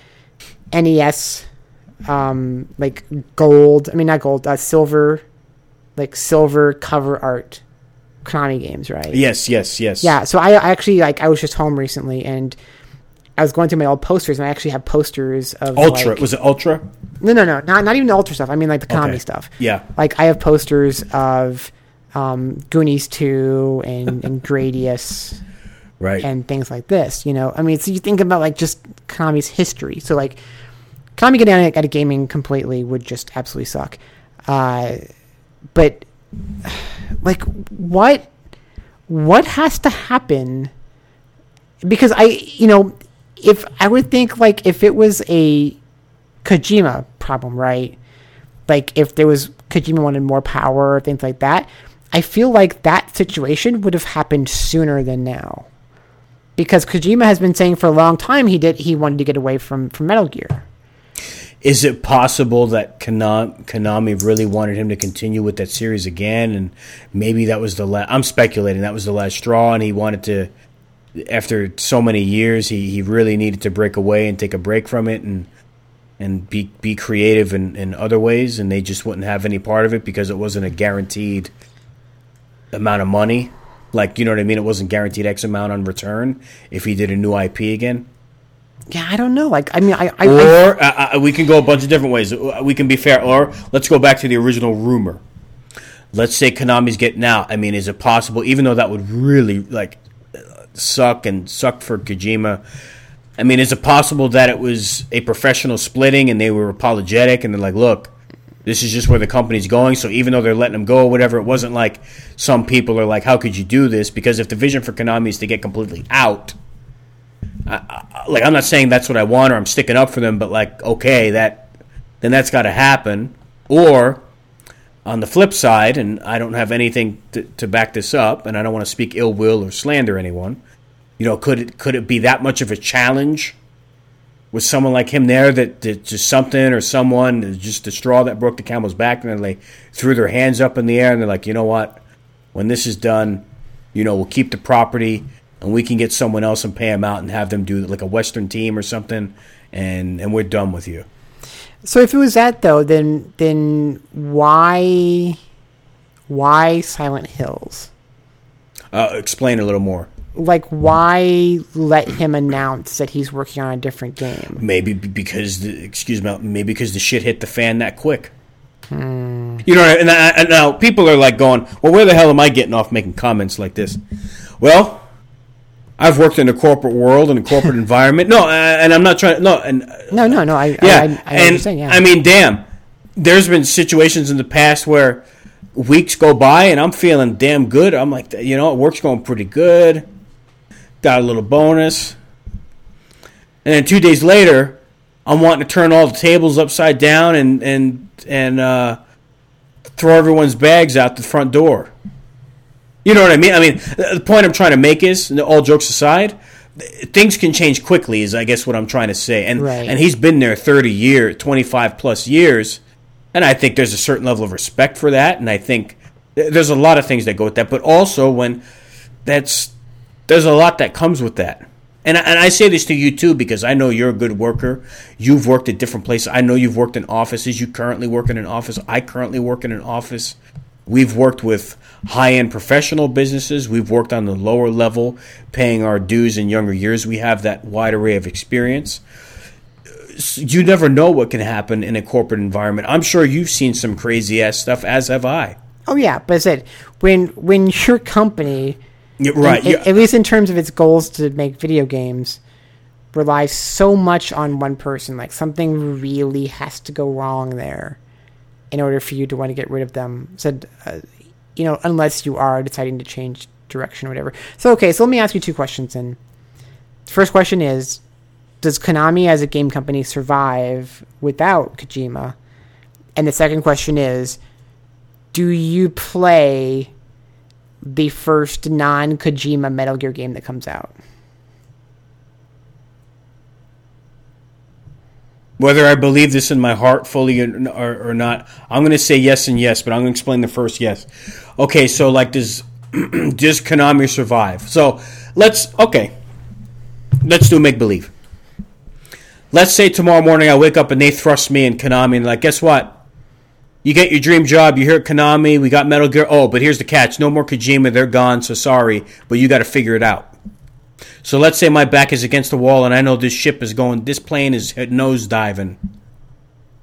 [SPEAKER 3] NES um like gold I mean not gold uh, silver like silver cover art Konami games right
[SPEAKER 2] Yes, yes, yes.
[SPEAKER 3] yeah so I, I actually like I was just home recently and I was going through my old posters and I actually have posters of
[SPEAKER 2] Ultra.
[SPEAKER 3] like-
[SPEAKER 2] was it Ultra?
[SPEAKER 3] no no no not, not even the ultra stuff I mean like the Konami
[SPEAKER 2] Okay.
[SPEAKER 3] stuff
[SPEAKER 2] Yeah.
[SPEAKER 3] like I have posters of um, Goonies 2 and, and Gradius
[SPEAKER 2] Right.
[SPEAKER 3] and things like this. You know, I mean, so you think about like just Konami's history. So like, Konami getting out of gaming completely would just absolutely suck. Uh, but like, what what has to happen? Because I, you know, if I would think like if it was a Kojima problem, right? Like if there was Kojima wanted more power things like that, I feel like that situation would have happened sooner than now because Kojima has been saying for a long time he did he wanted to get away from from Metal Gear.
[SPEAKER 2] Is it possible that Konami, Konami really wanted him to continue with that series again, and maybe that was the last? I'm speculating that was the last straw, and he wanted to. After so many years, he, he really needed to break away and take a break from it, and and be be creative in, in other ways, and they just wouldn't have any part of it because it wasn't a guaranteed amount of money. Like you know what I mean? It wasn't guaranteed X amount on return if he did a new IP again.
[SPEAKER 3] Yeah, I don't know. Like, I mean, I, I, I
[SPEAKER 2] Or uh, uh, we can go a bunch of different ways. Uh, We can be fair. Or let's go back to the original rumor. Let's say Konami's getting out. I mean, is it possible? Even though that would really like suck and suck for Kojima. I mean, is it possible that it was a professional splitting and they were apologetic and they're like, "Look, this is just where the company's going." So even though they're letting them go or whatever, it wasn't like some people are like, "How could you do this?" Because if the vision for Konami is to get completely out, like I'm not saying that's what I want or I'm sticking up for them, but like okay, that then that's got to happen. Or on the flip side, and I don't have anything to, to back this up, and I don't want to speak ill will or slander anyone. You know, could it could it be that much of a challenge with someone like him there that, that just something or someone just the straw that broke the camel's back and then they threw their hands up in the air and they're like, you know what? When this is done, you know, we'll keep the property and we can get someone else and pay them out and have them do like a Western team or something, and and we're done with you.
[SPEAKER 3] So if it was that though, then then why why Silent Hills?
[SPEAKER 2] Uh, explain a little more.
[SPEAKER 3] Like why let him announce that he's working on a different game?
[SPEAKER 2] Maybe because the, excuse me, maybe because the shit hit the fan that quick. Hmm. You know, and, I, and now people are like going, "Well, where the hell am I getting off making comments like this?" Well, I've worked in the corporate world and a corporate environment. No, and I'm not trying. No, and
[SPEAKER 3] no, no, no. I
[SPEAKER 2] yeah,
[SPEAKER 3] I, I, I
[SPEAKER 2] and
[SPEAKER 3] yeah.
[SPEAKER 2] I mean, damn. There's been situations in the past where weeks go by and I'm feeling damn good. I'm like, you know, it work's going pretty good. Got a little bonus, and then two days later, I'm wanting to turn all the tables upside down and and and uh, throw everyone's bags out the front door. You know what I mean? I mean, the point I'm trying to make is, all jokes aside, things can change quickly. Is I guess what I'm trying to say. And
[SPEAKER 3] right.
[SPEAKER 2] and he's been there 30 years, 25 plus years, and I think there's a certain level of respect for that. And I think there's a lot of things that go with that. But also when that's there's a lot that comes with that. And and I say this to you too because I know you're a good worker. You've worked at different places. I know you've worked in offices. You currently work in an office. I currently work in an office. We've worked with high end professional businesses. We've worked on the lower level, paying our dues in younger years. We have that wide array of experience. You never know what can happen in a corporate environment. I'm sure you've seen some crazy ass stuff, as have I.
[SPEAKER 3] Oh yeah, but I said when when your company,
[SPEAKER 2] yeah, right,
[SPEAKER 3] in, at least in terms of its goals to make video games, relies so much on one person, like something really has to go wrong there in order for you to want to get rid of them. Said, uh, you know, unless you are deciding to change direction or whatever. So, okay, so let me ask you two questions. And the first question is Does Konami as a game company survive without Kojima? And the second question is Do you play the first non Kojima Metal Gear game that comes out?
[SPEAKER 2] Whether I believe this in my heart fully or, or, not, I'm going to say yes and yes, but I'm going to explain the first yes. Okay, so like does does Konami survive? So let's okay, let's do make believe. Let's say tomorrow morning I wake up and they thrust me in Konami and like, guess what? You get your dream job. You hear Konami. We got Metal Gear. Oh, but here's the catch: no more Kojima. They're gone. So sorry, but you got to figure it out. So let's say my back is against the wall and I know this ship is going, this plane is nose diving.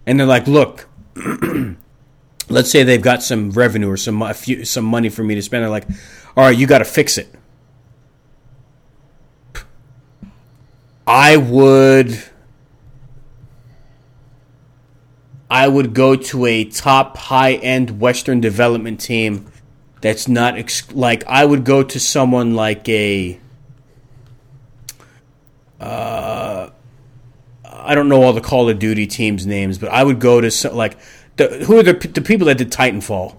[SPEAKER 2] And they're like, look, let's say they've got some revenue or some few, some money for me to spend. They're like, all right, you got to fix it. I would. I would go to a top high end Western development team that's not ex- like I would go to someone like a uh, I don't know all the Call of Duty teams' names, but I would go to some, like the who are the the people that did Titanfall.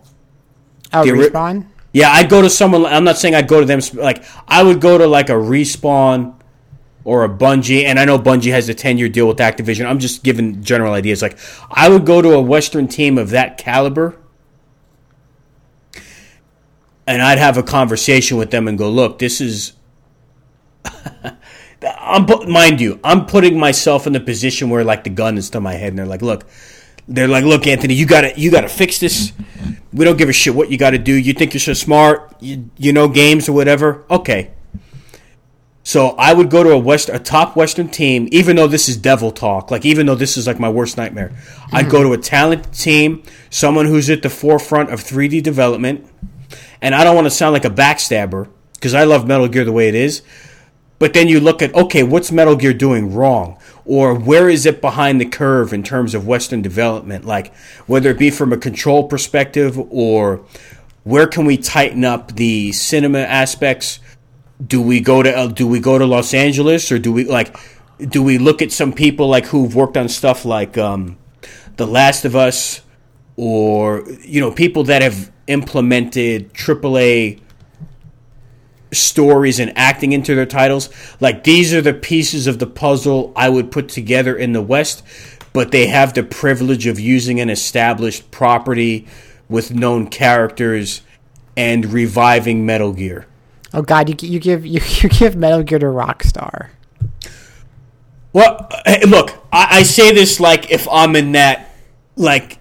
[SPEAKER 3] Oh, the, respawn.
[SPEAKER 2] Yeah, I'd go to someone. I'm not saying I'd go to them. Like I would go to like a respawn or a Bungie, and I know Bungie has a 10 year deal with Activision. I'm just giving general ideas. Like I would go to a Western team of that caliber. And I'd have a conversation with them and go, look, this is I'm mind you, I'm putting myself in the position where like the gun is to my head, and they're like, "Look, they're like, look, Anthony, you got to you got to fix this. We don't give a shit what you got to do. You think you're so smart, you, you know games or whatever. Okay." So I would go to a west a top Western team, even though this is devil talk. Like even though this is like my worst nightmare, mm-hmm. I'd go to a talented team, someone who's at the forefront of 3D development, and I don't want to sound like a backstabber because I love Metal Gear the way it is. But then you look at, okay, what's Metal Gear doing wrong? Or where is it behind the curve in terms of Western development? Like, whether it be from a control perspective or where can we tighten up the cinema aspects? Do we go to, uh, do we go to Los Angeles or do we, like, do we look at some people like who've worked on stuff like, um, The Last of Us or, you know, people that have implemented AAA stories and acting into their titles. Like these are the pieces of the puzzle I would put together in the West, but they have the privilege of using an established property with known characters and reviving Metal Gear.
[SPEAKER 3] Oh God, you you give you, you give Metal Gear to Rockstar.
[SPEAKER 2] Well, hey, look, I, I say this like if I'm in that, like, uh,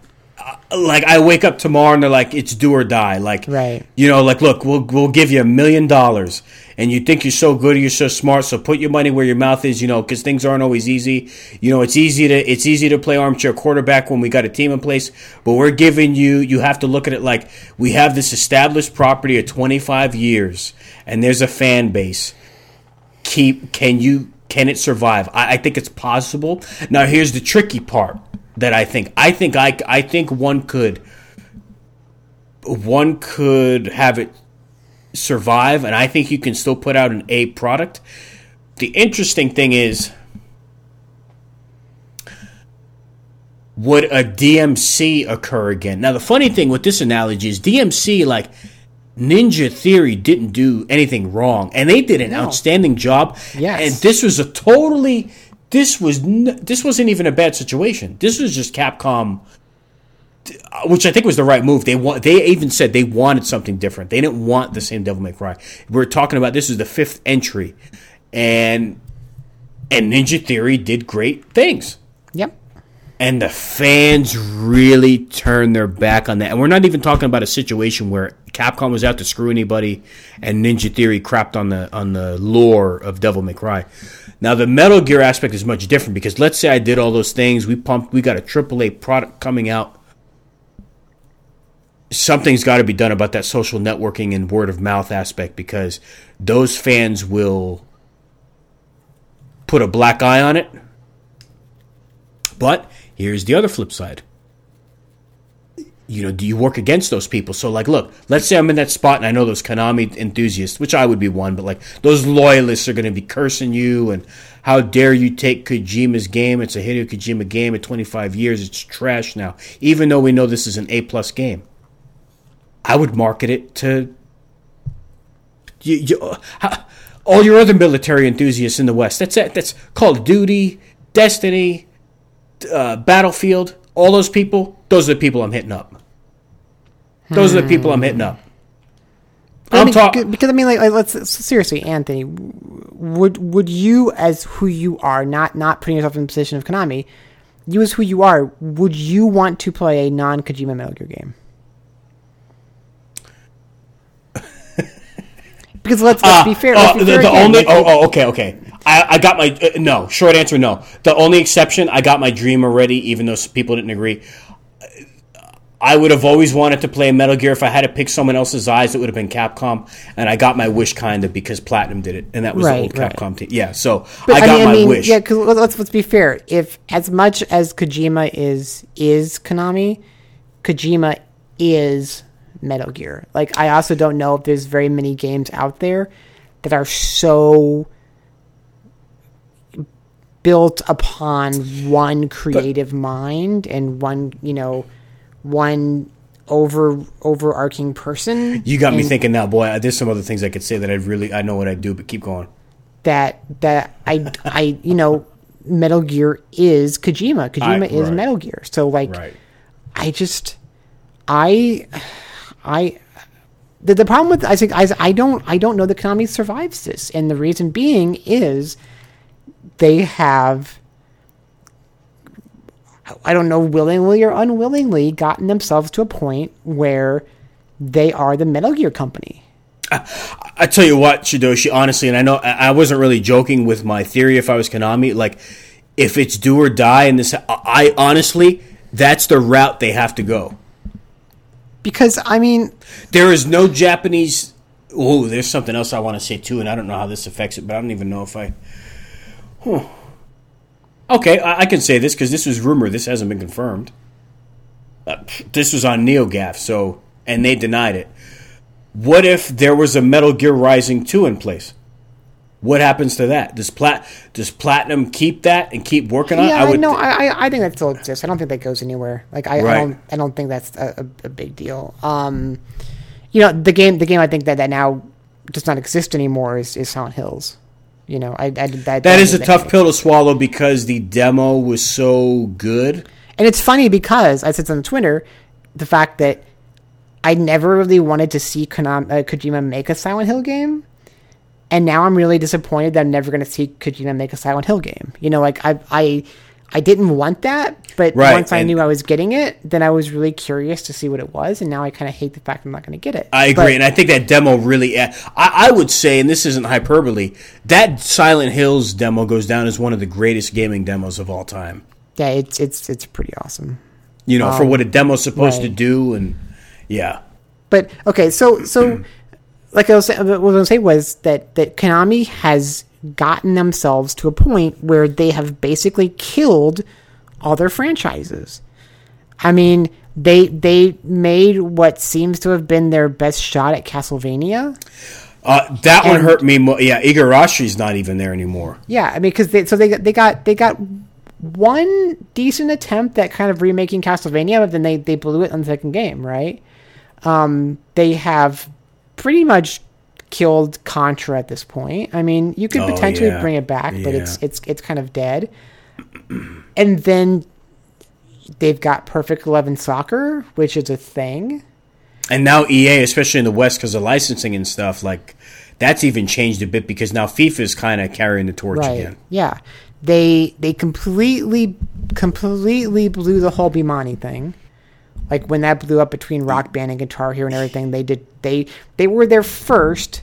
[SPEAKER 2] like I wake up tomorrow and they're like, it's do or die. Like,
[SPEAKER 3] Right.
[SPEAKER 2] You know, like, look, we'll we'll give you a million dollars, and you think you're so good, you're so smart, so put your money where your mouth is. You know, because things aren't always easy. You know, it's easy to it's easy to play armchair quarterback when we got a team in place, but we're giving you. You have to look at it like we have this established property of 25 years, and there's a fan base keep can you can it survive I, I think it's possible now here's the tricky part that i think i think i i think one could one could have it survive and i think you can still put out an a product the interesting thing is would a dmc occur again now the funny thing with this analogy is dmc like Ninja Theory didn't do anything wrong, and they did an
[SPEAKER 3] No.
[SPEAKER 2] outstanding job.
[SPEAKER 3] Yes.
[SPEAKER 2] and this was a totally this was n- this wasn't even a bad situation. This was just Capcom, uh, which I think was the right move. They they even said they wanted something different. They didn't want the same Devil May Cry. We're talking about this is the fifth entry, and and Ninja Theory did great things
[SPEAKER 3] Yep.
[SPEAKER 2] And the fans really turned their back on that. And we're not even talking about a situation where Capcom was out to screw anybody and Ninja Theory crapped on the on the lore of Devil May Cry. Now the Metal Gear aspect is much different because let's say I did all those things, we pumped, we got a AAA product coming out. Something's got to be done about that social networking and word of mouth aspect because those fans will put a black eye on it. But here's the other flip side. You know, do you work against those people? So, like, look, let's say I'm in that spot and I know those Konami enthusiasts, which I would be one, but like, those loyalists are going to be cursing you and how dare you take Kojima's game? It's a Hideo Kojima game at 25 years. It's trash now, even though we know this is an A plus game. I would market it to you, you, uh, all your other military enthusiasts in the West. That's it. That's Call of Duty, Destiny, uh, Battlefield. All those people. Those are the people I'm hitting up. Those are the people I'm hitting up.
[SPEAKER 3] But I
[SPEAKER 2] I'm
[SPEAKER 3] mean,
[SPEAKER 2] talking.
[SPEAKER 3] because I mean, like, like, let's seriously, Anthony, would would you, as who you are, not not putting yourself in the position of Konami, you as who you are, would you want to play a non Kojima Metal Gear game? Because let's, let's be fair. Let's
[SPEAKER 2] Uh,
[SPEAKER 3] be
[SPEAKER 2] the
[SPEAKER 3] fair
[SPEAKER 2] the
[SPEAKER 3] again,
[SPEAKER 2] only. Oh, oh, okay, okay. I, I got my uh, no. Short answer, no. The only exception, I got my dream already, even though people didn't agree. I would have always wanted to play Metal Gear. If I had to pick someone else's eyes, it would have been Capcom, and I got my wish kind of because Platinum did it, and that was
[SPEAKER 3] Right,
[SPEAKER 2] the old
[SPEAKER 3] right.
[SPEAKER 2] Capcom team. Yeah, so
[SPEAKER 3] But,
[SPEAKER 2] I got
[SPEAKER 3] mean,
[SPEAKER 2] my
[SPEAKER 3] I mean,
[SPEAKER 2] wish.
[SPEAKER 3] Yeah, because let's let's be fair. If as much as Kojima is is Konami, Kojima is Metal Gear. Like I also don't know if there's very many games out there that are so built upon one creative mind and one you know one over overarching person.
[SPEAKER 2] You got me thinking now, boy. There's some other things I could say that I really I know what I'd do, but keep going.
[SPEAKER 3] that that I I you know Metal Gear is Kojima. Kojima
[SPEAKER 2] I-
[SPEAKER 3] is
[SPEAKER 2] right.
[SPEAKER 3] Metal Gear. So like
[SPEAKER 2] Right.
[SPEAKER 3] I just I I the, the problem with I think I, I don't I don't know that Konami survives this, and the reason being is they have I don't know willingly or unwillingly gotten themselves to a point where they are the Metal Gear company.
[SPEAKER 2] I tell you what, Shidoshi, honestly, and I know I I wasn't really joking with my theory if I was Konami. Like, if it's do or die in this, I- I honestly, that's the route they have to go.
[SPEAKER 3] Because I mean,
[SPEAKER 2] There is no Japanese. Oh, there's something else I want to say too, and I don't know how this affects it, but I don't even know if I. Huh. Okay, I, I can say this because this was rumor. This hasn't been confirmed. Uh, this was on NeoGaf, so and they denied it. What if there was a Metal Gear Rising two in place? What happens to that? Does plat does Platinum keep that and keep working on? it?
[SPEAKER 3] Yeah, I
[SPEAKER 2] would.
[SPEAKER 3] know. I, I think that still exists. I don't think that goes anywhere. Like I,
[SPEAKER 2] Right.
[SPEAKER 3] I don't I don't think that's a, a, a big deal. Um, you know the game the game I think that that now does not exist anymore is, is Silent Hills. You know, I, I that
[SPEAKER 2] That is a tough pill to swallow because the demo was so good.
[SPEAKER 3] And it's funny because I said on Twitter the fact that I never really wanted to see Konami, uh, Kojima make a Silent Hill game, and now I'm really disappointed that I'm never going to see Kojima make a Silent Hill game. You know, like I I I didn't want that, but
[SPEAKER 2] Right,
[SPEAKER 3] once I knew I was getting it, then I was really curious to see what it was, and now I kind of hate the fact I'm not going to get it.
[SPEAKER 2] I agree,
[SPEAKER 3] But-
[SPEAKER 2] and I think that demo really. Eh, I, I would say, and this isn't hyperbole, that Silent Hills demo goes down as one of the greatest gaming demos of all time.
[SPEAKER 3] yeah, it's it's it's pretty awesome.
[SPEAKER 2] You know, for um, what a demo's supposed to do, and yeah,
[SPEAKER 3] But okay, so so like I was saying, what I was going to say was that that Konami has gotten themselves to a point where they have basically killed all their franchises. I mean, they they made what seems to have been their best shot at Castlevania.
[SPEAKER 2] uh, that one hurt me. Mo- yeah, Igarashi's not even there anymore.
[SPEAKER 3] Yeah, I mean, because they so they got they got they got one decent attempt at kind of remaking Castlevania, but then they they blew it on the second game, right? Um, they have pretty much killed Contra at this point. I mean, you could
[SPEAKER 2] Oh,
[SPEAKER 3] potentially
[SPEAKER 2] yeah.
[SPEAKER 3] bring it back, but it's
[SPEAKER 2] Yeah.
[SPEAKER 3] it's it's kind of dead. And then they've got Perfect Eleven Soccer, which is a thing.
[SPEAKER 2] And now EA, especially in the West, because of licensing and stuff, like that's even changed a bit because now FIFA is kind of carrying the torch
[SPEAKER 3] right
[SPEAKER 2] again.
[SPEAKER 3] yeah they they completely completely blew the whole Bemani thing like when that blew up between rock band and guitar hero and everything they did they they were there first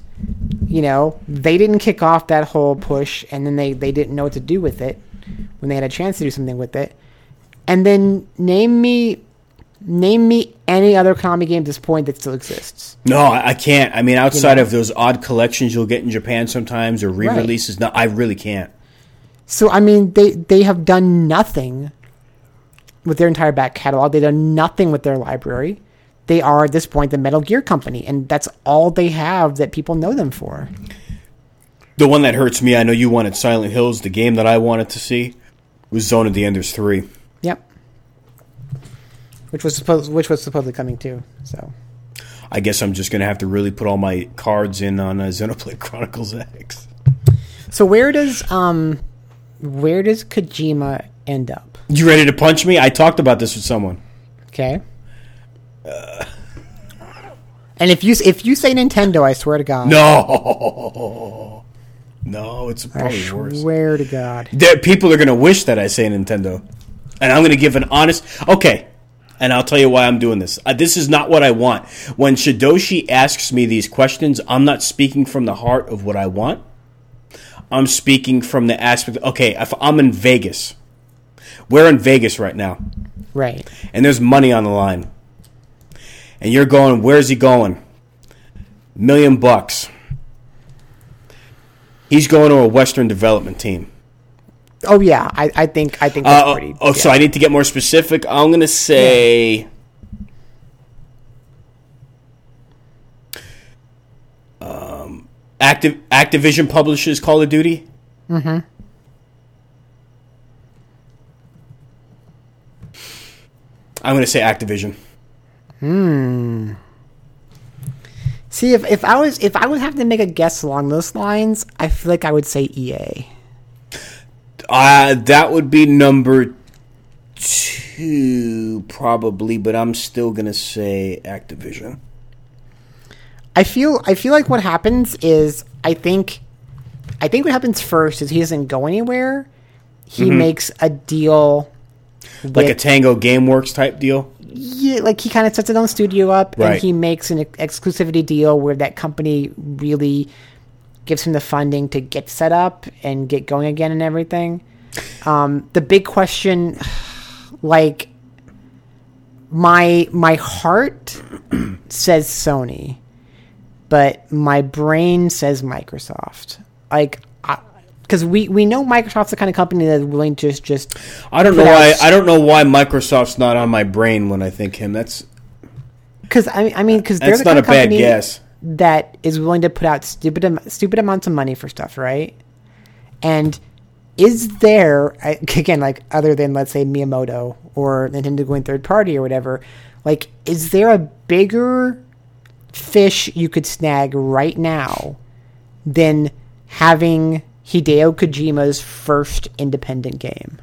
[SPEAKER 3] you know they didn't kick off that whole push and then they they didn't know what to do with it when they had a chance to do something with it and then name me name me any other Konami game at this point that still exists
[SPEAKER 2] No, I, can't. I mean, outside
[SPEAKER 3] know?
[SPEAKER 2] of those odd collections you'll get in Japan sometimes or re-releases, no, I really can't.
[SPEAKER 3] So I mean, they they have done nothing with their entire back catalog. They've done nothing with their library. They are at this point the Metal Gear company, and that's all they have that people know them for.
[SPEAKER 2] The one that hurts me, I know you wanted Silent Hills. The game that I wanted to see was Zone of the Enders three.
[SPEAKER 3] Yep. Which was supposed which was supposedly coming too. So
[SPEAKER 2] I guess I'm just gonna have to really put all my cards in on uh, Xenoblade Chronicles X.
[SPEAKER 3] so where does um where does Kojima end up?
[SPEAKER 2] You ready to punch me? I talked about this with someone.
[SPEAKER 3] Okay. and if you if you say Nintendo, I swear to God,
[SPEAKER 2] No, no, it's
[SPEAKER 3] I
[SPEAKER 2] probably worse.
[SPEAKER 3] swear to God.
[SPEAKER 2] There, people are gonna wish that I say Nintendo, and I'm gonna give an honest. Okay, and I'll tell you why I'm doing this. Uh, this is not what I want. When Shidoshi asks me these questions, I'm not speaking from the heart of what I want. I'm speaking from the aspect. Okay, if I'm in Vegas, we're in Vegas right now,
[SPEAKER 3] Right.
[SPEAKER 2] and there's money on the line, and you're going. Where's he going? Million bucks. He's going to a Western development team.
[SPEAKER 3] Oh yeah, I, I think I think that's
[SPEAKER 2] Uh,
[SPEAKER 3] pretty.
[SPEAKER 2] oh, so. I need to get more specific. I'm gonna say. Um, Active Activision publishes Call of Duty. Mm-hmm. I'm gonna say Activision. Hmm.
[SPEAKER 3] See, if, if I was if I would have to make a guess along those lines, I feel like I would say EA.
[SPEAKER 2] Uh, that would be number two, probably, but I'm still gonna say Activision.
[SPEAKER 3] I feel I feel like what happens is I think I think what happens first is he doesn't go anywhere. He makes a deal
[SPEAKER 2] Mm-hmm. Like a Tango GameWorks type deal.
[SPEAKER 3] yeah, like he kind of sets his own studio up
[SPEAKER 2] Right.
[SPEAKER 3] and he makes an exclusivity deal where that company really gives him the funding to get set up and get going again and everything. Um, the big question, like my my heart says Sony, but my brain says Microsoft. Like, because we we know Microsoft's the kind of company that's willing to just just
[SPEAKER 2] I don't know
[SPEAKER 3] out
[SPEAKER 2] why. don't know why Microsoft's not on my brain when I think him. That's
[SPEAKER 3] Because I, I mean, because they're the
[SPEAKER 2] not
[SPEAKER 3] kind
[SPEAKER 2] a
[SPEAKER 3] of
[SPEAKER 2] bad
[SPEAKER 3] company
[SPEAKER 2] guess.
[SPEAKER 3] that is willing to put out stupid, stupid amounts of money for stuff, right? And is there again, like other than let's say Miyamoto or Nintendo going third party or whatever, like is there a bigger fish you could snag right now than having Hideo Kojima's first independent game.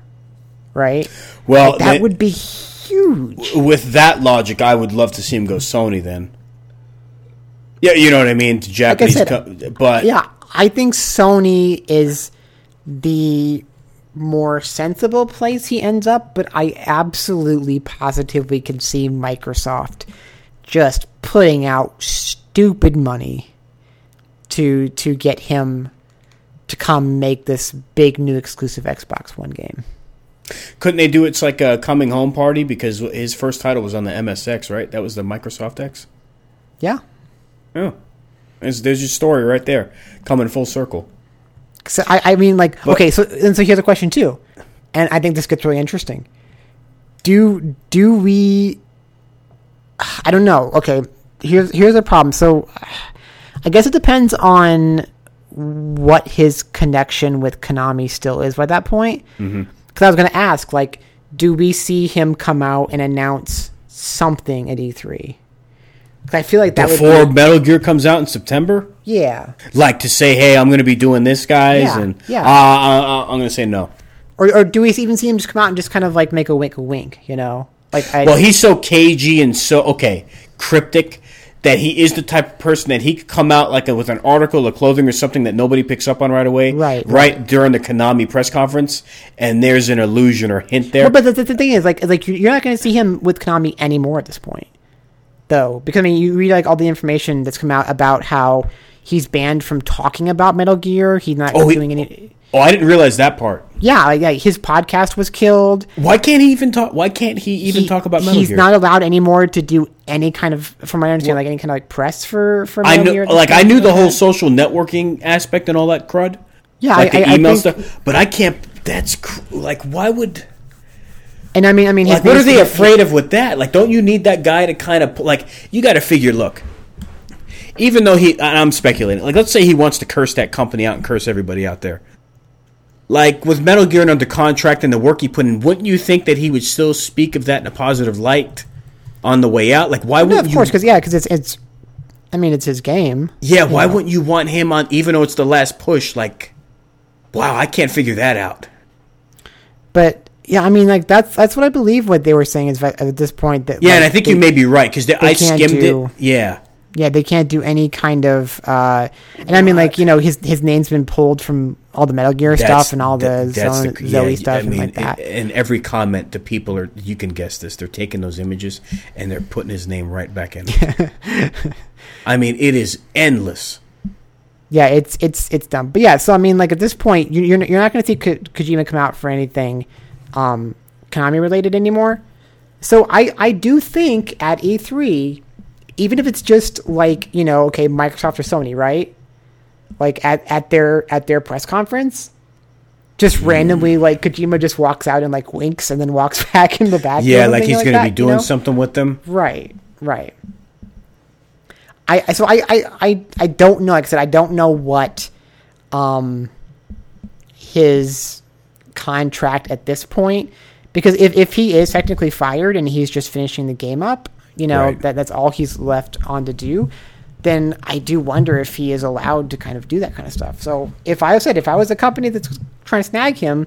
[SPEAKER 3] Right?
[SPEAKER 2] Well,
[SPEAKER 3] Like, that would be huge.
[SPEAKER 2] with that logic, I would love to see him go Sony then. Yeah, you know what I mean. To Japanese,
[SPEAKER 3] said,
[SPEAKER 2] co- but
[SPEAKER 3] Yeah, I think Sony is the more sensible place he ends up, but I absolutely positively can see Microsoft just putting out stupid money to to get him to come make this big new exclusive Xbox One game.
[SPEAKER 2] couldn't they do it's like a coming home party because his first title was on the MSX, right? That was the Microsoft X.
[SPEAKER 3] Yeah.
[SPEAKER 2] Yeah, there's, there's your story right there, coming full circle.
[SPEAKER 3] So I, I mean, like, okay, so and so here's a question too, and I think this gets really interesting. Do do we? I don't know. Okay, here's here's a problem. So, I guess it depends on what his connection with Konami still is by that point. Because I was going to ask, like, do we see him come out and announce something at E3? Because I feel like that
[SPEAKER 2] Before
[SPEAKER 3] would be,
[SPEAKER 2] Metal Gear comes out in September,
[SPEAKER 3] yeah.
[SPEAKER 2] like to say, "Hey, I'm going to be doing this, guys,"
[SPEAKER 3] Yeah,
[SPEAKER 2] and
[SPEAKER 3] yeah.
[SPEAKER 2] Uh, uh, I'm going to say no.
[SPEAKER 3] Or, or do we even see him just come out and just kind of like make a wink, a wink? You know, like I,
[SPEAKER 2] Well, he's so cagey and so okay, cryptic that he is the type of person that he could come out like a, with an article or clothing or something that nobody picks up on right away,
[SPEAKER 3] Right,
[SPEAKER 2] right, during the Konami press conference, and there's an illusion or hint there.
[SPEAKER 3] Well, but the, the thing is, like, like you're not going to see him with Konami anymore at this point, though, because I mean, you read like all the information that's come out about how he's banned from talking about Metal Gear. He's not
[SPEAKER 2] Oh, he-
[SPEAKER 3] doing any.
[SPEAKER 2] oh, I didn't realize that part.
[SPEAKER 3] Yeah, like, like, his podcast was killed.
[SPEAKER 2] Why can't he even talk? Why can't he even
[SPEAKER 3] He-
[SPEAKER 2] talk about Metal
[SPEAKER 3] He's
[SPEAKER 2] Gear?
[SPEAKER 3] not allowed anymore to do any kind of, from my understanding, like any kind of like press for for
[SPEAKER 2] I
[SPEAKER 3] Metal
[SPEAKER 2] know,
[SPEAKER 3] Gear.
[SPEAKER 2] like I knew the whole social networking aspect and all that crud.
[SPEAKER 3] Yeah,
[SPEAKER 2] like
[SPEAKER 3] I-
[SPEAKER 2] the
[SPEAKER 3] I- I
[SPEAKER 2] email
[SPEAKER 3] think-
[SPEAKER 2] stuff. But I can't. That's cr- like, why would?
[SPEAKER 3] And I mean, I mean,
[SPEAKER 2] Like, what are they afraid of with that? Like, don't you need that guy to kind of like? You got to figure. Look, even though he, and I'm speculating. Like, let's say he wants to curse that company out and curse everybody out there. Like with Metal Gear and under contract and the work he put in, wouldn't you think that he would still speak of that in a positive light on the way out? Like, why
[SPEAKER 3] Yeah,
[SPEAKER 2] wouldn't
[SPEAKER 3] of
[SPEAKER 2] you?
[SPEAKER 3] course, because yeah, because it's it's. I mean, it's his game.
[SPEAKER 2] yeah, why
[SPEAKER 3] know.
[SPEAKER 2] wouldn't you want him on, even though it's the last push? Like, wow, I can't figure that out.
[SPEAKER 3] But yeah, I mean, like that's that's what I believe. What they were saying is at this point that
[SPEAKER 2] Yeah,
[SPEAKER 3] like,
[SPEAKER 2] and I think
[SPEAKER 3] they,
[SPEAKER 2] you may be right because I
[SPEAKER 3] can't
[SPEAKER 2] skimmed
[SPEAKER 3] do-
[SPEAKER 2] it. Yeah.
[SPEAKER 3] yeah they can't do any kind of uh, and I mean like you know his his name's been pulled from all the Metal Gear stuff and all the
[SPEAKER 2] that- that's
[SPEAKER 3] Zone,
[SPEAKER 2] the-
[SPEAKER 3] Zoe
[SPEAKER 2] yeah,
[SPEAKER 3] stuff
[SPEAKER 2] I
[SPEAKER 3] and like that.
[SPEAKER 2] And, every comment, the people are you can guess this. They're taking those images and they're putting his name right back in. I mean, it is endless.
[SPEAKER 3] yeah, it's it's it's dumb. But yeah, so I mean like at this point you, you're you're not going to see Ko- Kojima come out for anything um, Konami related anymore. So I I do think at E3, even if it's just like you know okay Microsoft or Sony right, like at at their at their press conference. Just
[SPEAKER 2] Hmm.
[SPEAKER 3] randomly, like Kojima just walks out and like winks and then walks back in the back.
[SPEAKER 2] Yeah, like he's going to
[SPEAKER 3] that,
[SPEAKER 2] be
[SPEAKER 3] you
[SPEAKER 2] doing
[SPEAKER 3] know?
[SPEAKER 2] something with them.
[SPEAKER 3] Right, right. I I- so I I I, I don't know. Like I said, I don't know what um his contract at this point because if if he is technically fired and he's just finishing the game up, you know
[SPEAKER 2] Right.
[SPEAKER 3] that that's all he's left on to do. Then I do wonder if he is allowed to kind of do that kind of stuff. So if I said if I was a company that's trying to snag him,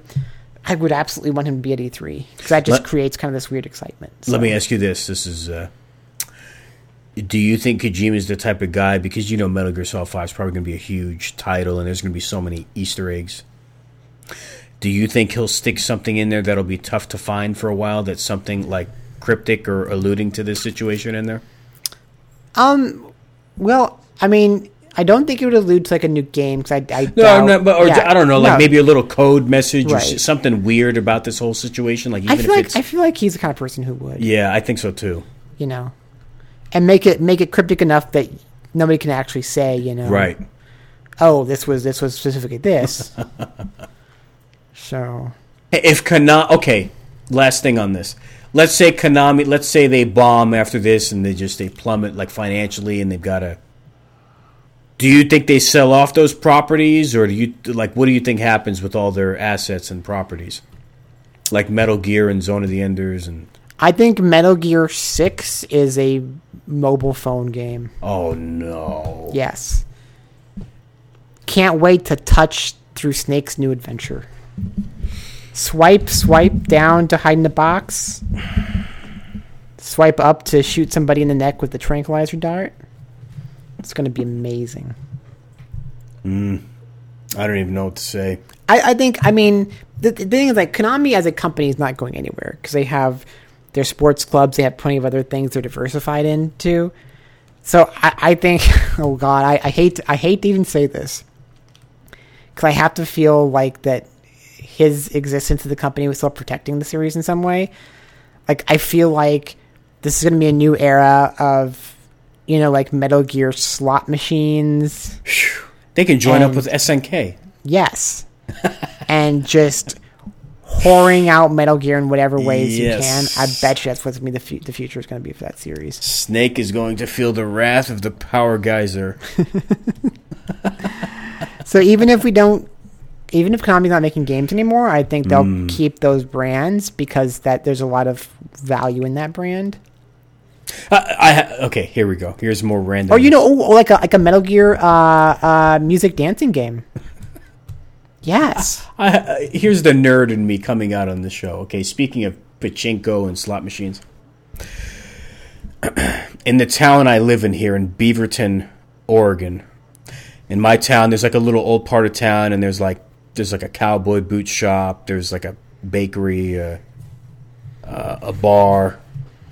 [SPEAKER 3] I would absolutely want him to be at E3 because that just
[SPEAKER 2] Let-
[SPEAKER 3] creates kind of this weird excitement.
[SPEAKER 2] Let me ask you this: This is. Uh, do you think Kojima is the type of guy because you know Metal Gear Solid Five is probably going to be a huge title and there's going to be so many Easter eggs? Do you think he'll stick something in there that'll be tough to find for a while? That's something like cryptic or alluding to this situation in there?
[SPEAKER 3] Um, well, I mean, I don't think it would allude to like a new game because I, I
[SPEAKER 2] No,
[SPEAKER 3] doubt,
[SPEAKER 2] I'm not, but or
[SPEAKER 3] yeah,
[SPEAKER 2] I don't know, like
[SPEAKER 3] no.
[SPEAKER 2] maybe a little code message or
[SPEAKER 3] Right.
[SPEAKER 2] s- something weird about this whole situation. Like even
[SPEAKER 3] I feel
[SPEAKER 2] if
[SPEAKER 3] like
[SPEAKER 2] it's
[SPEAKER 3] I feel like he's the kind of person who would,
[SPEAKER 2] yeah, I think so too.
[SPEAKER 3] you know, and make it make it cryptic enough that nobody can actually say, you know,
[SPEAKER 2] Right.
[SPEAKER 3] Oh, this was this was specifically this. so
[SPEAKER 2] If Konami, okay, last thing on this. Let's say Konami, let's say they bomb after this and they just they plummet like financially and they've got to. Do you think they sell off those properties, or do you like what do you think happens with all their assets and properties, like Metal Gear and Zone of the Enders and
[SPEAKER 3] I think Metal Gear Six is a mobile phone game.
[SPEAKER 2] Oh no.
[SPEAKER 3] Yes. Can't wait to touch through Snake's new adventure. Swipe, swipe down to hide in the box. Swipe up to shoot somebody in the neck with the tranquilizer dart. It's going to be amazing. Mm.
[SPEAKER 2] I don't even know what to say.
[SPEAKER 3] I, I think, I mean, the, the thing is, like, Konami as a company is not going anywhere because they have their sports clubs, they have plenty of other things they're diversified into. So I, I think, oh God, I, I hate, I hate to even say this because I have to feel like that his existence of the company was still protecting the series in some way. Like, I feel like this is going to be a new era of, you know, like Metal Gear slot machines.
[SPEAKER 2] They can join up with SNK.
[SPEAKER 3] Yes. and just whoring out Metal Gear in whatever ways
[SPEAKER 2] Yes.
[SPEAKER 3] you can. I bet you that's what's gonna be the, the future is going to be for that series.
[SPEAKER 2] Snake is going to feel the wrath of the power geyser.
[SPEAKER 3] So even if we don't, even if Konami's not making games anymore, I think they'll
[SPEAKER 2] Hmm.
[SPEAKER 3] keep those brands because that there's a lot of value in that brand.
[SPEAKER 2] I, I ha- okay. Here we go. Here's more random.
[SPEAKER 3] Or you know, oh, like a like a Metal Gear uh, uh, music dancing game. Yes.
[SPEAKER 2] I, I- here's the nerd in me coming out on the show. Okay, speaking of pachinko and slot machines, in the town I live in here in Beaverton, Oregon, in my town, there's like a little old part of town, and there's like there's like a cowboy boot shop. There's like a bakery, uh, uh, a bar.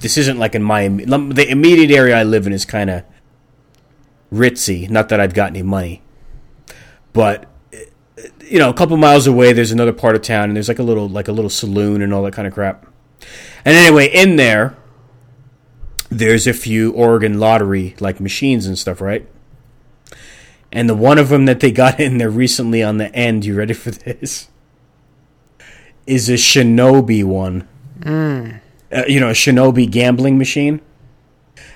[SPEAKER 2] This isn't like in my the immediate area I live in is kind of ritzy. Not that I've got any money, but you know, a couple miles away, there's another part of town, and there's like a little like a little saloon and all that kind of crap. And anyway, in there, there's a few Oregon lottery like machines and stuff, right? And the one of them that they got in there recently on the end, you ready for this? Is a Shinobi one. Uh, you know, a Shinobi gambling machine.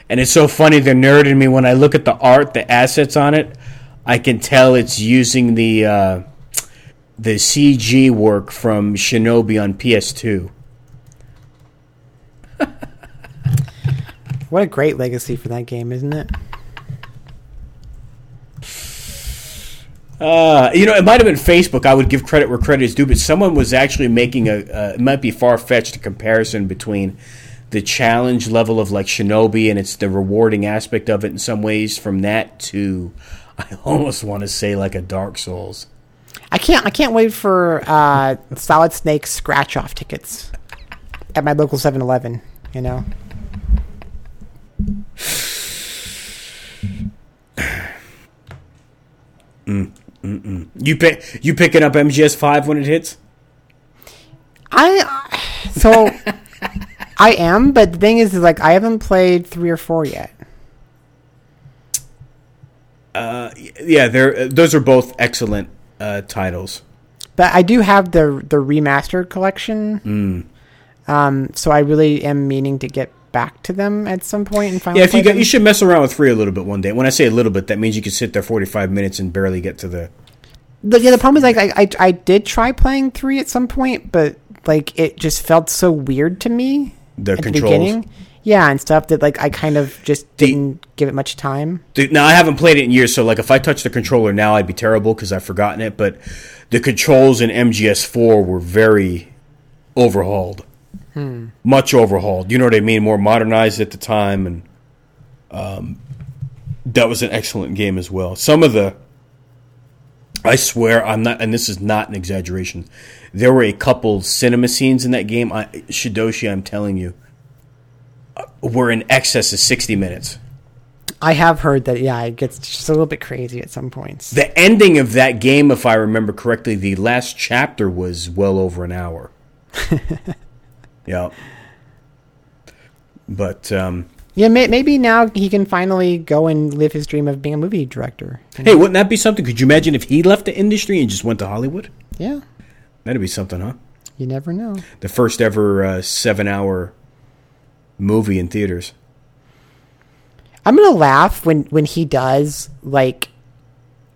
[SPEAKER 2] And it's so funny, they're nerding me when I look at the art, the assets on it. I can tell it's using the uh, the CG work from Shinobi on PS2.
[SPEAKER 3] What a great legacy for that game, isn't it?
[SPEAKER 2] Uh, you know, it might have been Facebook. I would give credit where credit is due, but someone was actually making a. Uh, it might be far fetched a comparison between the challenge level of like Shinobi and it's the rewarding aspect of it in some ways from that to, I almost want to say like a Dark Souls.
[SPEAKER 3] I can't. I can't wait for uh, Solid Snake scratch off tickets at my local 7-Eleven. You know,
[SPEAKER 2] You pick you picking up MGS five when it hits?
[SPEAKER 3] I so I am, but the thing is, is like I haven't played three or four yet.
[SPEAKER 2] Yeah, they're those are both excellent uh, titles.
[SPEAKER 3] But I do have the the remastered collection. Um, so I really am meaning to get back to them at some point and finally.
[SPEAKER 2] Yeah, if you got, you should mess around with three a little bit one day. When I say a little bit, that means you can sit there forty five minutes and barely get to the.
[SPEAKER 3] the, yeah, the problem is like I, I I did try playing three at some point, but like it just felt so weird to me
[SPEAKER 2] The
[SPEAKER 3] at
[SPEAKER 2] controls.
[SPEAKER 3] the beginning. Yeah, and stuff that like I kind of just didn't give it much time.
[SPEAKER 2] Dude, now I haven't played it in years, so like if I touch the controller now, I'd be terrible because I've forgotten it. But the controls in MGS4 were very overhauled, much overhauled. You know what I mean? More modernized at the time, and um, that was an excellent game as well. Some of the, I swear, I'm not, and this is not an exaggeration. There were a couple cinema scenes in that game. I, Shidoshi, I'm telling you, uh, were in excess of 60 minutes.
[SPEAKER 3] I have heard that yeah, it gets just a little bit crazy at some points.
[SPEAKER 2] The ending of that game, if I remember correctly, the last chapter was well over an hour. yeah. But um,
[SPEAKER 3] Yeah, may, maybe now he can finally go and live his dream of being a movie director.
[SPEAKER 2] hey, wouldn't that be something? Could you imagine if he left the industry and just went to Hollywood?
[SPEAKER 3] Yeah,
[SPEAKER 2] That'd be something, huh?
[SPEAKER 3] you never know.
[SPEAKER 2] The first ever uh, seven-hour movie in theaters.
[SPEAKER 3] I'm gonna laugh when when he does like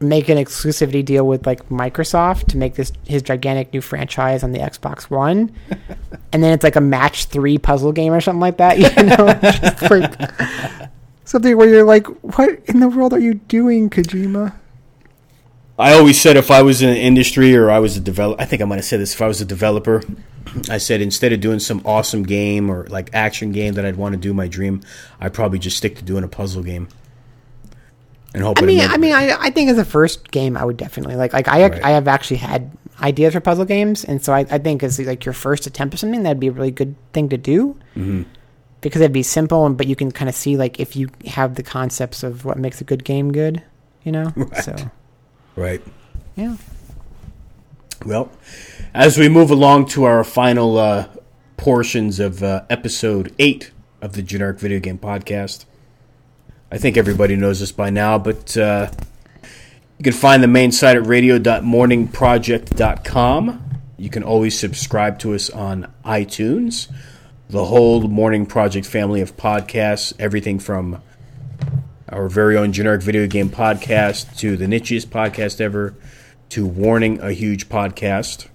[SPEAKER 3] make an exclusivity deal with like Microsoft to make this his gigantic new franchise on the Xbox One, and then it's like a match three puzzle game or something like that. You know, like something where you're like, "What in the world are you doing, Kojima?"
[SPEAKER 2] I always said if I was in the industry or I was a developer, I think I might have said this. If I was a developer, I said instead of doing some awesome game or like action game that I'd want to do my dream, I'd probably just stick to doing a puzzle game. And hope.
[SPEAKER 3] I mean, I mean, I, I think as a first game, I would definitely like like I
[SPEAKER 2] Right.
[SPEAKER 3] I have actually had ideas for puzzle games, and so I, I think as like your first attempt or something, that'd be a really good thing to do
[SPEAKER 2] Mm-hmm.
[SPEAKER 3] because it'd be simple, and but you can kind of see like if you have the concepts of what makes a good game good, you know.
[SPEAKER 2] Right.
[SPEAKER 3] So
[SPEAKER 2] right.
[SPEAKER 3] yeah,
[SPEAKER 2] Well, as we move along to our final uh, portions of uh, episode eight of the Generic Video Game Podcast, I think everybody knows this by now, but uh, you can find the main site at radio.morningproject.com. You can always subscribe to us on iTunes. The whole Morning Project family of podcasts, everything from our very own generic video game podcast to the nichiest podcast ever to Warning a Huge Podcast.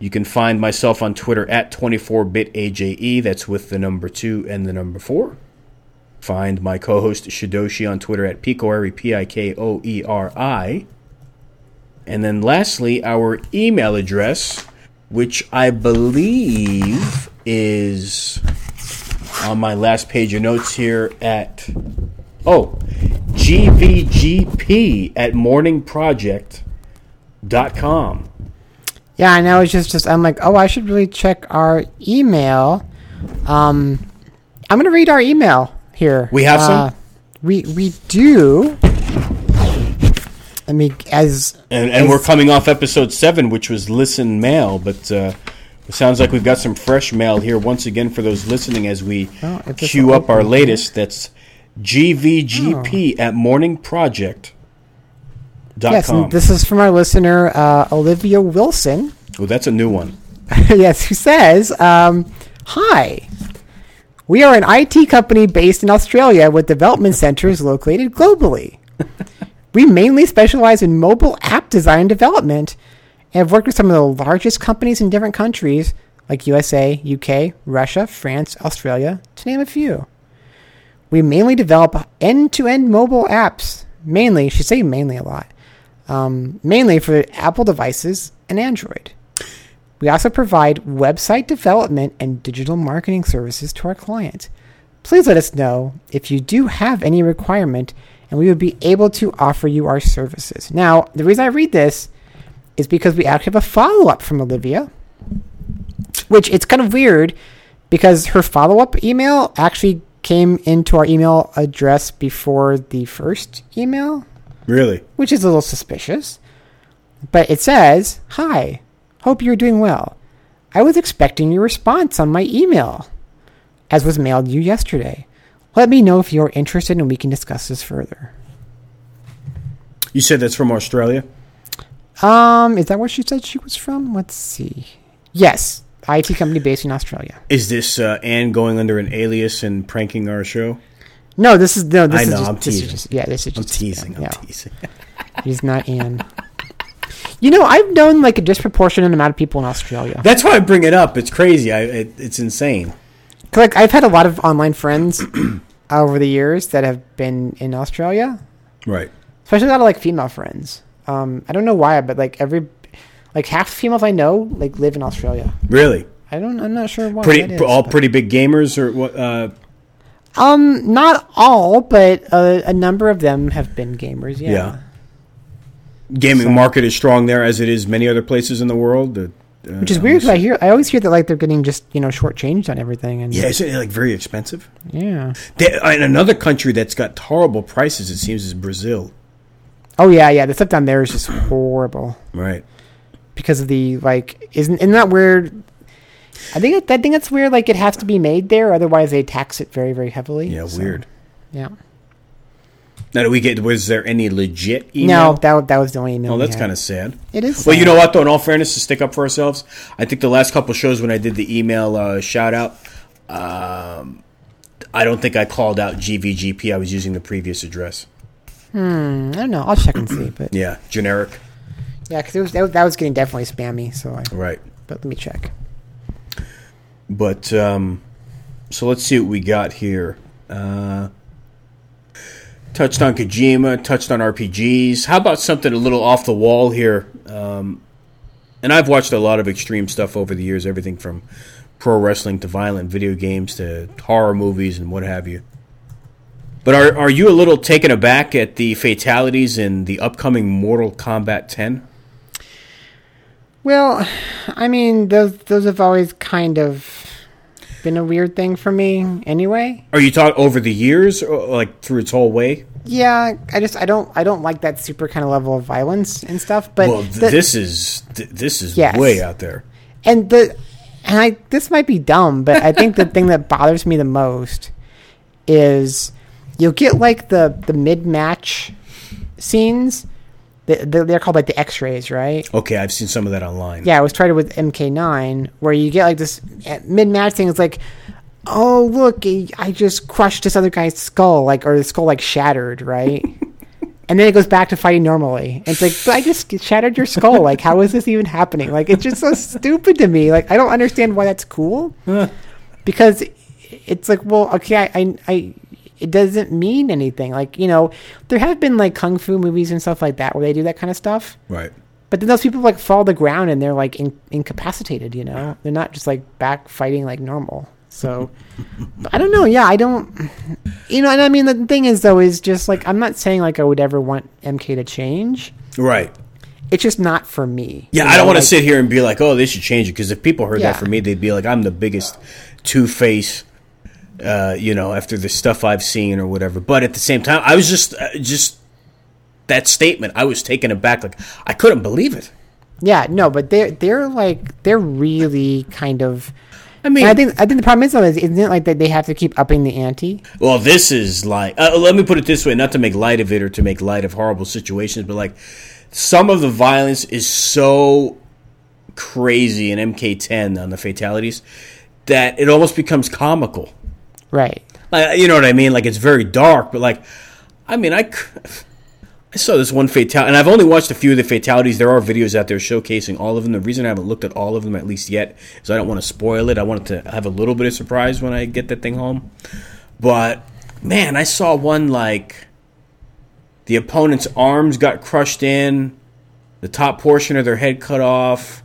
[SPEAKER 2] You can find myself on Twitter at 24bitAJE. That's with the number two and the number four. Find my co host Shidoshi on Twitter at Pikoeri, P I K O E R I. And then lastly, our email address, which I believe is on my last page of notes here at oh gvgp at morningproject.com
[SPEAKER 3] yeah. I know. It's just just I'm like, oh, I should really check our email. Um, I'm gonna read our email here.
[SPEAKER 2] We have some?
[SPEAKER 3] Uh, we we do. I mean, as
[SPEAKER 2] and, and we're coming off episode 7 which was listen mail but uh, it sounds like we've got some fresh mail here once again for those listening as we
[SPEAKER 3] Oh,
[SPEAKER 2] queue up our latest that's gvgp
[SPEAKER 3] Oh.
[SPEAKER 2] at morningproject.com
[SPEAKER 3] yes, and this is from our listener uh, Olivia Wilson.
[SPEAKER 2] oh that's a new one
[SPEAKER 3] yes, who says, um, "Hi, we are an IT company based in Australia with development centers located globally. we mainly specialize in mobile app design and development, and have worked with some of the largest companies in different countries like USA, UK, Russia, France, Australia, to name a few. We mainly develop end-to-end mobile apps. Mainly, should say mainly a lot. Um, mainly for Apple devices and Android." We also provide website development and digital marketing services to our clients. Please let us know if you do have any requirement, and we would be able to offer you our services. Now, the reason I read this is because we actually have a follow up from Olivia, which it's kind of weird because her follow up email actually came into our email address before the first email
[SPEAKER 2] really
[SPEAKER 3] which is a little suspicious. But it says, Hi, hope you're doing well. I was expecting your response on my email, as was mailed you yesterday. Let me know if you're interested and we can discuss this further.
[SPEAKER 2] you said that's from australia
[SPEAKER 3] Um, is that where she said she was from? Let's see. Yes, IT company based in Australia.
[SPEAKER 2] is this uh, anne going under an alias and pranking our show
[SPEAKER 3] No, this is no. This
[SPEAKER 2] I
[SPEAKER 3] is
[SPEAKER 2] know,
[SPEAKER 3] just,
[SPEAKER 2] I'm
[SPEAKER 3] this is
[SPEAKER 2] teasing.
[SPEAKER 3] just yeah. This is
[SPEAKER 2] i'm
[SPEAKER 3] just
[SPEAKER 2] teasing i'm
[SPEAKER 3] Yeah,
[SPEAKER 2] teasing
[SPEAKER 3] he's not Anne. You know, I've known like a disproportionate amount of people in Australia.
[SPEAKER 2] that's why i bring it up it's crazy I, it, it's insane
[SPEAKER 3] Like I've had a lot of online friends over the years that have been in Australia,
[SPEAKER 2] right
[SPEAKER 3] especially a lot of like female friends. Um, I don't know why, but like every like half the females I know like live in Australia.
[SPEAKER 2] really
[SPEAKER 3] I don't. I'm not sure why.
[SPEAKER 2] pretty
[SPEAKER 3] is,
[SPEAKER 2] all
[SPEAKER 3] but-
[SPEAKER 2] pretty big gamers or what uh
[SPEAKER 3] Um, not all, but a, a number of them have been gamers. Yeah.
[SPEAKER 2] Yeah. Gaming
[SPEAKER 3] So-
[SPEAKER 2] market is strong there as it is many other places in the world uh, uh,
[SPEAKER 3] Which is weird because I hear I always hear that like they're getting just you know shortchanged on everything and
[SPEAKER 2] yeah isn't it like very expensive
[SPEAKER 3] yeah.
[SPEAKER 2] They, in another country that's got horrible prices, it seems, is Brazil.
[SPEAKER 3] Oh yeah, yeah. The stuff down there is just horrible
[SPEAKER 2] Right.
[SPEAKER 3] because of the like isn't isn't that weird? I think I think that's weird. Like it has to be made there, otherwise they tax it very very heavily.
[SPEAKER 2] Yeah,
[SPEAKER 3] So,
[SPEAKER 2] weird.
[SPEAKER 3] Yeah.
[SPEAKER 2] Now, do we get? Was there any legit email?
[SPEAKER 3] No, that that was the only email.
[SPEAKER 2] oh, that's kind of sad.
[SPEAKER 3] It is.
[SPEAKER 2] Well, you know what? Though, in all fairness, to stick up for ourselves, I think the last couple shows when I did the email uh, shout out, um, I don't think I called out GVGP. I was using the previous address.
[SPEAKER 3] Hmm, I don't know. I'll check and see. But
[SPEAKER 2] Yeah, generic.
[SPEAKER 3] yeah, because was, that, was- that was getting definitely spammy. So, I,
[SPEAKER 2] Right.
[SPEAKER 3] but let me check.
[SPEAKER 2] But um, so let's see what we got here. Uh, touched on Kojima, touched on RPGs. How about something a little off the wall here? Um, and I've watched a lot of extreme stuff over the years, everything from pro wrestling to violent video games to horror movies and what have you. But are are you a little taken aback at the fatalities in the upcoming Mortal Kombat 10?
[SPEAKER 3] Well, I mean, those those have always kind of been a weird thing for me, anyway.
[SPEAKER 2] Are you talking over the years, or like through its whole way?
[SPEAKER 3] Yeah, I just I don't I don't like that super kind of level of violence and stuff. But
[SPEAKER 2] well, th-
[SPEAKER 3] the-
[SPEAKER 2] this is th- this is
[SPEAKER 3] Yes.
[SPEAKER 2] way out there.
[SPEAKER 3] and the and I this might be dumb, but I think the thing that bothers me the most is you'll get like the the mid match scenes. The- the- They're called like the X-rays, right?
[SPEAKER 2] Okay, I've seen some of that online.
[SPEAKER 3] Yeah, I was tried it with MK9, where you get like this eh, mid match thing. It's like, oh look, I just crushed this other guy's skull, like or the skull like shattered, right? and then it goes back to fighting normally. And it's like, but I just shattered your skull. Like, how is this even happening? Like, it's just so stupid to me. Like, I don't understand why that's cool. because it's like, well, okay, I, I, I, it doesn't mean anything. Like, you know, there have been like kung fu movies and stuff like that where they do that kind of stuff.
[SPEAKER 2] Right.
[SPEAKER 3] But then those people like fall to the ground and they're like in, incapacitated, you know? They're not just like back fighting like normal. So I don't know. Yeah, I don't. You know, and I mean the thing is though is just like I'm not saying like I would ever want MK to change.
[SPEAKER 2] Right.
[SPEAKER 3] It's just not for me.
[SPEAKER 2] Yeah,
[SPEAKER 3] you
[SPEAKER 2] I don't
[SPEAKER 3] know,
[SPEAKER 2] want to
[SPEAKER 3] like-
[SPEAKER 2] sit here and be like, "Oh, they should change it," because if people heard
[SPEAKER 3] Yeah.
[SPEAKER 2] that from me, they'd be like, "I'm the biggest two face," uh, you know, after the stuff I've seen or whatever. But at the same time, I was just, uh, just that statement. I was taken aback. Like I couldn't believe it.
[SPEAKER 3] Yeah, no, but they're they're like they're really kind of.
[SPEAKER 2] I mean,
[SPEAKER 3] And I think I think the problem is though is isn't it like that they have to keep upping the ante?
[SPEAKER 2] Well, this is like, uh, let me put it this way, not to make light of it or to make light of horrible situations, but like some of the violence is so crazy in MK10 on the fatalities that it almost becomes comical.
[SPEAKER 3] Right.
[SPEAKER 2] Like, you know what I mean? Like it's very dark, but like, I mean, I, I saw this one fatality, and I've only watched a few of the fatalities. There are videos out there showcasing all of them. The reason I haven't looked at all of them, at least yet, is I don't want to spoil it. I wanted to have a little bit of surprise when I get that thing home. But man, I saw one like the opponent's arms got crushed in, the top portion of their head cut off,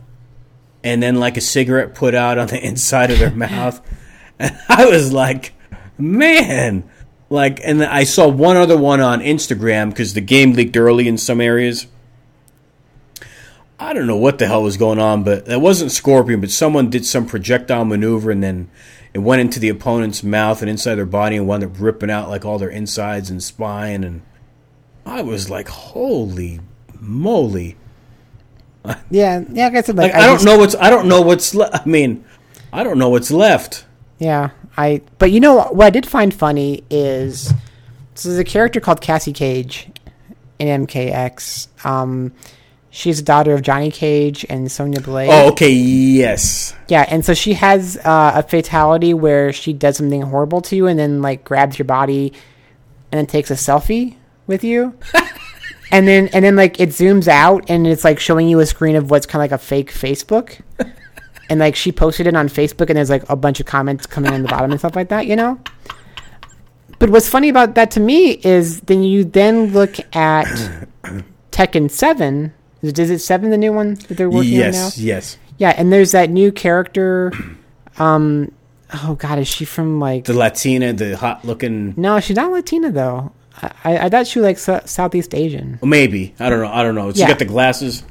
[SPEAKER 2] and then like a cigarette put out on the inside of their mouth. And I was like, man. Like, and I saw one other one on Instagram because the game leaked early in some areas. I don't know what the hell was going on, but that wasn't Scorpion, but someone did some projectile maneuver and then it went into the opponent's mouth and inside their body and wound up ripping out like all their insides and spine. And I was like, holy moly.
[SPEAKER 3] Yeah. Yeah. Like I said, like,
[SPEAKER 2] Like, I, don't
[SPEAKER 3] just-
[SPEAKER 2] know what's, I don't know what's left. I mean, I don't know what's left.
[SPEAKER 3] Yeah, I. But you know what I did find funny is so there's a character called Cassie Cage in MKX. Um, she's the daughter of Johnny Cage and Sonya Blade.
[SPEAKER 2] Oh, okay. Yes.
[SPEAKER 3] Yeah, and so she has uh, a fatality where she does something horrible to you and then like grabs your body and then takes a selfie with you. and then and then like it zooms out and it's like showing you a screen of what's kind of like a fake Facebook. And like she posted it on Facebook and there's like a bunch of comments coming on the bottom and stuff like that, you know? But what's funny about that to me is then you then look at Tekken 7. Is is it 7 the new one that they're working on now?
[SPEAKER 2] Yes. Yes.
[SPEAKER 3] Yeah, and there's that new character. Um, oh God, is she from like?
[SPEAKER 2] The Latina, the hot looking.
[SPEAKER 3] no, she's not Latina though. I, I, I thought she was like so, Southeast Asian.
[SPEAKER 2] Maybe. I don't know. I don't know. She
[SPEAKER 3] Yeah.
[SPEAKER 2] got the glasses,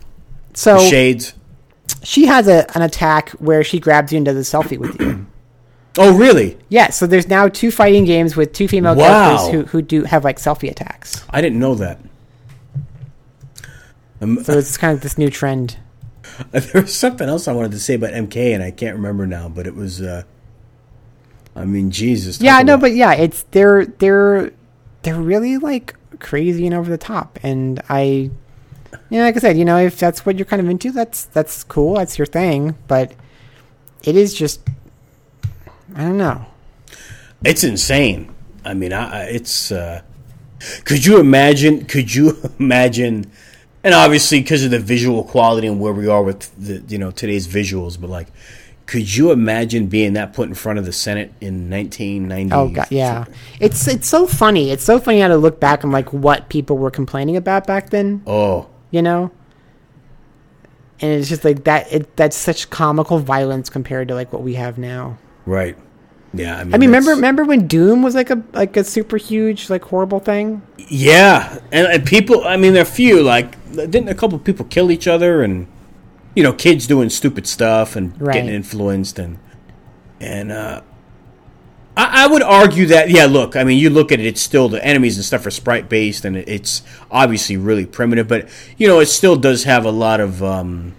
[SPEAKER 3] So
[SPEAKER 2] the shades.
[SPEAKER 3] She has a an attack where she grabs you and does a selfie with you.
[SPEAKER 2] Oh, really?
[SPEAKER 3] yeah, so there's now two fighting games with two female
[SPEAKER 2] Wow.
[SPEAKER 3] characters who who do have like selfie attacks.
[SPEAKER 2] I didn't know that. Um,
[SPEAKER 3] So it's kind of this new trend.
[SPEAKER 2] there was something else I wanted to say about MK, and I can't remember now. But it was. Uh, I mean, Jesus.
[SPEAKER 3] Yeah, no, but yeah, it's they're they're they're really like crazy and over the top, and I, you know, like I said, you know, if that's what you're kind of into, that's that's cool, that's your thing, but it is just, I don't know.
[SPEAKER 2] it's insane. I mean, I, I it's. Uh, Could you imagine? Could you imagine? And obviously, because of the visual quality and where we are with the you know today's visuals, but like, could you imagine being that put in front of the Senate in 1990?
[SPEAKER 3] Oh god, yeah. It's it's so funny. It's so funny how to look back and like what people were complaining about back then.
[SPEAKER 2] Oh,
[SPEAKER 3] You know. And it's just like that. It that's such comical violence compared to like what we have now.
[SPEAKER 2] right. Yeah, I mean,
[SPEAKER 3] I mean, remember remember when Doom was like a like a super huge like horrible thing?
[SPEAKER 2] Yeah, and, and people. I mean, there are few like didn't a couple people kill each other and you know kids doing stupid stuff and
[SPEAKER 3] Right.
[SPEAKER 2] getting influenced and and uh, I, I would argue that yeah. Look, I mean, you look at it; it's still the enemies and stuff are sprite based, and it's obviously really primitive. But you know, it still does have a lot of. Um,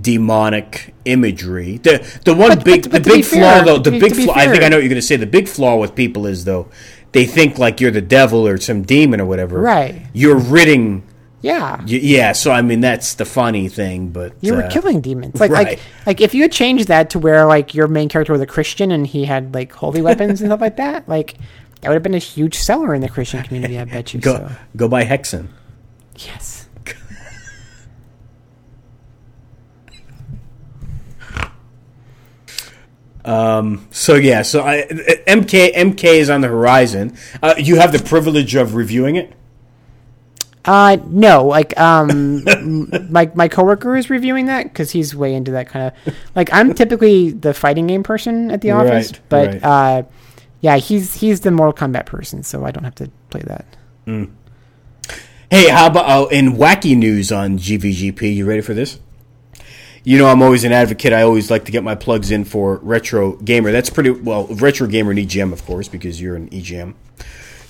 [SPEAKER 2] demonic imagery the the one
[SPEAKER 3] But-
[SPEAKER 2] big
[SPEAKER 3] but- but
[SPEAKER 2] the big flaw
[SPEAKER 3] fair-
[SPEAKER 2] though the
[SPEAKER 3] be-
[SPEAKER 2] big flaw i think i know what you're going to say the big flaw with people is though they think like you're the devil or some demon or whatever
[SPEAKER 3] Right.
[SPEAKER 2] you're ridding
[SPEAKER 3] Yeah.
[SPEAKER 2] y- yeah so i mean that's the funny thing but
[SPEAKER 3] You were
[SPEAKER 2] uh,
[SPEAKER 3] killing demons. Like
[SPEAKER 2] right.
[SPEAKER 3] like like if you had changed that to where like your main character was a Christian and he had like holy weapons and stuff like that, like that would have been a huge seller in the Christian community, I bet you.
[SPEAKER 2] go
[SPEAKER 3] so.
[SPEAKER 2] go by hexen
[SPEAKER 3] Yes.
[SPEAKER 2] Um, so yeah so I, mk mk is on the horizon uh, you have the privilege of reviewing it
[SPEAKER 3] Uh no, like um my my coworker is reviewing that because he's way into that kind of like I'm typically the fighting game person at the office,
[SPEAKER 2] Right,
[SPEAKER 3] but
[SPEAKER 2] right.
[SPEAKER 3] uh yeah, he's he's the Mortal Kombat person, so I don't have to play that. Mm.
[SPEAKER 2] Hey, how about oh, in wacky news on GVGP? You ready for this? You know, I'm always an advocate. I always like to get my plugs in for Retro Gamer. That's pretty well, Retro Gamer and EGM, of course, because you're an EGM.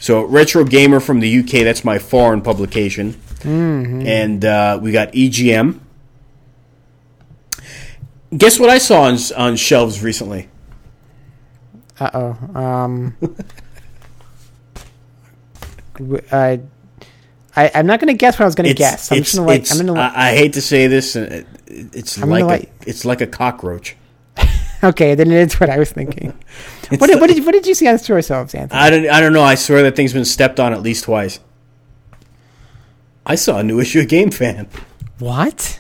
[SPEAKER 2] So, Retro Gamer from the UK, that's my foreign publication. And uh, we got EGM. Guess what I saw on, on shelves recently?
[SPEAKER 3] Uh oh. Um. uh, I, I'm not gonna guess what I was gonna guess. I'm just gonna like. I'm gonna.
[SPEAKER 2] I, I hate to say this. uh, It's
[SPEAKER 3] I'm
[SPEAKER 2] like a,
[SPEAKER 3] like-
[SPEAKER 2] it's like a cockroach.
[SPEAKER 3] okay, then it's what I was thinking. what, did, what did what did you see on the store shelves, Anthony?
[SPEAKER 2] I don't. I don't know. I swear that thing's been stepped on at least twice. I saw a new issue of Game Fan.
[SPEAKER 3] What?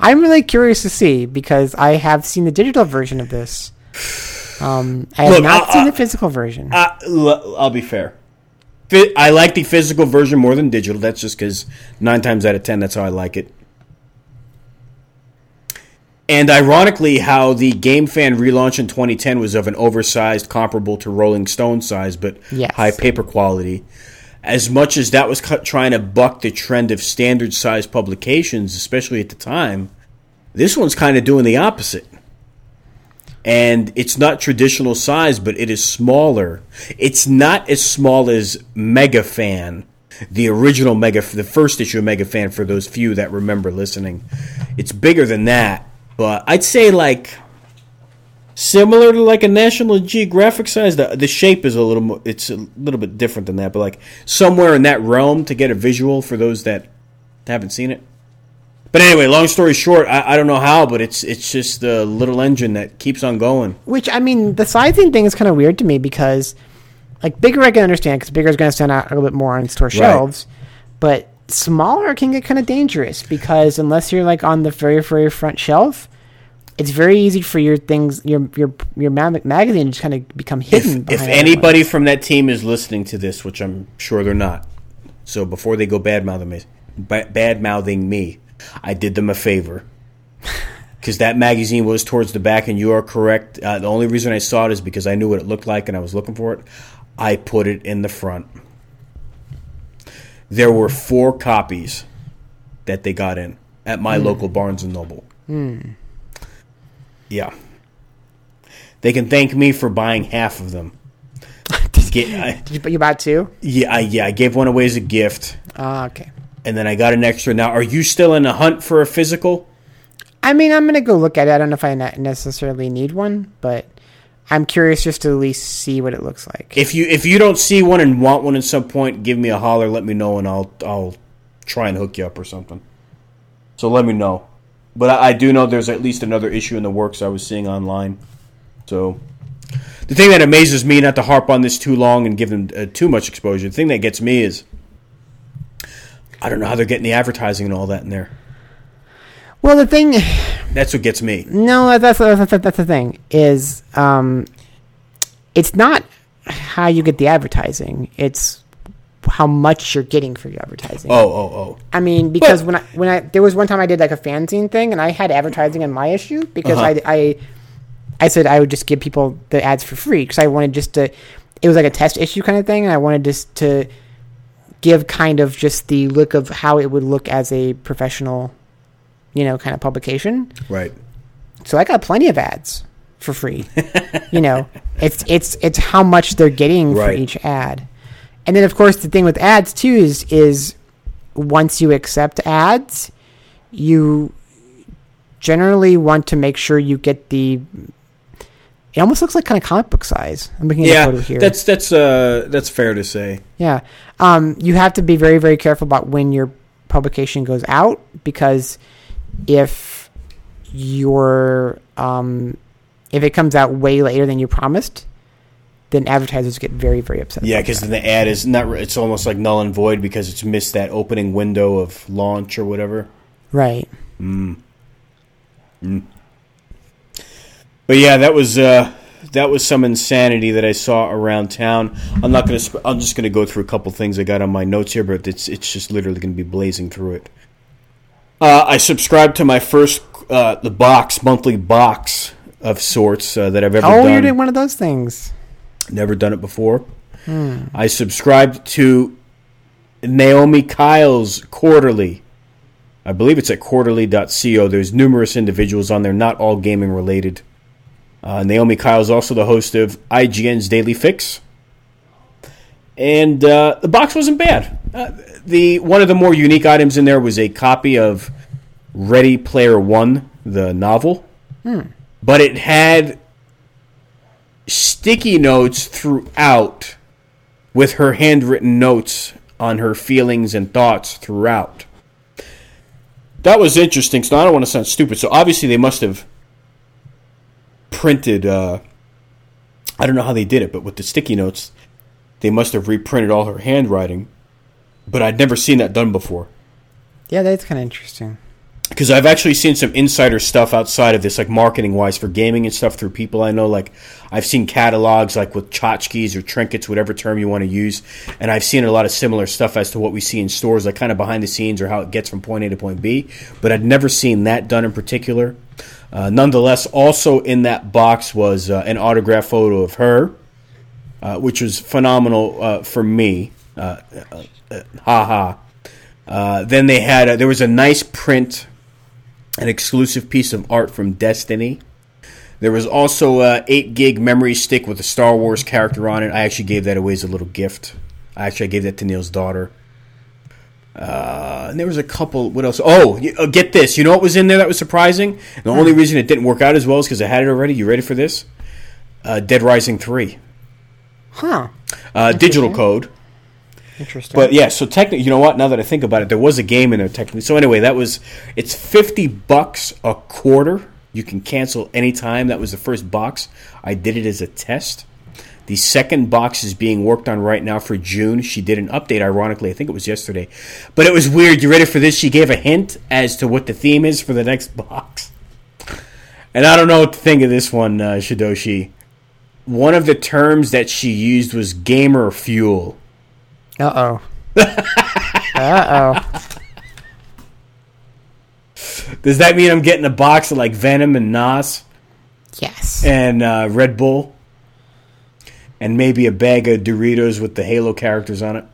[SPEAKER 3] I'm really curious to see because I have seen the digital version of this. Um, I have
[SPEAKER 2] Look,
[SPEAKER 3] not
[SPEAKER 2] I-
[SPEAKER 3] seen the physical version.
[SPEAKER 2] Uh, l- I'll be fair. I like the physical version more than digital. That's just because nine times out of ten, that's how I like it. And ironically, how the Game Fan relaunch in 2010 was of an oversized, comparable to Rolling Stone size, but
[SPEAKER 3] Yes.
[SPEAKER 2] high paper quality. As much as that was cut, trying to buck the trend of standard size publications, especially at the time, this one's kind of doing the opposite and it's not traditional size, but it is smaller. It's not as small as Mega Fan, the original Mega, the first issue of Mega Fan. For those few that remember listening, it's bigger than that, but I'd say like similar to like a National Geographic size. The the shape is a little more, it's a little bit different than that, but like somewhere in that realm to get a visual for those that haven't seen it. But anyway, long story short, I, I don't know how, but it's it's just the little engine that keeps on going.
[SPEAKER 3] Which I mean, the sizing thing is kind of weird to me because, like, bigger I can understand because bigger is going to stand out a little bit more on store shelves, but smaller can get kind of dangerous because unless you're like on the very very front shelf, it's very easy for your things your your your mag- magazine to just kind of become hidden.
[SPEAKER 2] If, if anybody from that team is listening to this, which I'm sure they're not, so before they go bad mouthing me, bad mouthing me, I did them a favor because that magazine was towards the back, and you are correct. Uh, the only reason I saw it is because I knew what it looked like and I was looking for it. I put it in the front. There were four copies that they got in at my local Barnes and Noble. Yeah. They can thank me for buying half of them. Get, I,
[SPEAKER 3] Did you, you bought two?
[SPEAKER 2] yeah, I, yeah, I gave one away as a gift,
[SPEAKER 3] Ah, okay.
[SPEAKER 2] and then I got an extra. Now, are you still in a hunt for a physical?
[SPEAKER 3] I mean, I'm gonna go look at it. I don't know if I necessarily need one, but I'm curious just to at least see what it looks like.
[SPEAKER 2] If you if you don't see one and want one at some point, give me a holler. Let me know, and I'll I'll try and hook you up or something. So let me know. But I, I do know there's at least another issue in the works I was seeing online. So The thing that amazes me, not to harp on this too long and give them uh, too much exposure, the thing that gets me is I don't know how they're getting the advertising and all that in there.
[SPEAKER 3] Well, the thing,
[SPEAKER 2] That's what gets me.
[SPEAKER 3] no, that's that's, that's, that's the thing is, um, it's not how you get the advertising; it's how much you're getting for your advertising.
[SPEAKER 2] Oh, oh, oh.
[SPEAKER 3] I mean, because
[SPEAKER 2] But-
[SPEAKER 3] when I when I there was one time I did like a fanzine thing, and I had advertising in my issue because
[SPEAKER 2] Uh-huh.
[SPEAKER 3] I I I said I would just give people the ads for free because I wanted just to. It was like a test issue kind of thing, and I wanted just to give kind of just the look of how it would look as a professional, you know, kind of publication.
[SPEAKER 2] Right.
[SPEAKER 3] So I got plenty of ads for free. you know, it's it's it's how much they're getting for each ad. And then of course the thing with ads too is is once you accept ads, you generally want to make sure you get the it almost looks like kind of comic book size. I'm looking at a
[SPEAKER 2] Yeah,
[SPEAKER 3] photo here.
[SPEAKER 2] that's that's uh that's fair to say.
[SPEAKER 3] Yeah. Um, you have to be very, very careful about when your publication goes out because if your um, if it comes out way later than you promised, then advertisers get very, very upset.
[SPEAKER 2] Yeah, because then the ad is not. It's almost like null and void because it's missed that opening window of launch or whatever.
[SPEAKER 3] right.
[SPEAKER 2] But yeah, that was uh, that was some insanity that I saw around town. I'm not gonna. Sp- I'm just gonna go through a couple things I got on my notes here, but it's it's just literally gonna be blazing through it. Uh, I subscribed to my first uh, the box monthly box of sorts uh, that I've ever
[SPEAKER 3] Oh,
[SPEAKER 2] done.
[SPEAKER 3] you're doing one of those things.
[SPEAKER 2] Never done it before. I subscribed to Naomi Kyle's quarterly. I believe it's at quarterly.co. There's numerous individuals on there, not all gaming related. Uh, Naomi Kyle is also the host of IGN's Daily Fix. And uh, the box wasn't bad. Uh, the one of the more unique items in there was a copy of Ready Player One, the novel. But it had sticky notes throughout with her handwritten notes on her feelings and thoughts throughout. That was interesting. So I don't want to sound stupid. So obviously they must have printed. Uh, I don't know how they did it, but with the sticky notes, they must have reprinted all her handwriting. But I'd never seen that done before
[SPEAKER 3] Yeah, that's kind of interesting.
[SPEAKER 2] because I've actually seen some insider stuff outside of this, like marketing wise for gaming and stuff through people I know. Like I've seen catalogs like with tchotchkes or trinkets, whatever term you want to use, and I've seen a lot of similar stuff as to what we see in stores, like kind of behind the scenes or how it gets from point A to point B. But I'd never seen that done in particular. Uh, nonetheless, also in that box was uh, an autograph photo of her, uh, which was phenomenal uh, for me. Uh, uh, uh, ha ha. Uh, then they had a, there was a nice print, an exclusive piece of art from Destiny. There was also a eight gig memory stick with a Star Wars character on it. I actually gave that away as a little gift. I actually gave that to Neil's daughter. Uh, and there was a couple. What else? Oh, uh, get this! You know what was in there that was surprising? The only reason it didn't work out as well is because I had it already. You ready for this? Uh, Dead Rising three,
[SPEAKER 3] Huh.
[SPEAKER 2] uh, digital code.
[SPEAKER 3] Interesting.
[SPEAKER 2] But yeah, so technically, you know what? Now that I think about it, there was a game in there technically. So anyway, that was it's fifty bucks a quarter. You can cancel anytime. That was the first box. I did it as a test. The second box is being worked on right now for June. She did an update, ironically. I think it was yesterday. But it was weird. You ready for this? She gave a hint as to what the theme is for the next box. And I don't know what to think of this one, uh, Shidoshi. One of the terms that she used was gamer fuel.
[SPEAKER 3] Uh oh. uh oh.
[SPEAKER 2] Does that mean I'm getting a box of like Venom and NOS
[SPEAKER 3] Yes.
[SPEAKER 2] and uh, Red Bull, and maybe a bag of Doritos with the Halo characters on it?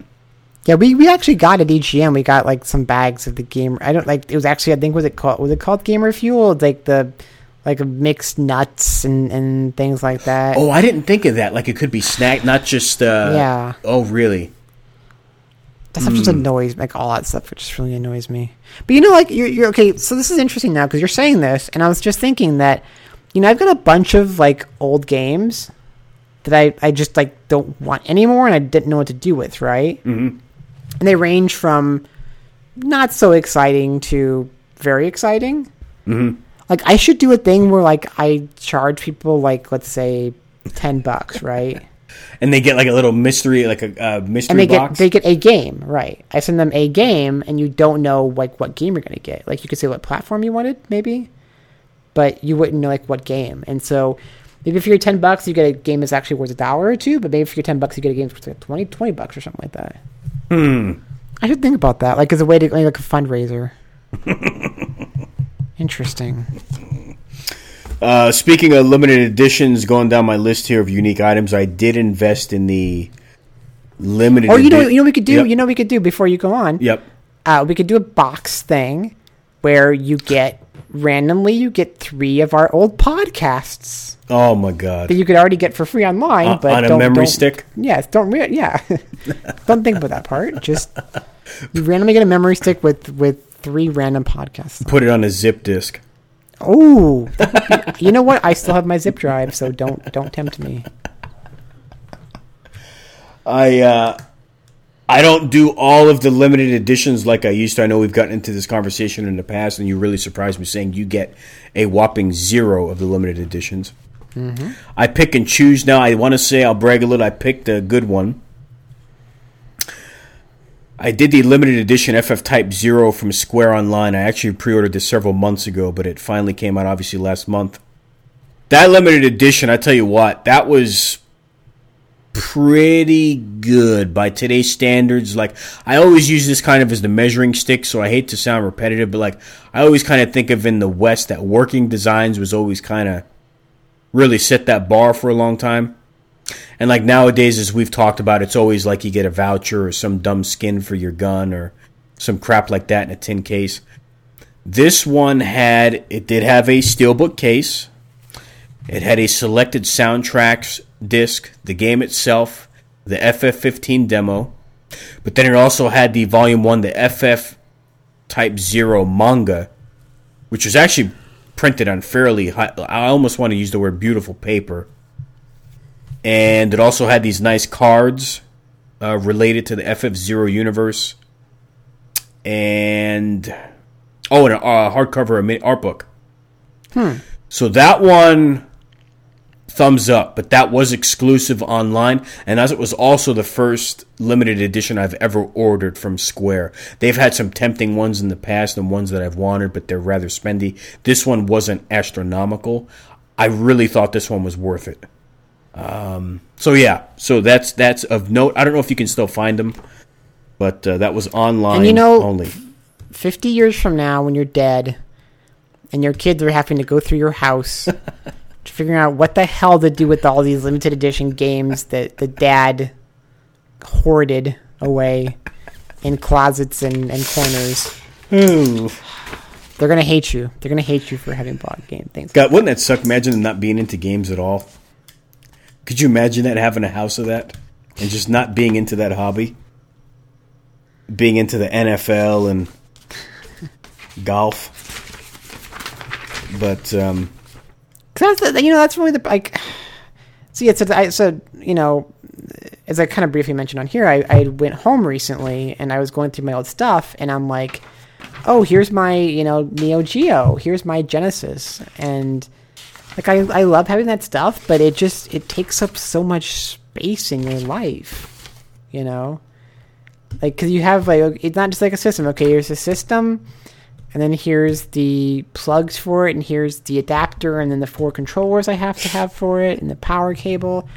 [SPEAKER 3] Yeah, we, we actually got at EGM. We got like some bags of the gamer. I don't like. It was actually I think was it called was it called Gamer Fuel? It's Like the like mixed nuts and and things like that.
[SPEAKER 2] Oh, I didn't think of that. Like it could be snack, not just. Uh,
[SPEAKER 3] Yeah.
[SPEAKER 2] Oh, really?
[SPEAKER 3] That stuff
[SPEAKER 2] Hmm.
[SPEAKER 3] just annoys like all that stuff. It just really annoys me. But you know, like you're, you're okay. So this is interesting now because you're saying this, and I was just thinking that you know I've got a bunch of like old games that I I just like don't want anymore, and I didn't know what to do with. Right. Mm-hmm. And they range from not so exciting to very exciting. Mm-hmm. Like I should do a thing where like I charge people like let's say ten bucks, right?
[SPEAKER 2] And they get like a little mystery, like a uh, mystery
[SPEAKER 3] and they
[SPEAKER 2] box.
[SPEAKER 3] get they get a game, right? I send them a game, and you don't know like what game you're gonna get. Like you could say what platform you wanted, maybe, but you wouldn't know like what game. And so maybe if you're ten bucks, you get a game that's actually worth a dollar or two. But maybe if you're ten bucks, you get a game that's worth like 20, 20 bucks or something like that.
[SPEAKER 2] Hmm.
[SPEAKER 3] I should think about that, like as a way to like a fundraiser. Interesting.
[SPEAKER 2] Uh, speaking of limited editions, going down my list here of unique items, I did invest in the limited.
[SPEAKER 3] Or you know, you know, what we could do.
[SPEAKER 2] Yep.
[SPEAKER 3] You know, we could do before you go on.
[SPEAKER 2] Yep.
[SPEAKER 3] uh, we could do a box thing where you get randomly you get three of our old podcasts
[SPEAKER 2] Oh my god.
[SPEAKER 3] that you could already get for free online,
[SPEAKER 2] Uh,
[SPEAKER 3] but
[SPEAKER 2] on a memory stick?
[SPEAKER 3] Yes, don't re- yeah, don't think about that part. Just you randomly get a memory stick with with three random podcasts.
[SPEAKER 2] Put it on a zip disk.
[SPEAKER 3] Oh, you know what? I still have my zip drive, so don't don't tempt me.
[SPEAKER 2] I uh, I don't do all of the limited editions like I used to. I know we've gotten into this conversation in the past, and you really surprised me saying you get a whopping zero of the limited editions. I pick and choose now. I want to say I'll brag a little. I picked a good one. I did the limited edition FF Type Zero from Square Online. I actually pre-ordered this several months ago, but it finally came out obviously last month. That limited edition, I tell you what, that was pretty good by today's standards. Like I always use this kind of as the measuring stick, so I hate to sound repetitive, but like I always kind of think of in the West that working designs was always kind of really set that bar for a long time. And like nowadays, as we've talked about, it's always like you get a voucher or some dumb skin for your gun or some crap like that in a tin case. This one had it did have a steelbook case. It had a selected soundtracks disc, the game itself, the FF15 demo, but then it also had the Volume 1, the FF Type 0 manga, which was actually printed on fairly high, I almost want to use the word beautiful paper. And it also had these nice cards uh, related to the FF0 universe. And, oh, and a uh, hardcover art book. Hmm. So that one thumbs up, but that was exclusive online, and as it was also the first limited edition I've ever ordered from Square. They've had some tempting ones in the past and ones that I've wanted, but they're rather spendy. This one wasn't astronomical. I really thought this one was worth it. Um, so yeah, so that's that's of note. I don't know if you can still find them, but uh, that was online
[SPEAKER 3] And you know-
[SPEAKER 2] only.
[SPEAKER 3] 50 years from now, when you're dead and your kids are having to go through your house to figuring out what the hell to do with all these limited edition games that the dad hoarded away in closets and, and corners. They're gonna hate you. They're gonna hate you for having bought game things.
[SPEAKER 2] God, wouldn't that suck? Imagine them not being into games at all. Could you imagine that having a house of that and just not being into that hobby? Being into the NFL and golf. But um,
[SPEAKER 3] that's you know that's really the like. See, it's a, you know, as I kind of briefly mentioned on here, I, I went home recently and I was going through my old stuff and I'm like, oh, here's my you know Neo Geo, here's my Genesis, and like I I love having that stuff, but it just it takes up so much space in your life, you know, like because you have like it's not just like a system. Okay, here's a system and then here's the plugs for it, and here's the adapter, and then the four controllers I have to have for it, and the power cable.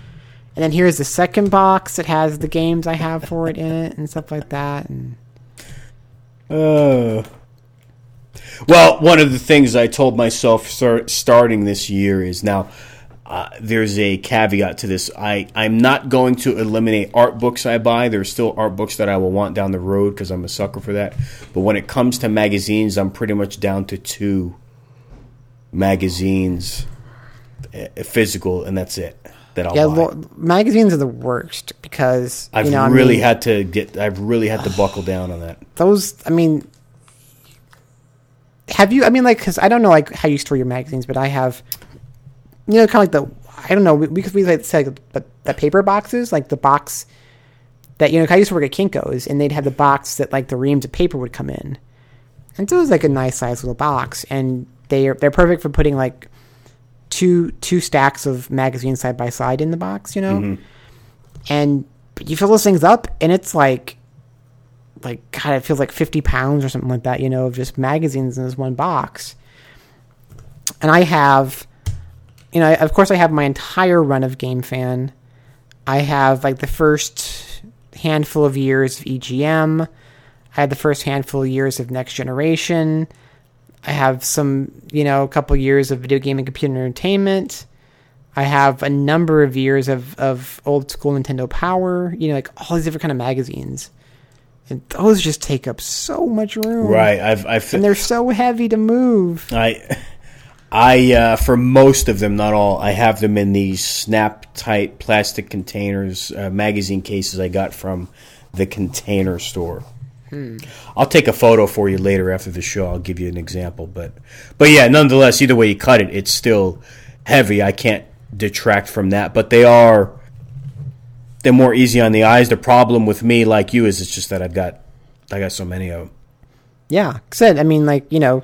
[SPEAKER 3] And then here's the second box that has the games I have for it in it, and stuff like that. And
[SPEAKER 2] Uh, well, one of the things I told myself start, starting this year is now uh, there's a caveat to this. I, I'm not going to eliminate art books I buy. There's still art books that I will want down the road because I'm a sucker for that. But when it comes to magazines, I'm pretty much down to two magazines, uh, physical, and that's it. That I'll
[SPEAKER 3] yeah,
[SPEAKER 2] buy.
[SPEAKER 3] well, magazines are the worst because
[SPEAKER 2] I've
[SPEAKER 3] you know, I
[SPEAKER 2] really
[SPEAKER 3] mean,
[SPEAKER 2] had to get. I've really had to buckle down on that.
[SPEAKER 3] those. I mean, have you? I mean, like, because I don't know, like, how you store your magazines, but I have, you know, kind of like the. I don't know. We, we could we like say like, the, the paper boxes, like the box that you know. 'cause I used to work at Kinkos, and they'd have the box that like the reams of paper would come in, and so it was like a nice size little box, and they are they're perfect for putting like two two stacks of magazines side by side in the box, you know, mm-hmm. and you fill those things up, and it's like like God, it feels like fifty pounds or something like that, you know, of just magazines in this one box. And I have, you know, of course, I have my entire run of Game Fan. I have like the first handful of years of EGM. I had the first handful of years of Next Generation. I have some, you know, a couple years of video game and computer entertainment. I have a number of years of, of old school Nintendo Power, you know, like all these different kind of magazines. And those just take up so much room.
[SPEAKER 2] Right. I've I've
[SPEAKER 3] And they're so heavy to move.
[SPEAKER 2] I I uh, for most of them, not all, I have them in these snap tight plastic containers, uh, magazine cases I got from the Container Store. I'll take a photo for you later after the show. I'll give you an example, but but yeah, nonetheless, either way you cut it, it's still heavy. I can't detract from that, but they are they're more easy on the eyes. The problem with me, like you, is it's just that I've got I got so many of them.
[SPEAKER 3] Yeah, said I mean, like you know,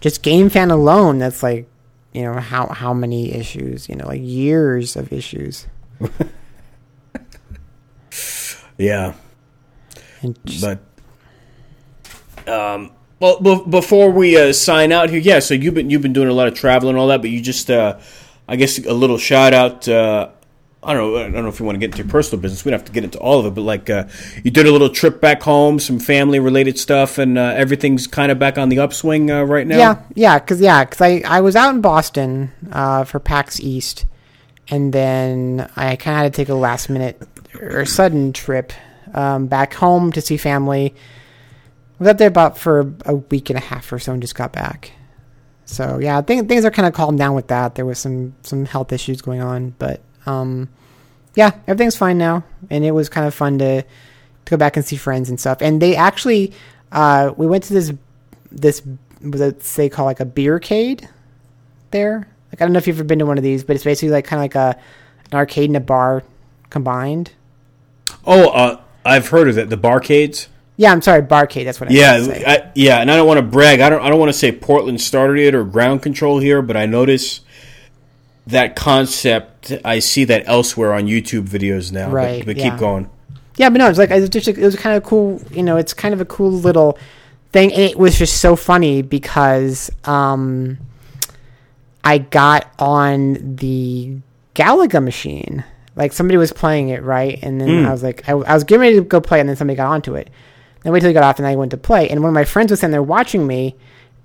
[SPEAKER 3] just Game Fan alone, that's like you know how how many issues, you know, like years of issues.
[SPEAKER 2] Yeah.
[SPEAKER 3] And just,
[SPEAKER 2] but um well be- before we uh, sign out here yeah so you've been you've been doing a lot of traveling and all that but you just uh i guess a little shout out uh I don't know. I don't know if you want to get into your personal business. We don't have to get into all of it, but like uh, you did a little trip back home, some family related stuff, and uh, everything's kind of back on the upswing uh, right now.
[SPEAKER 3] yeah, yeah, because yeah, because I I was out in Boston uh, for PAX East, and then I kind of had to take a last minute or sudden trip um, back home to see family. Was out there about for a week and a half or so, and just got back. So yeah, think things are kind of calmed down with that. There was some some health issues going on, but um, yeah, everything's fine now, and it was kind of fun to to go back and see friends and stuff. And they actually, uh, we went to this this what they call like a beercade there. Like I don't know if you've ever been to one of these, but it's basically like kind of like a an arcade and a bar combined.
[SPEAKER 2] Oh, uh, I've heard of it. The barcades.
[SPEAKER 3] Yeah, I'm sorry, barcade. That's what I
[SPEAKER 2] Yeah,
[SPEAKER 3] meant to say.
[SPEAKER 2] I, yeah, and I don't want to brag. I don't. I don't want to say Portland started it or Ground Kontrol here, but I notice that concept. I see that elsewhere on YouTube videos now. but-
[SPEAKER 3] Right,
[SPEAKER 2] But,
[SPEAKER 3] yeah.
[SPEAKER 2] keep going.
[SPEAKER 3] Yeah, but no, it's like it's just it was kind of cool. You know, it's kind of a cool little thing. It was just so funny because um, I got on the Galaga machine. Like somebody was playing it right, and then I was like, I, I was getting ready to go play, and then somebody got onto it. Then wait till he got off, and I went to play. And one of my friends was sitting there watching me,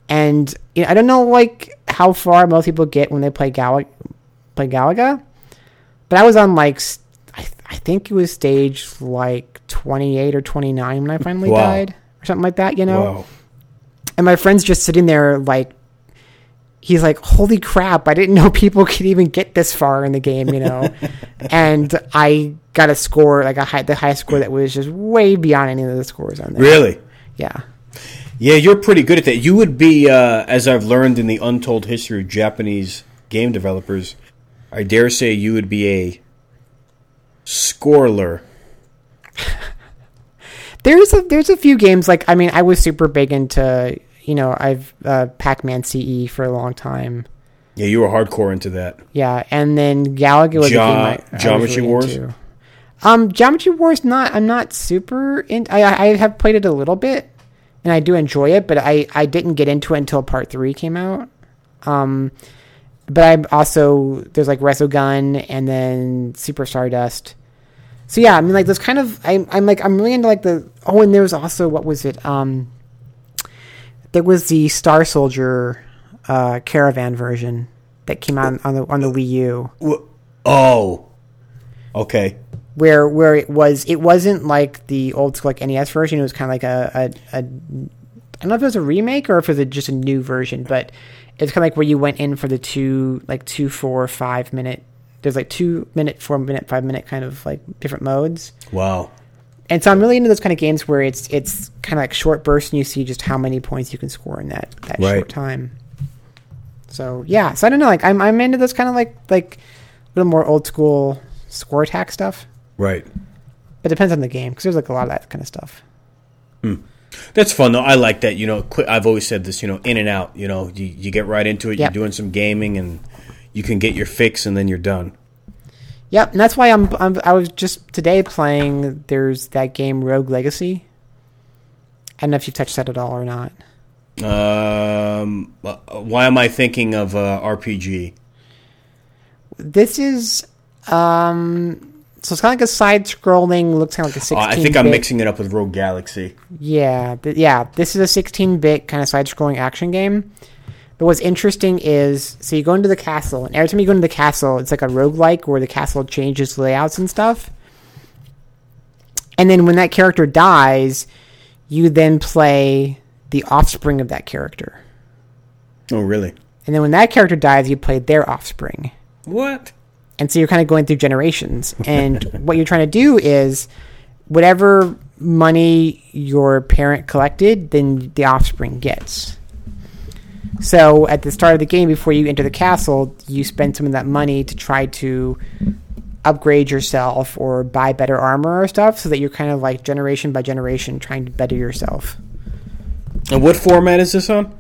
[SPEAKER 3] and you know, I don't know like how far most people get when they play Gal play Galaga, but I was on like I I think it was stage like 28 or 29 when I finally
[SPEAKER 2] Wow.
[SPEAKER 3] died or something like that, you know.
[SPEAKER 2] Wow.
[SPEAKER 3] And my friend's just sitting there like he's like, "Holy crap, I didn't know people could even get this far in the game, you know." and I got a score like a high, the highest score that was just way beyond any of the scores on there.
[SPEAKER 2] Really?
[SPEAKER 3] Yeah.
[SPEAKER 2] Yeah, you're pretty good at that. You would be, uh, as I've learned in the untold history of Japanese game developers, I dare say you would be a scoreler.
[SPEAKER 3] There's a there's a few games like I mean I was super big into you know I've uh, Pac-Man CE for a long time.
[SPEAKER 2] Yeah, you were hardcore into that.
[SPEAKER 3] Yeah, and then Galaga was
[SPEAKER 2] Geo-
[SPEAKER 3] a game I, I
[SPEAKER 2] Geometry
[SPEAKER 3] really
[SPEAKER 2] Wars?
[SPEAKER 3] into. Um, Geometry Wars not I'm not super in. I I have played it a little bit, and I do enjoy it, but I I didn't get into it until Part Three came out. Um, but I'm also there's like Resogun and then Super Stardust. So yeah, I mean like those kind of I'm I'm like I'm really into like the oh and there was also what was it um there was the Star Soldier uh, caravan version that came out on the on the Wii U
[SPEAKER 2] Oh, okay.
[SPEAKER 3] Where where it was it wasn't like the old school like NES version. It was kind of like a, a, a I don't know if it was a remake or if it was a, just a new version, but it's kind of like where you went in for the two like two, four, five minute. There's like two minute, four minute, five minute kind of like different modes.
[SPEAKER 2] Wow.
[SPEAKER 3] And so I'm really into those kind of games where it's it's kind of like short bursts and you see just how many points you can score in that that
[SPEAKER 2] Right.
[SPEAKER 3] short time. So yeah, so I don't know, like I'm I'm into those kind of like like a little more old school score attack stuff.
[SPEAKER 2] Right.
[SPEAKER 3] It depends on the game because there's like a lot of that kind of stuff.
[SPEAKER 2] That's fun though. I like that. You know, I've always said this. You know, in and out. You know, you, you get right into it.
[SPEAKER 3] Yeah.
[SPEAKER 2] You're doing some gaming, and you can get your fix and then you're done.
[SPEAKER 3] Yep, and that's why I'm, I'm I was just today playing. There's that game Rogue Legacy. I don't know if you've touched that at all or not.
[SPEAKER 2] Um, uh, why am I thinking of uh, RPG?
[SPEAKER 3] This is um, so it's kind of like a side-scrolling. Looks kind of like a 16.
[SPEAKER 2] Oh, I think I'm mixing it up with Rogue Galaxy.
[SPEAKER 3] Yeah, th- yeah. This is a 16-bit kind of side-scrolling action game. But what's interesting is, so you go into the castle, and every time you go into the castle, it's like a roguelike where the castle changes layouts and stuff. And then when that character dies, you then play the offspring of that character.
[SPEAKER 2] Oh, really?
[SPEAKER 3] And then when that character dies, you play their offspring.
[SPEAKER 2] What?
[SPEAKER 3] And so you're kind of going through generations. And what you're trying to do is whatever money your parent collected, then the offspring gets. So at the start of the game, before you enter the castle, you spend some of that money to try to upgrade yourself or buy better armor or stuff so that you're kind of like generation by generation trying to better yourself.
[SPEAKER 2] And what format is this on?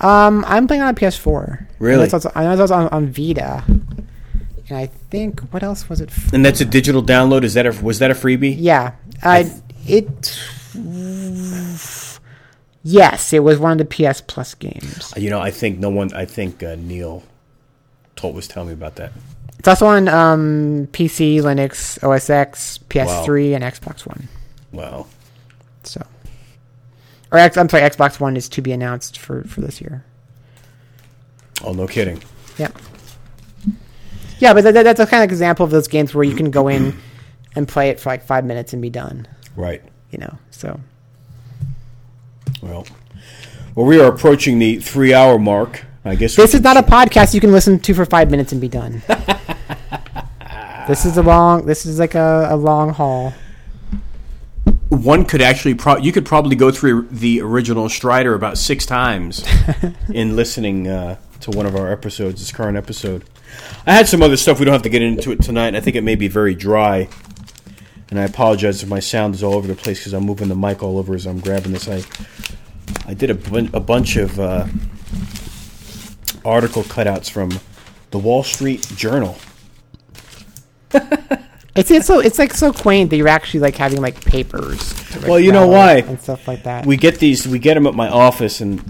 [SPEAKER 3] Um, I'm playing on a PS4.
[SPEAKER 2] Really?
[SPEAKER 3] I know it's, I know it's on, on Vita. And I think what else was it? For?
[SPEAKER 2] And that's a digital download. Is that a was that a freebie?
[SPEAKER 3] Yeah, uh, it. Yes, it was one of the PS Plus games.
[SPEAKER 2] You know, I think no one. I think uh, Neil told was telling me about that.
[SPEAKER 3] It's also on um, PC, Linux, OS X, PS3, and Xbox One.
[SPEAKER 2] Wow.
[SPEAKER 3] So, or X, I'm sorry, Xbox One is to be announced for for this year.
[SPEAKER 2] Oh, no kidding.
[SPEAKER 3] Yep. Yeah, but that, that- that's a kind of example of those games where you can go in and play it for like five minutes and be done.
[SPEAKER 2] Right.
[SPEAKER 3] You know, so
[SPEAKER 2] Well, well, we are approaching the three-hour mark. I guess
[SPEAKER 3] this is not a podcast you can listen to for five minutes and be done. this is a long. This is like a, a long haul.
[SPEAKER 2] one could actually. Pro- you could probably go through the original Strider about six times in listening uh, to one of our episodes. This current episode. I had some other stuff. We don't have to get into it tonight. I think it may be very dry. And I apologize if my sound is all over the place because I'm moving the mic all over as I'm grabbing this. I I did a, bun- a bunch of uh, article cutouts from the Wall Street Journal.
[SPEAKER 3] It's it's so it's like so quaint that you're actually like having like papers. like,
[SPEAKER 2] Well, you know why?
[SPEAKER 3] and stuff like that.
[SPEAKER 2] We get these. We get them at my office, and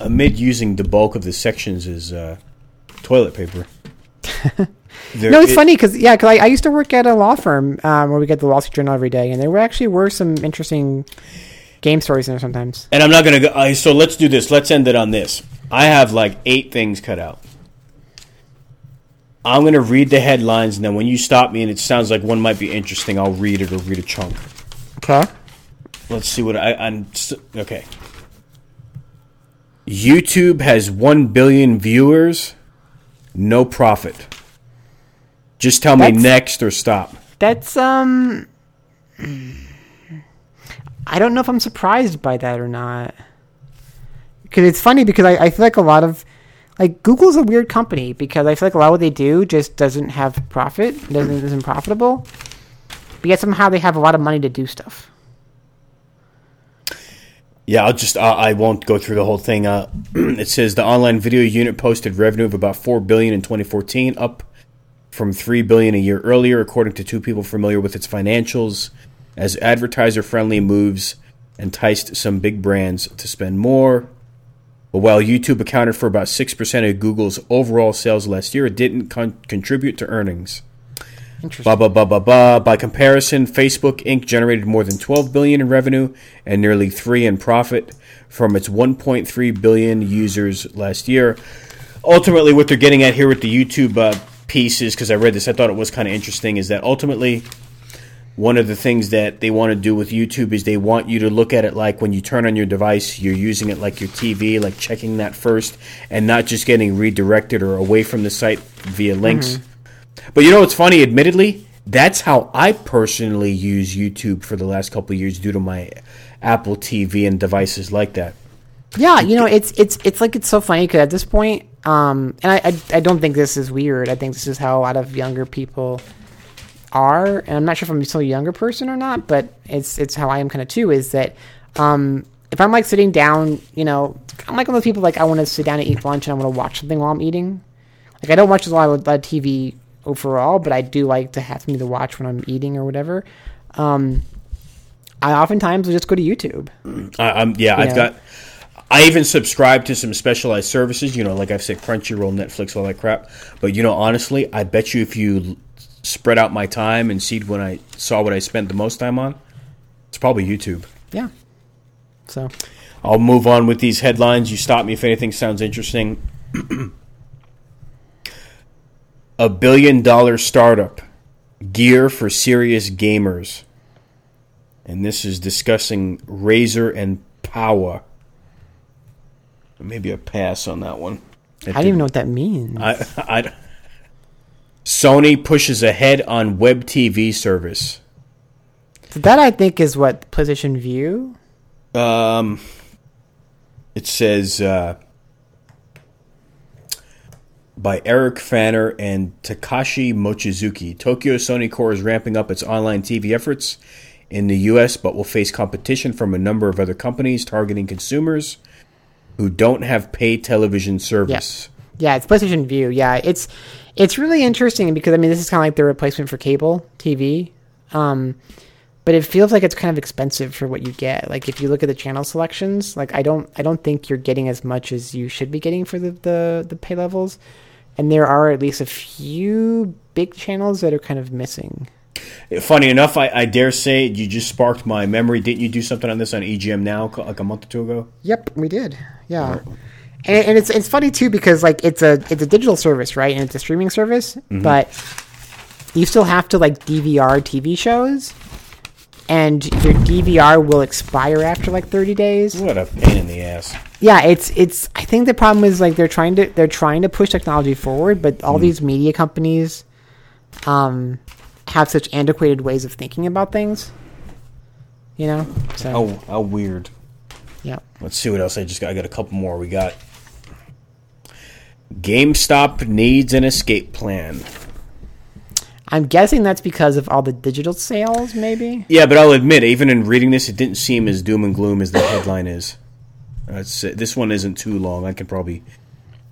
[SPEAKER 2] amid using the bulk of the sections is uh, toilet paper. There-
[SPEAKER 3] no, it's
[SPEAKER 2] it-
[SPEAKER 3] funny because yeah, because I, I used to work at a law firm um, where we get the Wall Street Journal every day, and there were actually were some interesting game stories in there sometimes.
[SPEAKER 2] And I'm not gonna go. Uh, so let's do this. Let's end it on this. I have like eight things cut out. I'm gonna read the headlines, and then when you stop me and it sounds like one might be interesting, I'll read it or read a chunk.
[SPEAKER 3] Okay.
[SPEAKER 2] Let's see what I, I'm. Okay. YouTube has 1 billion viewers, no profit. Just tell me next or stop.
[SPEAKER 3] That's um. I don't know if I'm surprised by that or not. Because it's funny because I, I feel like a lot of like Google's a weird company because I feel like a lot of what they do just doesn't have profit, doesn't isn't profitable. But yet somehow they have a lot of money to do stuff.
[SPEAKER 2] Yeah, I'll just. I I won't go through the whole thing. Uh, it says the online video unit posted revenue of about 4 billion in 2014, up from 3 billion a year earlier, according to two people familiar with its financials. As advertiser-friendly moves enticed some big brands to spend more. But while YouTube accounted for about 6% of Google's overall sales last year, it didn't con- contribute to earnings. Ba ba ba ba ba. By comparison, Facebook Inc. generated more than 12 billion in revenue and nearly three in profit from its 1.3 billion users last year. Ultimately, what they're getting at here with the YouTube uh, piece is because I read this, I thought it was kind of interesting. Is that ultimately one of the things that they want to do with YouTube is they want you to look at it like when you turn on your device, you're using it like your TV, like checking that first, and not just getting redirected or away from the site via links. But you know what's funny? Admittedly, that's how I personally use YouTube for the last couple years due to my Apple TV and devices like that.
[SPEAKER 3] Yeah, you know, it's it's it's like it's so funny because at this point, um, and I, I I don't think this is weird. I think this is how a lot of younger people are, and I'm not sure if I'm still a younger person or not, but it's it's how I am kind of too. Is that um, if I'm like sitting down, you know, I'm like one of those people like I want to sit down and eat lunch and I want to watch something while I'm eating. Like I don't watch a lot of, lot of TV overall, but I do like to have something to watch when I'm eating or whatever. Um, I oftentimes will just go to YouTube.
[SPEAKER 2] I, I'm yeah, I've
[SPEAKER 3] Yeah.
[SPEAKER 2] got. I even subscribe to some specialized services. You know, like I've said, Crunchyroll, Netflix, all that crap. But you know, honestly, I bet you if you spread out my time and see when I saw what I spent the most time on, it's probably YouTube.
[SPEAKER 3] Yeah. So
[SPEAKER 2] I'll move on with these headlines. You stop me if anything sounds interesting. A billion dollar startup, gear for serious gamers. And this is discussing Razer and Power. Maybe a pass on that one.
[SPEAKER 3] I don't even know what that means.
[SPEAKER 2] I, I, Sony pushes ahead on web TV service.
[SPEAKER 3] So that I think is what PlayStation Vue.
[SPEAKER 2] Um, it says uh, by Eric Pfanner and Takashi Mochizuki. Tokyo Sony Corp is ramping up its online TV efforts in the U.S., but will face competition from a number of other companies targeting consumers who don't have pay television service.
[SPEAKER 3] Yeah, it's PlayStation Vue. Yeah, it's it's really interesting because I mean this is kind of like the replacement for cable TV. Um, but it feels like it's kind of expensive for what you get. Like if you look at the channel selections, like I don't I don't think you're getting as much as you should be getting for the the, the pay levels. And there are at least a few big channels that are kind of missing.
[SPEAKER 2] Funny enough, I, I dare say you just sparked my memory. Didn't you do something on this on EGM now, like a month or two ago?
[SPEAKER 3] Yep, we did. Yeah. And, and it's it's funny too because like it's a it's a digital service, right? And it's a streaming service, mm-hmm. but you still have to like DVR TV shows, and your DVR will expire after like 30 days.
[SPEAKER 2] What a pain in the ass.
[SPEAKER 3] Yeah, it's it's. I think the problem is like they're trying to they're trying to push technology forward, but all these media companies, um, have such antiquated ways of thinking about things. You know, so
[SPEAKER 2] How, how weird.
[SPEAKER 3] yeah.
[SPEAKER 2] Let's see what else I just got. I got a couple more. We got GameStop needs an escape plan.
[SPEAKER 3] I'm guessing that's because of all the digital sales, maybe.
[SPEAKER 2] Yeah, but I'll admit, even in reading this, it didn't seem as doom and gloom as the headline is. This one isn't too long. I can probably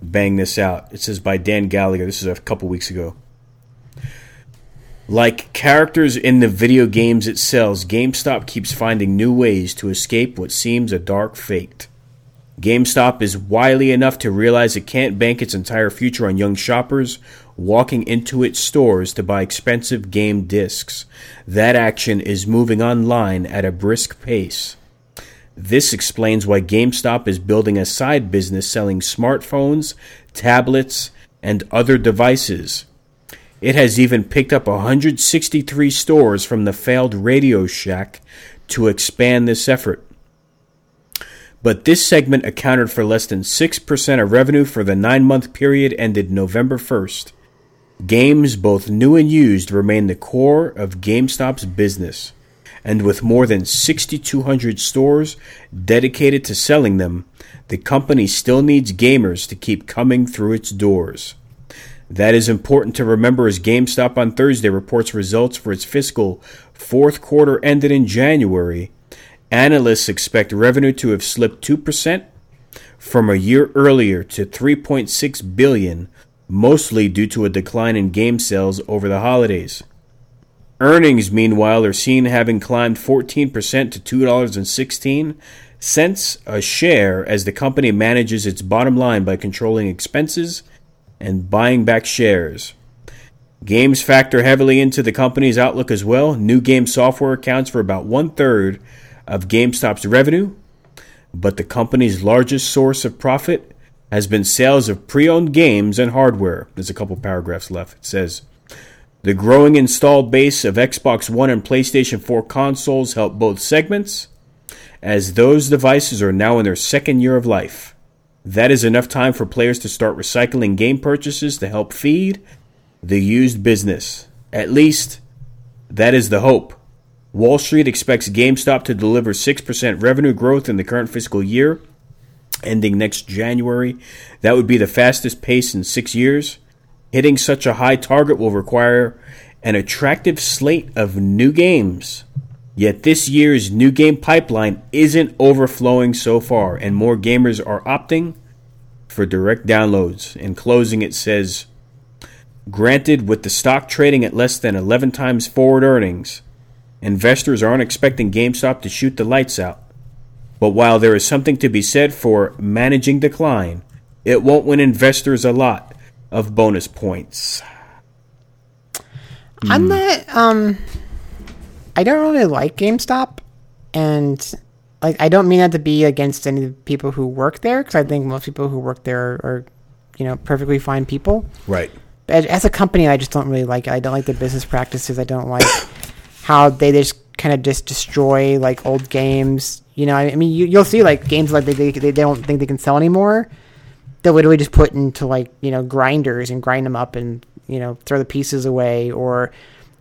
[SPEAKER 2] bang this out. It says by Dan Gallagher. This is a couple weeks ago. Like characters in the video games it sells, GameStop keeps finding new ways to escape what seems a dark fate. GameStop is wily enough to realize it can't bank its entire future on young shoppers walking into its stores to buy expensive game discs. That action is moving online at a brisk pace. This explains why GameStop is building a side business selling smartphones, tablets, and other devices. It has even picked up 163 stores from the failed Radio Shack to expand this effort. But this segment accounted for less than 6% of revenue for the nine month period ended November 1st. Games, both new and used, remain the core of GameStop's business. And with more than 6,200 stores dedicated to selling them, the company still needs gamers to keep coming through its doors. That is important to remember as GameStop on Thursday reports results for its fiscal fourth quarter ended in January. Analysts expect revenue to have slipped 2% from a year earlier to 3.6 billion, mostly due to a decline in game sales over the holidays. Earnings, meanwhile, are seen having climbed 14% to $2.16 a share as the company manages its bottom line by controlling expenses and buying back shares. Games factor heavily into the company's outlook as well. New game software accounts for about one third of GameStop's revenue, but the company's largest source of profit has been sales of pre owned games and hardware. There's a couple paragraphs left. It says The growing installed base of Xbox One and PlayStation 4 consoles help both segments, as those devices are now in their second year of life. That is enough time for players to start recycling game purchases to help feed the used business. At least, that is the hope. Wall Street expects GameStop to deliver 6% revenue growth in the current fiscal year, ending next January. That would be the fastest pace in six years. Hitting such a high target will require an attractive slate of new games. Yet this year's new game pipeline isn't overflowing so far, and more gamers are opting for direct downloads. In closing, it says Granted, with the stock trading at less than 11 times forward earnings, investors aren't expecting GameStop to shoot the lights out. But while there is something to be said for managing decline, it won't win investors a lot of bonus points.
[SPEAKER 3] I'm not. Um, I don't really like GameStop, and like I don't mean that to be against any of the people who work there because I think most people who work there are, you know, perfectly fine people.
[SPEAKER 2] Right.
[SPEAKER 3] But as a company, I just don't really like it. I don't like their business practices. I don't like how they just kind of just destroy like old games. You know, I mean, you, you'll see like games like they, they they don't think they can sell anymore. They'll literally just put into like you know grinders and grind them up and you know throw the pieces away or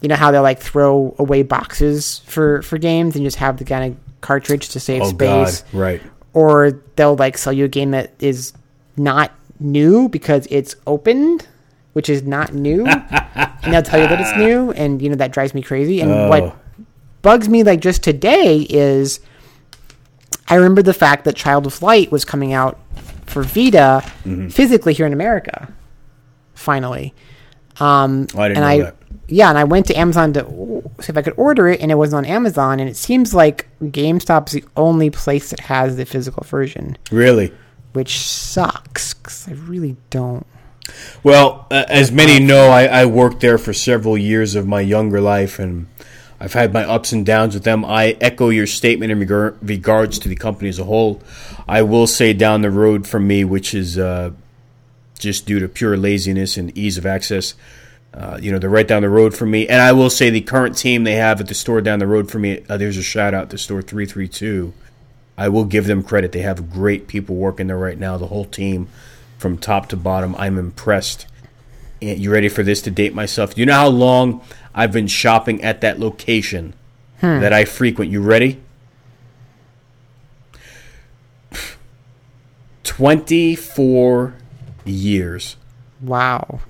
[SPEAKER 3] you know how they'll like throw away boxes for for games and just have the kind of cartridge to save
[SPEAKER 2] Oh,
[SPEAKER 3] space
[SPEAKER 2] God. Right.
[SPEAKER 3] or they'll like sell you a game that is not new because it's opened, which is not new, and they'll tell you that it's new, and you know that drives me crazy. And
[SPEAKER 2] Oh.
[SPEAKER 3] what bugs me like just today is I remember the fact that Child of Light was coming out for Vita
[SPEAKER 2] Mm-hmm.
[SPEAKER 3] physically here in America, finally. Um,
[SPEAKER 2] Oh, I didn't
[SPEAKER 3] and
[SPEAKER 2] know
[SPEAKER 3] I,
[SPEAKER 2] that.
[SPEAKER 3] Yeah, and I went to Amazon to see if I could order it, and it wasn't on Amazon. And it seems like GameStop's the only place that has the physical version,
[SPEAKER 2] Really?
[SPEAKER 3] which sucks because I really don't.
[SPEAKER 2] Well, uh, as many know, I, I worked there for several years of my younger life, and I've had my ups and downs with them. I echo your statement in regar- regards to the company as a whole. I will say down the road from me, which is uh, just due to pure laziness and ease of access. Uh, you know, they're right down the road from me. And I will say the current team they have at the store down the road from me, uh, there's a shout out to store 332. I will give them credit. They have great people working there right now, the whole team from top to bottom. I'm impressed. You ready for this to date myself? You know how long I've been shopping at that location that I frequent? You ready? 24 years.
[SPEAKER 3] Wow.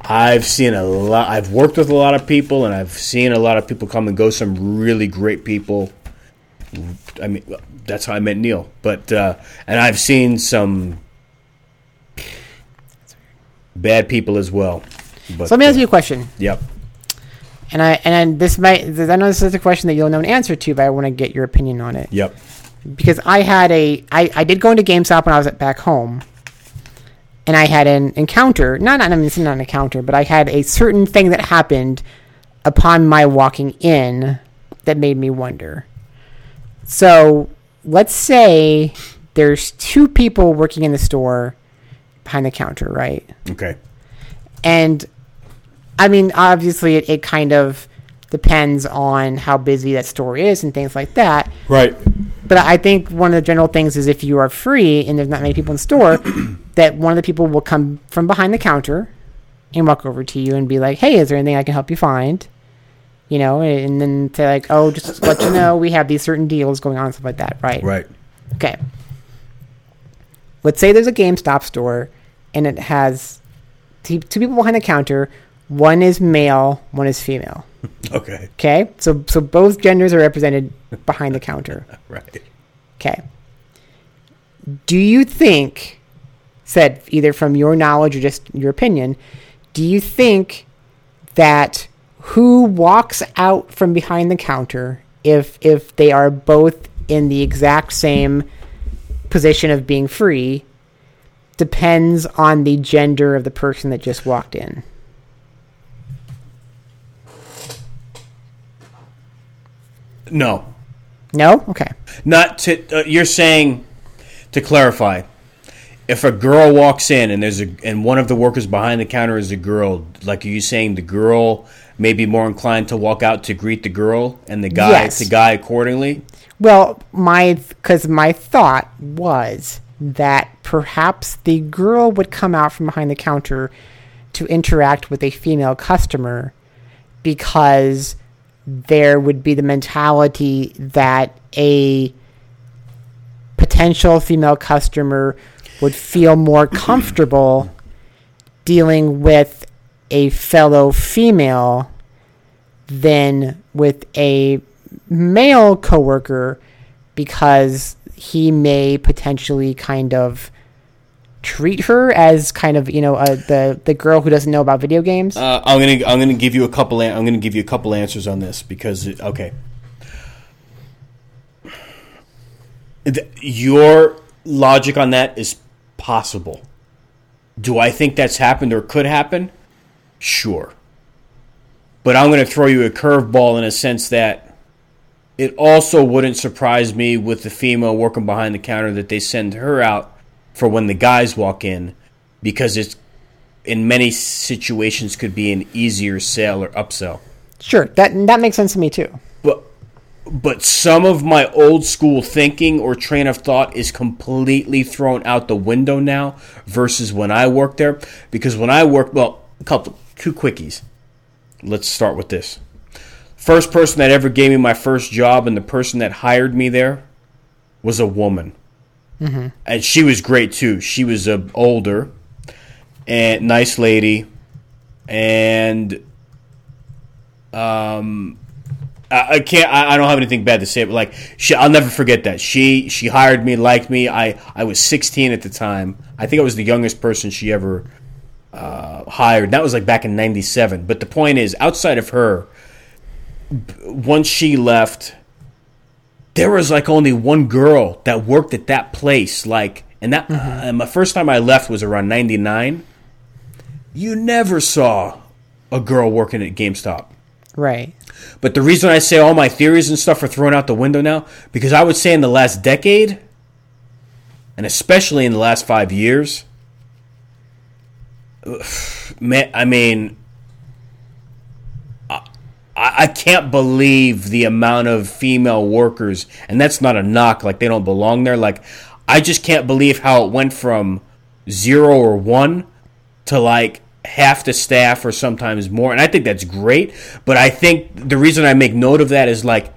[SPEAKER 2] I've seen a lot. I've worked with a lot of people, and I've seen a lot of people come and go. Some really great people. I mean, that's how I met Neil. But uh, and I've seen some bad people as well. But,
[SPEAKER 3] So let me ask
[SPEAKER 2] uh,
[SPEAKER 3] you a question,
[SPEAKER 2] Yep.
[SPEAKER 3] and I and this might I know this is a question that you'll know an answer to, but I want to get your opinion on it.
[SPEAKER 2] Yep.
[SPEAKER 3] because I had a I, I did go into GameStop when I was at back home, and I had an encounter. Not not I mean it's not an encounter, but I had a certain thing that happened upon my walking in that made me wonder. So let's say there's two people working in the store behind the counter, right?
[SPEAKER 2] Okay.
[SPEAKER 3] And I mean, obviously, it, it kind of depends on how busy that store is and things like that.
[SPEAKER 2] Right.
[SPEAKER 3] But I think one of the general things is if you are free and there's not many people in store, that one of the people will come from behind the counter and walk over to you and be like, "Hey, is there anything I can help you find?" You know, and then say like, "Oh, just let you know, we have these certain deals going on, stuff like that." Right?
[SPEAKER 2] Right.
[SPEAKER 3] Okay. Let's say there's a GameStop store and it has two two people behind the counter. One is male, one is female.
[SPEAKER 2] Okay.
[SPEAKER 3] Okay, so so both genders are represented behind the counter.
[SPEAKER 2] Right.
[SPEAKER 3] Okay. Do you think, said either from your knowledge or just your opinion, do you think that who walks out from behind the counter if if they are both in the exact same position of being free depends on the gender of the person that just walked in?
[SPEAKER 2] No.
[SPEAKER 3] No? Okay.
[SPEAKER 2] Not to. Uh, you're saying to clarify. If a girl walks in and there's a and one of the workers behind the counter is a girl, like are you saying the girl may be more inclined to walk out to greet the girl and the guy
[SPEAKER 3] Yes.
[SPEAKER 2] the guy accordingly?
[SPEAKER 3] Well, my because my thought was that perhaps the girl would come out from behind the counter to interact with a female customer because there would be the mentality that a potential female customer would feel more comfortable dealing with a fellow female than with a male coworker because he may potentially kind of treat her as kind of you know the the girl who doesn't know about video games.
[SPEAKER 2] Uh, I'm gonna I'm gonna give you a couple. I'm gonna give you a couple answers on this because okay, The- your logic on that is possible. Do I think that's happened or could happen? Sure, but I'm gonna throw you a curveball in a sense that it also wouldn't surprise me with the female working behind the counter that they send her out for when the guys walk in because it's in many situations could be an easier sale or upsell.
[SPEAKER 3] sure, that that makes sense to me too.
[SPEAKER 2] But but some of my old school thinking or train of thought is completely thrown out the window now versus when I worked there because when I worked well, a couple two quickies. Let's start with this. First person that ever gave me my first job and the person that hired me there was a woman. And she was great too. She was uh, older and nice lady and um I, I can't I, I don't have anything bad to say but like she I'll never forget that. She she hired me, liked me. I I was 16 at the time. I think I was the youngest person she ever uh, hired. That was like back in 97. But the point is outside of her once she left there was like only one girl that worked at that place like and that uh, my first time I left was around 99 you never saw a girl working at GameStop.
[SPEAKER 3] Right.
[SPEAKER 2] but the reason I say all my theories and stuff are thrown out the window now because I would say in the last decade and especially in the last 5 years man, I mean I can't believe the amount of female workers, and that's not a knock, like they don't belong there. Like, I just can't believe how it went from zero or one to like half the staff or sometimes more. And I think that's great. But I think the reason I make note of that is like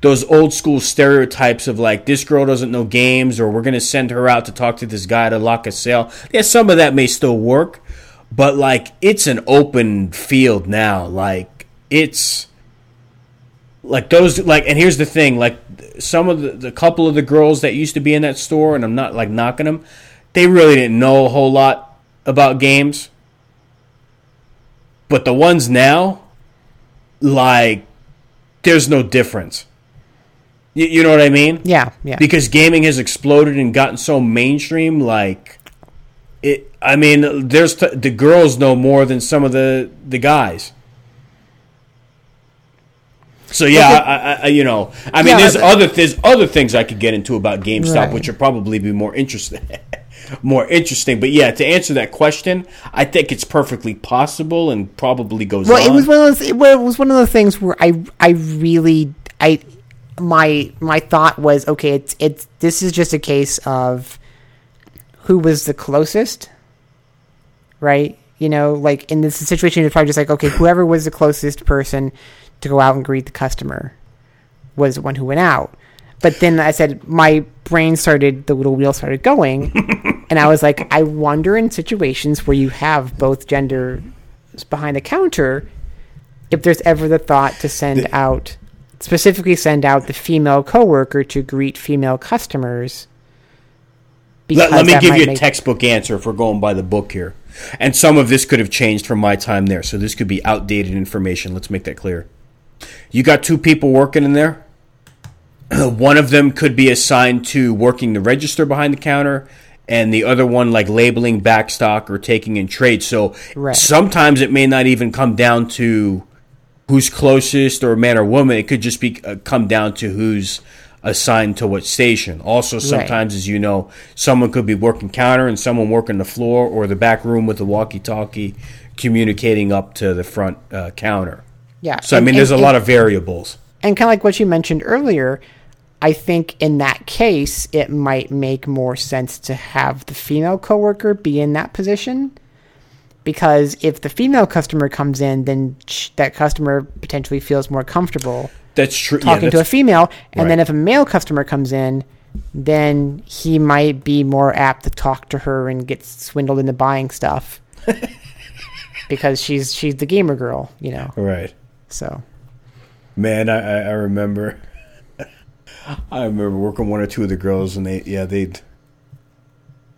[SPEAKER 2] those old school stereotypes of like this girl doesn't know games or we're going to send her out to talk to this guy to lock a sale. Yeah, some of that may still work, but like it's an open field now. Like it's like those like and here's the thing like some of the, the couple of the girls that used to be in that store and i'm not like knocking them they really didn't know a whole lot about games but the ones now like there's no difference you, you know what i mean
[SPEAKER 3] Yeah. Yeah.
[SPEAKER 2] because gaming has exploded and gotten so mainstream like it i mean there's t- the girls know more than some of the the guys so yeah,
[SPEAKER 3] Okay.
[SPEAKER 2] I, I, you know, I mean,
[SPEAKER 3] Yeah,
[SPEAKER 2] there's other there's other things I could get into about GameStop,
[SPEAKER 3] Right.
[SPEAKER 2] which would probably be more interesting, more interesting. But yeah, to answer that question, I think it's perfectly possible and probably goes
[SPEAKER 3] well,
[SPEAKER 2] on.
[SPEAKER 3] it was one of those. It was one of the things where I I really I my my thought was okay. It's it's this is just a case of who was the closest, right? You know, like in this situation, it's probably just like okay, whoever was the closest person to go out and greet the customer was the one who went out. But then I said my brain started the little wheel started going, and I was like, I wonder in situations where you have both genders behind the counter, if there's ever the thought to send out specifically send out the female coworker to greet female customers.
[SPEAKER 2] Let, let me give you a textbook answer if we're going by the book here. And some of this could have changed from my time there, so this could be outdated information. Let's make that clear. You got two people working in there. one of them could be assigned to working the register behind the counter, and the other one like labeling backstock or taking in trade. So
[SPEAKER 3] Right.
[SPEAKER 2] sometimes it may not even come down to who's closest or man or woman. It could just be uh, come down to who's assigned to what station. Also, sometimes, as you know, someone could be working counter and someone working the floor or the back room with the walkie-talkie, communicating up to the front uh, counter.
[SPEAKER 3] Yeah.
[SPEAKER 2] So I
[SPEAKER 3] and-
[SPEAKER 2] mean, there's a
[SPEAKER 3] and-
[SPEAKER 2] lot of variables.
[SPEAKER 3] and kind of like what you mentioned earlier, I think in that case it might make more sense to have the female coworker be in that position because if the female customer comes in, then sh- that customer potentially feels more comfortable
[SPEAKER 2] That's true.
[SPEAKER 3] talking
[SPEAKER 2] yeah,
[SPEAKER 3] to a
[SPEAKER 2] that's-
[SPEAKER 3] female, and then if a male customer comes in, then he might be more apt to talk to her and get swindled into buying stuff because she's she's the gamer girl, you know.
[SPEAKER 2] right.
[SPEAKER 3] So
[SPEAKER 2] Man, I, I, I remember. I remember working one or two of the girls, and they yeah they'd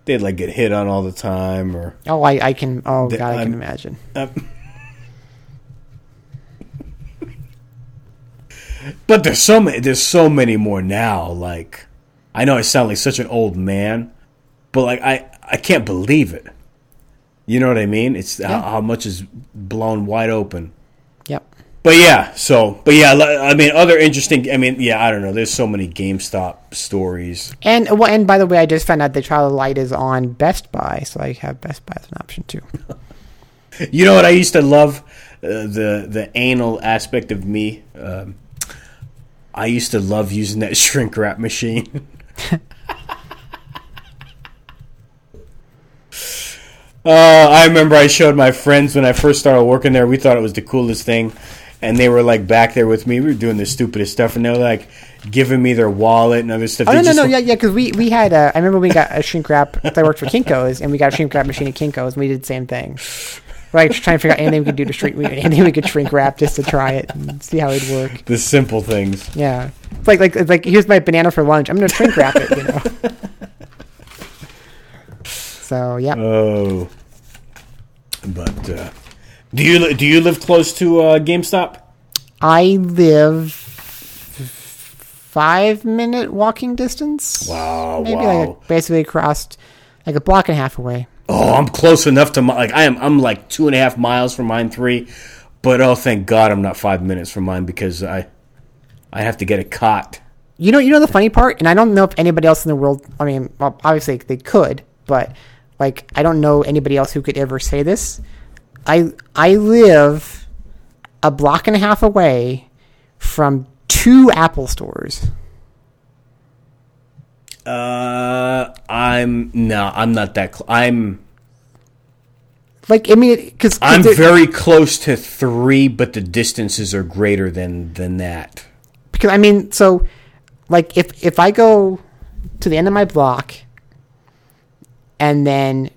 [SPEAKER 2] they'd like get hit on all the time, or
[SPEAKER 3] Oh, I, I can. Oh
[SPEAKER 2] The-
[SPEAKER 3] God, I can
[SPEAKER 2] I'm-
[SPEAKER 3] imagine.
[SPEAKER 2] but there's so many there's so many more now. Like I know I sound like such an old man, but like I I can't believe it. You know what I mean? It's how, how much is blown wide open. But yeah, so but yeah, I mean, other interesting. I mean, yeah, I don't know. There's so many GameStop stories.
[SPEAKER 3] And well, and by the way, I just found out the trial of Light is on Best Buy, so I have Best Buy as an option too.
[SPEAKER 2] You know what I used to love uh, the the anal aspect of me. Um, I used to love using that shrink wrap machine. uh, I remember I showed my friends when I first started working there. We thought it was the coolest thing, and they were like back there with me. We were doing the stupidest stuff, and they were like giving me their wallet and other stuff.
[SPEAKER 3] Oh
[SPEAKER 2] They
[SPEAKER 3] no, no, no, yeah, yeah, because we we had. Uh, I remember we got a shrink wrap. I worked for Kinkos, and we got a shrink wrap machine at Kinkos, and we did the same thing. Like trying to figure out anything we could do to shrink, we- anything we could shrink wrap just to try it and see how it'd work.
[SPEAKER 2] The simple things.
[SPEAKER 3] Yeah, it's like like it's like here's my banana for lunch. I'm gonna shrink wrap it, you know. so yeah,
[SPEAKER 2] Oh, but uh, do you do you live close to uh, GameStop?
[SPEAKER 3] I live five minute walking distance.
[SPEAKER 2] Wow,
[SPEAKER 3] maybe
[SPEAKER 2] wow.
[SPEAKER 3] like basically across like a block and a half away.
[SPEAKER 2] Oh, I'm close enough to my, like I am. I'm like two and a half miles from mine, three. But oh, thank God I'm not five minutes from mine because I I have to get a cot.
[SPEAKER 3] You know, you know the funny part, and I don't know if anybody else in the world. I mean, well, obviously they could, but like I don't know anybody else who could ever say this. I I live a block and a half away from two Apple stores.
[SPEAKER 2] Uh, I'm no, I'm not that. Cl- I'm
[SPEAKER 3] Like I mean, because
[SPEAKER 2] I'm very close to three, but the distances are greater than than that.
[SPEAKER 3] because I mean, so like if if I go to the end of my block and then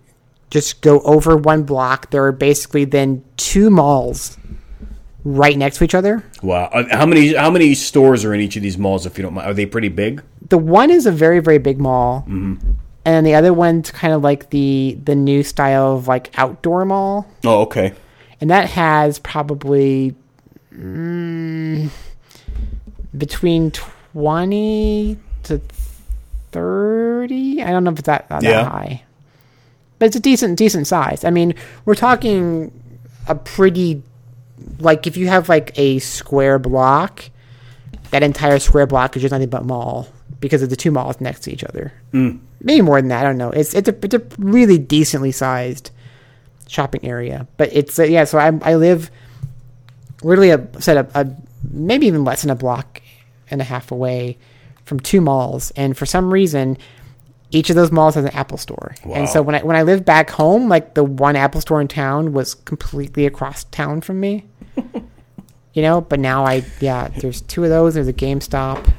[SPEAKER 3] just go over one block, there are basically then two malls right next to each other.
[SPEAKER 2] Wow, Uh, how many how many stores are in each of these malls? If you don't mind, are they pretty big?
[SPEAKER 3] The one is a very very big mall, and the other one's kind of like the the new style of like outdoor mall,
[SPEAKER 2] Oh, okay.
[SPEAKER 3] and that has probably mm, between twenty to thirty. I don't know if it's that, that
[SPEAKER 2] Yeah.
[SPEAKER 3] high, but it's a decent decent size. I mean, we're talking a pretty like if you have like a square block, that entire square block is just nothing but mall because of the two malls next to each other. Maybe more than that. I don't know. It's it's a it's a really decently sized shopping area, but it's uh, yeah. So I I live literally a set up a maybe even less than a block and a half away from two malls, and for some reason. Each of those malls has an Apple store, and so when I when I lived back home, like the one Apple store in town was completely across town from me you know. But now I, yeah, there's two of those. There's a GameStop,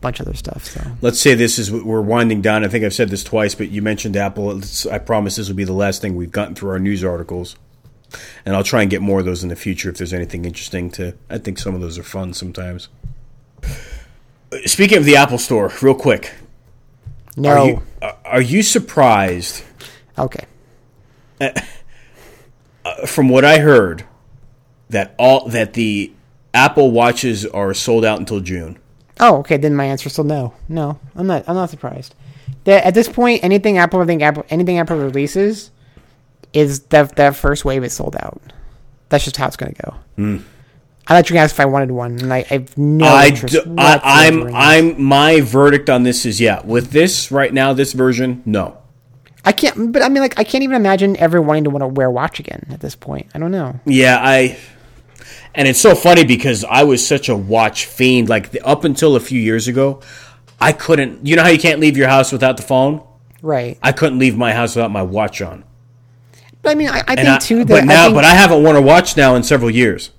[SPEAKER 3] bunch of other stuff. So
[SPEAKER 2] Let's say this is we're winding down. I think I've said this twice, but you mentioned Apple. It's, I promise this will be the last thing we've gotten through our news articles, and I'll try and get more of those in the future if there's anything interesting to. I think some of those are fun sometimes. Uh, speaking of the Apple Store, real quick,
[SPEAKER 3] no,
[SPEAKER 2] are you are- are you surprised
[SPEAKER 3] okay, uh, uh,
[SPEAKER 2] from what I heard that all that the Apple watches are sold out until June?
[SPEAKER 3] oh, okay. Then my answer is still no. No, I'm not. I'm not surprised. That at this point, anything Apple, I think Apple, anything Apple releases, is that that first wave is sold out. That's just how it's going to go. Hmm. I thought you asked if I wanted one, and I, have no
[SPEAKER 2] I
[SPEAKER 3] interest.
[SPEAKER 2] d- I, I'm. I'm my verdict on this is yeah. With this right now, this version, no.
[SPEAKER 3] I can't, but I mean, like, I can't even imagine ever wanting to want to wear a watch again at this point. I don't know.
[SPEAKER 2] Yeah, I. And it's so funny because I was such a watch fiend. Like the, up until a few years ago, I couldn't. You know how you can't leave your house without the phone?
[SPEAKER 3] Right.
[SPEAKER 2] I couldn't leave my house without my watch on.
[SPEAKER 3] But I mean, I, I think
[SPEAKER 2] I,
[SPEAKER 3] too that
[SPEAKER 2] but now,
[SPEAKER 3] I think,
[SPEAKER 2] but I haven't worn a watch now in several years.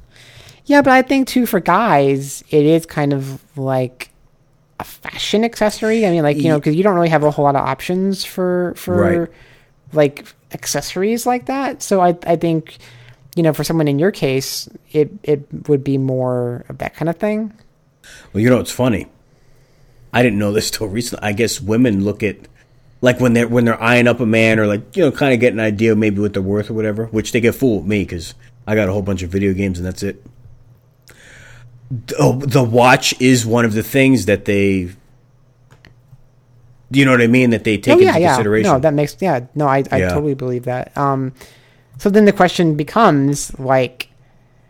[SPEAKER 3] Yeah, but I think too for guys, it is kind of like a fashion accessory. I mean, like you know, because you don't really have a whole lot of options for for
[SPEAKER 2] Right.
[SPEAKER 3] like accessories like that. So I I think you know, for someone in your case, it it would be more of that kind of thing.
[SPEAKER 2] Well, you know, it's funny. I didn't know this till recently. I guess women look at like when they're when they're eyeing up a man or like you know kind of get an idea maybe what they're worth or whatever. Which they get fooled with me because I got a whole bunch of video games and that's it. Oh, the watch is one of the things that they. You know what I mean? That they take
[SPEAKER 3] oh yeah,
[SPEAKER 2] into
[SPEAKER 3] yeah.
[SPEAKER 2] consideration.
[SPEAKER 3] No, that makes yeah. No, I I
[SPEAKER 2] Yeah.
[SPEAKER 3] totally believe that. Um, so then the question becomes like,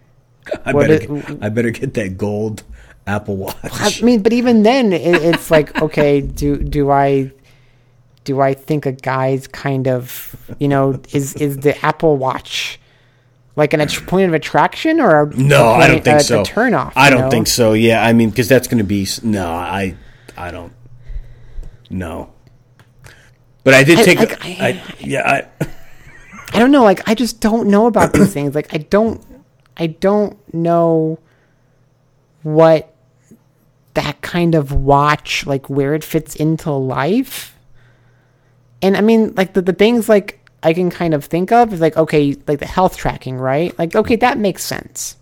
[SPEAKER 2] I better,
[SPEAKER 3] it-
[SPEAKER 2] get, I better get that gold Apple Watch.
[SPEAKER 3] I mean, but even then, it, it's like, okay, do do I do I think a guy's kind of you know is is the Apple Watch like an point of attraction or a,
[SPEAKER 2] No,
[SPEAKER 3] a
[SPEAKER 2] I don't think
[SPEAKER 3] a,
[SPEAKER 2] so.
[SPEAKER 3] A turn off.
[SPEAKER 2] I don't
[SPEAKER 3] know?
[SPEAKER 2] think so. Yeah, I mean, because that's going to be no. I, I don't. No. But I did
[SPEAKER 3] I-
[SPEAKER 2] take.
[SPEAKER 3] like,
[SPEAKER 2] I,
[SPEAKER 3] I-
[SPEAKER 2] yeah. I,
[SPEAKER 3] I don't know. Like, I just don't know about these things. Like, I don't, I don't know what that kind of watch, like, where it fits into life. And I mean, like, the, the things like I can kind of think of is like, okay, like the health tracking, right? Like, okay, that makes sense.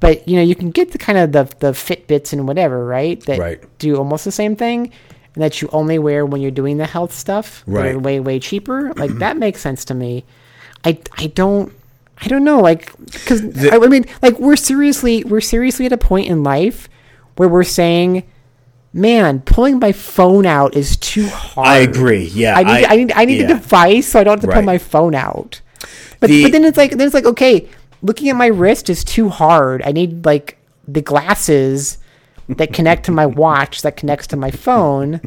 [SPEAKER 3] But you know, you can get the kind of the the Fitbits and whatever, right? That
[SPEAKER 2] Right.
[SPEAKER 3] do almost the same thing, and that you only wear when you're doing the health stuff. that are
[SPEAKER 2] Right.
[SPEAKER 3] way way cheaper. Like that makes sense to me. I I don't I don't know like because I, I mean like we're seriously we're seriously at a point in life where we're saying, man, pulling my phone out is too hard.
[SPEAKER 2] I agree. Yeah.
[SPEAKER 3] I need I, need I need
[SPEAKER 2] yeah.
[SPEAKER 3] a device so I don't have to pull my phone out. But
[SPEAKER 2] The-
[SPEAKER 3] but then it's like then it's like okay, looking at my wrist is too hard. I need like the glasses that connect to my watch that connects to my phone.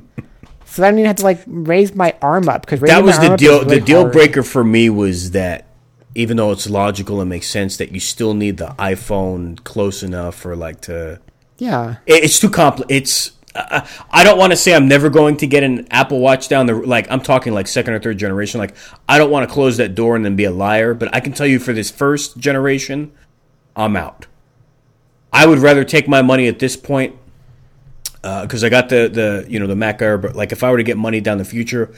[SPEAKER 3] So I don't even have to like raise my arm up because
[SPEAKER 2] That was the deal. the deal breaker for me was that even though it's logical and makes sense that you still need the iPhone close enough for like to.
[SPEAKER 3] Yeah,
[SPEAKER 2] It- It's too compli It's. I don't want to say I'm never going to get an Apple Watch down the like. I'm talking like second or third generation. Like I don't want to close that door and then be a liar. But I can tell you for this first generation, I'm out. I would rather take my money at this point uh, because I got the the you know the Mac Air. But like if I were to get money down the future,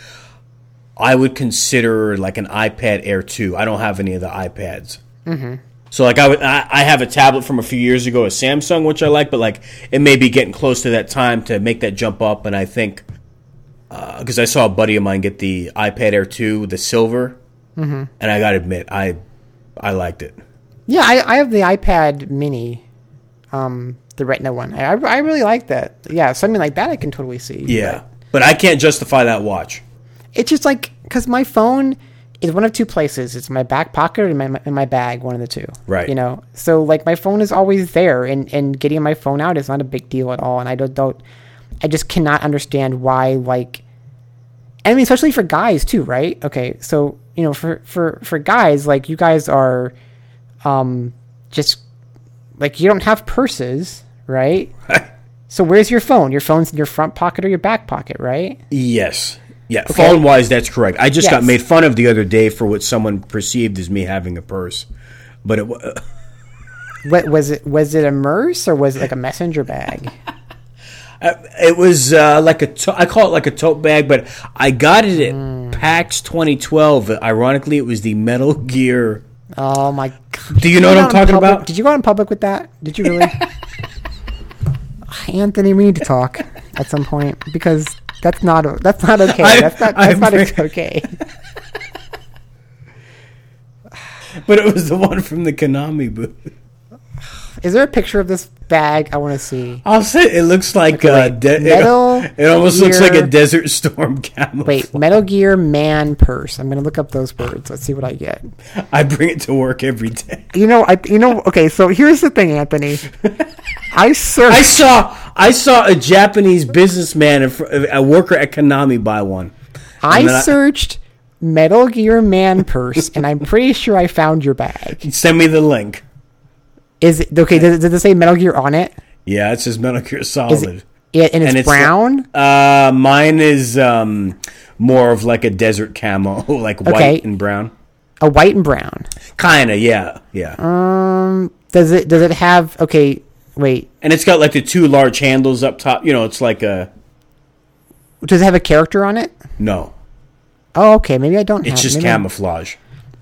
[SPEAKER 2] I would consider like an iPad Air two. I don't have any of the iPads. Mm-hmm. So like I would, I, I have a tablet from a few years ago, a Samsung, which I like, but like it may be getting close to that time to make that jump up. And I think because I saw a buddy of mine get the iPad Air two, the silver, and I got to admit, I I liked it.
[SPEAKER 3] yeah. I, I have the iPad Mini, um, the Retina one. I I really like that. Yeah, something like that I can totally see.
[SPEAKER 2] Yeah, but I can't justify that watch.
[SPEAKER 3] it's just like because my phone is one of two places. It's my back pocket or in my in my bag, one of the two.
[SPEAKER 2] Right.
[SPEAKER 3] You know, so like my phone is always there, and and getting my phone out is not a big deal at all. And I don't don't, I just cannot understand why like. I mean, especially for guys too, right? Okay, so you know, for for for guys, like you guys are, um, just like you don't have purses, right? So where's your phone? Your phone's in your front pocket or your back pocket, right?
[SPEAKER 2] Yes. Yeah, phone wise, that's correct. I just got made fun of the other day for what someone perceived as me having a purse, but it wa-
[SPEAKER 3] What was it? Was it a merce or was it like a messenger bag?
[SPEAKER 2] It was uh, like a to- I call it like a tote bag, but I got it at
[SPEAKER 3] Hmm.
[SPEAKER 2] PAX 2012. Ironically, it was the Metal Gear.
[SPEAKER 3] Oh my god!
[SPEAKER 2] Do you know what I'm talking
[SPEAKER 3] public-
[SPEAKER 2] about?
[SPEAKER 3] Did you go out in public with that? Did you really? Anthony, we need to talk at some point because that's not that's not okay.
[SPEAKER 2] I-
[SPEAKER 3] that's not that's not
[SPEAKER 2] bring-
[SPEAKER 3] okay.
[SPEAKER 2] But it was the one from the Konami booth.
[SPEAKER 3] Is there a picture of this bag? I want to see.
[SPEAKER 2] I'll say it looks like
[SPEAKER 3] Okay,
[SPEAKER 2] uh,
[SPEAKER 3] wait.
[SPEAKER 2] de-
[SPEAKER 3] Metal
[SPEAKER 2] it, it almost looks like a Desert Storm camouflage.
[SPEAKER 3] Wait, Metal Gear Man purse. I'm gonna look up those words. Let's see what I get.
[SPEAKER 2] I bring it to work every day.
[SPEAKER 3] You know, I you know. Okay, so here's the thing, Anthony. I searched.
[SPEAKER 2] I saw I saw a Japanese businessman, a worker at Konami, buy one.
[SPEAKER 3] I
[SPEAKER 2] then I-
[SPEAKER 3] searched Metal Gear Man purse, and I'm pretty sure I found your bag.
[SPEAKER 2] Send me the link.
[SPEAKER 3] Is it okay? Does, does it say Metal Gear on it?
[SPEAKER 2] Yeah, it says Metal Gear Solid.
[SPEAKER 3] it? Yeah, and it's,
[SPEAKER 2] And it's
[SPEAKER 3] brown.
[SPEAKER 2] Uh, mine is um, more of like a desert camo, like white and brown.
[SPEAKER 3] a white and brown.
[SPEAKER 2] Kinda, yeah, yeah.
[SPEAKER 3] Um, does it does it have? Okay, wait.
[SPEAKER 2] and it's got like the two large handles up top. You know, it's like a
[SPEAKER 3] Does it have a character on it?
[SPEAKER 2] no.
[SPEAKER 3] Oh, okay. Maybe I don't.
[SPEAKER 2] It's
[SPEAKER 3] have,
[SPEAKER 2] just
[SPEAKER 3] maybe I-
[SPEAKER 2] camouflage.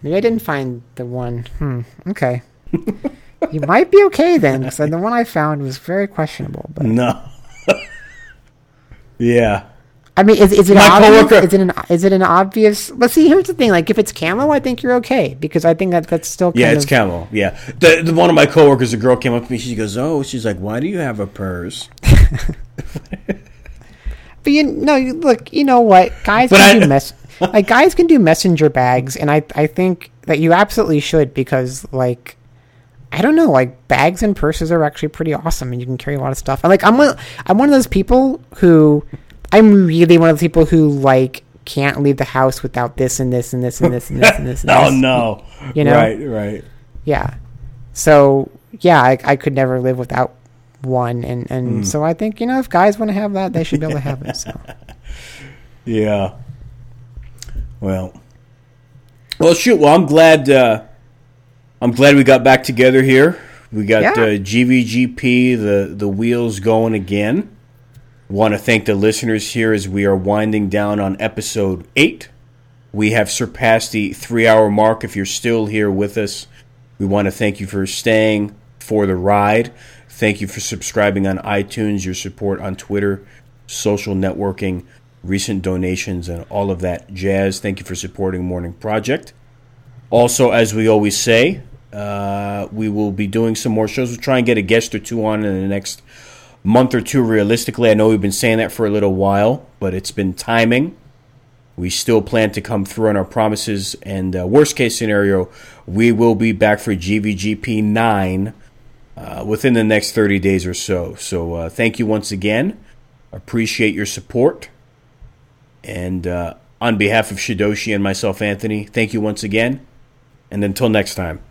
[SPEAKER 3] Maybe I didn't find the one. Hmm. Okay. you might be okay then, because the one I found was very questionable. But
[SPEAKER 2] No. yeah.
[SPEAKER 3] I mean, is, is it
[SPEAKER 2] My
[SPEAKER 3] obvious?
[SPEAKER 2] coworker-
[SPEAKER 3] Is it an is it an obvious? But see, here's the thing: like, if it's camo, I think you're okay because I think that that's still kind
[SPEAKER 2] Yeah, it's
[SPEAKER 3] of,
[SPEAKER 2] camo. Yeah. The, the one of my coworkers, a girl came up to me. She goes, "Oh, she's like, why do you have a purse?"
[SPEAKER 3] But you no, you look, you know what? Guys
[SPEAKER 2] But
[SPEAKER 3] can
[SPEAKER 2] I-
[SPEAKER 3] do mess like guys can do messenger bags, and I I think that you absolutely should because like I don't know, like bags and purses are actually pretty awesome, and you can carry a lot of stuff. And like I'm one, I'm one of those people who I'm really one of those people who like can't leave the house without this and this and this and this and this and this. And
[SPEAKER 2] oh
[SPEAKER 3] this.
[SPEAKER 2] no.
[SPEAKER 3] You know?
[SPEAKER 2] Right. Right.
[SPEAKER 3] Yeah. So yeah, I, I could never live without one, and and so I think you know if guys want to have that, they should be able to have it. So
[SPEAKER 2] Yeah. Well. Well, shoot. Well, I'm glad. Uh, I'm glad we got back together here. We got
[SPEAKER 3] Yeah.
[SPEAKER 2] uh, GVGP, the the wheels going again. Want to thank the listeners here as we are winding down on episode eight. We have surpassed the three hour mark. If you're still here with us, we want to thank you for staying for the ride. Thank you for subscribing on iTunes, your support on Twitter, social networking, recent donations, and all of that jazz. Thank you for supporting Morning Project. Also, as we always say, uh, we will be doing some more shows. We'll try and get a guest or two on in the next month or two, realistically. I know we've been saying that for a little while, but it's been timing. We still plan to come through on our promises, and uh, worst case scenario, we will be back for GVGP 9 uh, within the next 30 days or so. So, uh, thank you once again. Appreciate your support. And uh, on behalf of Shidoshi and myself, Anthony, thank you once again. And until next time.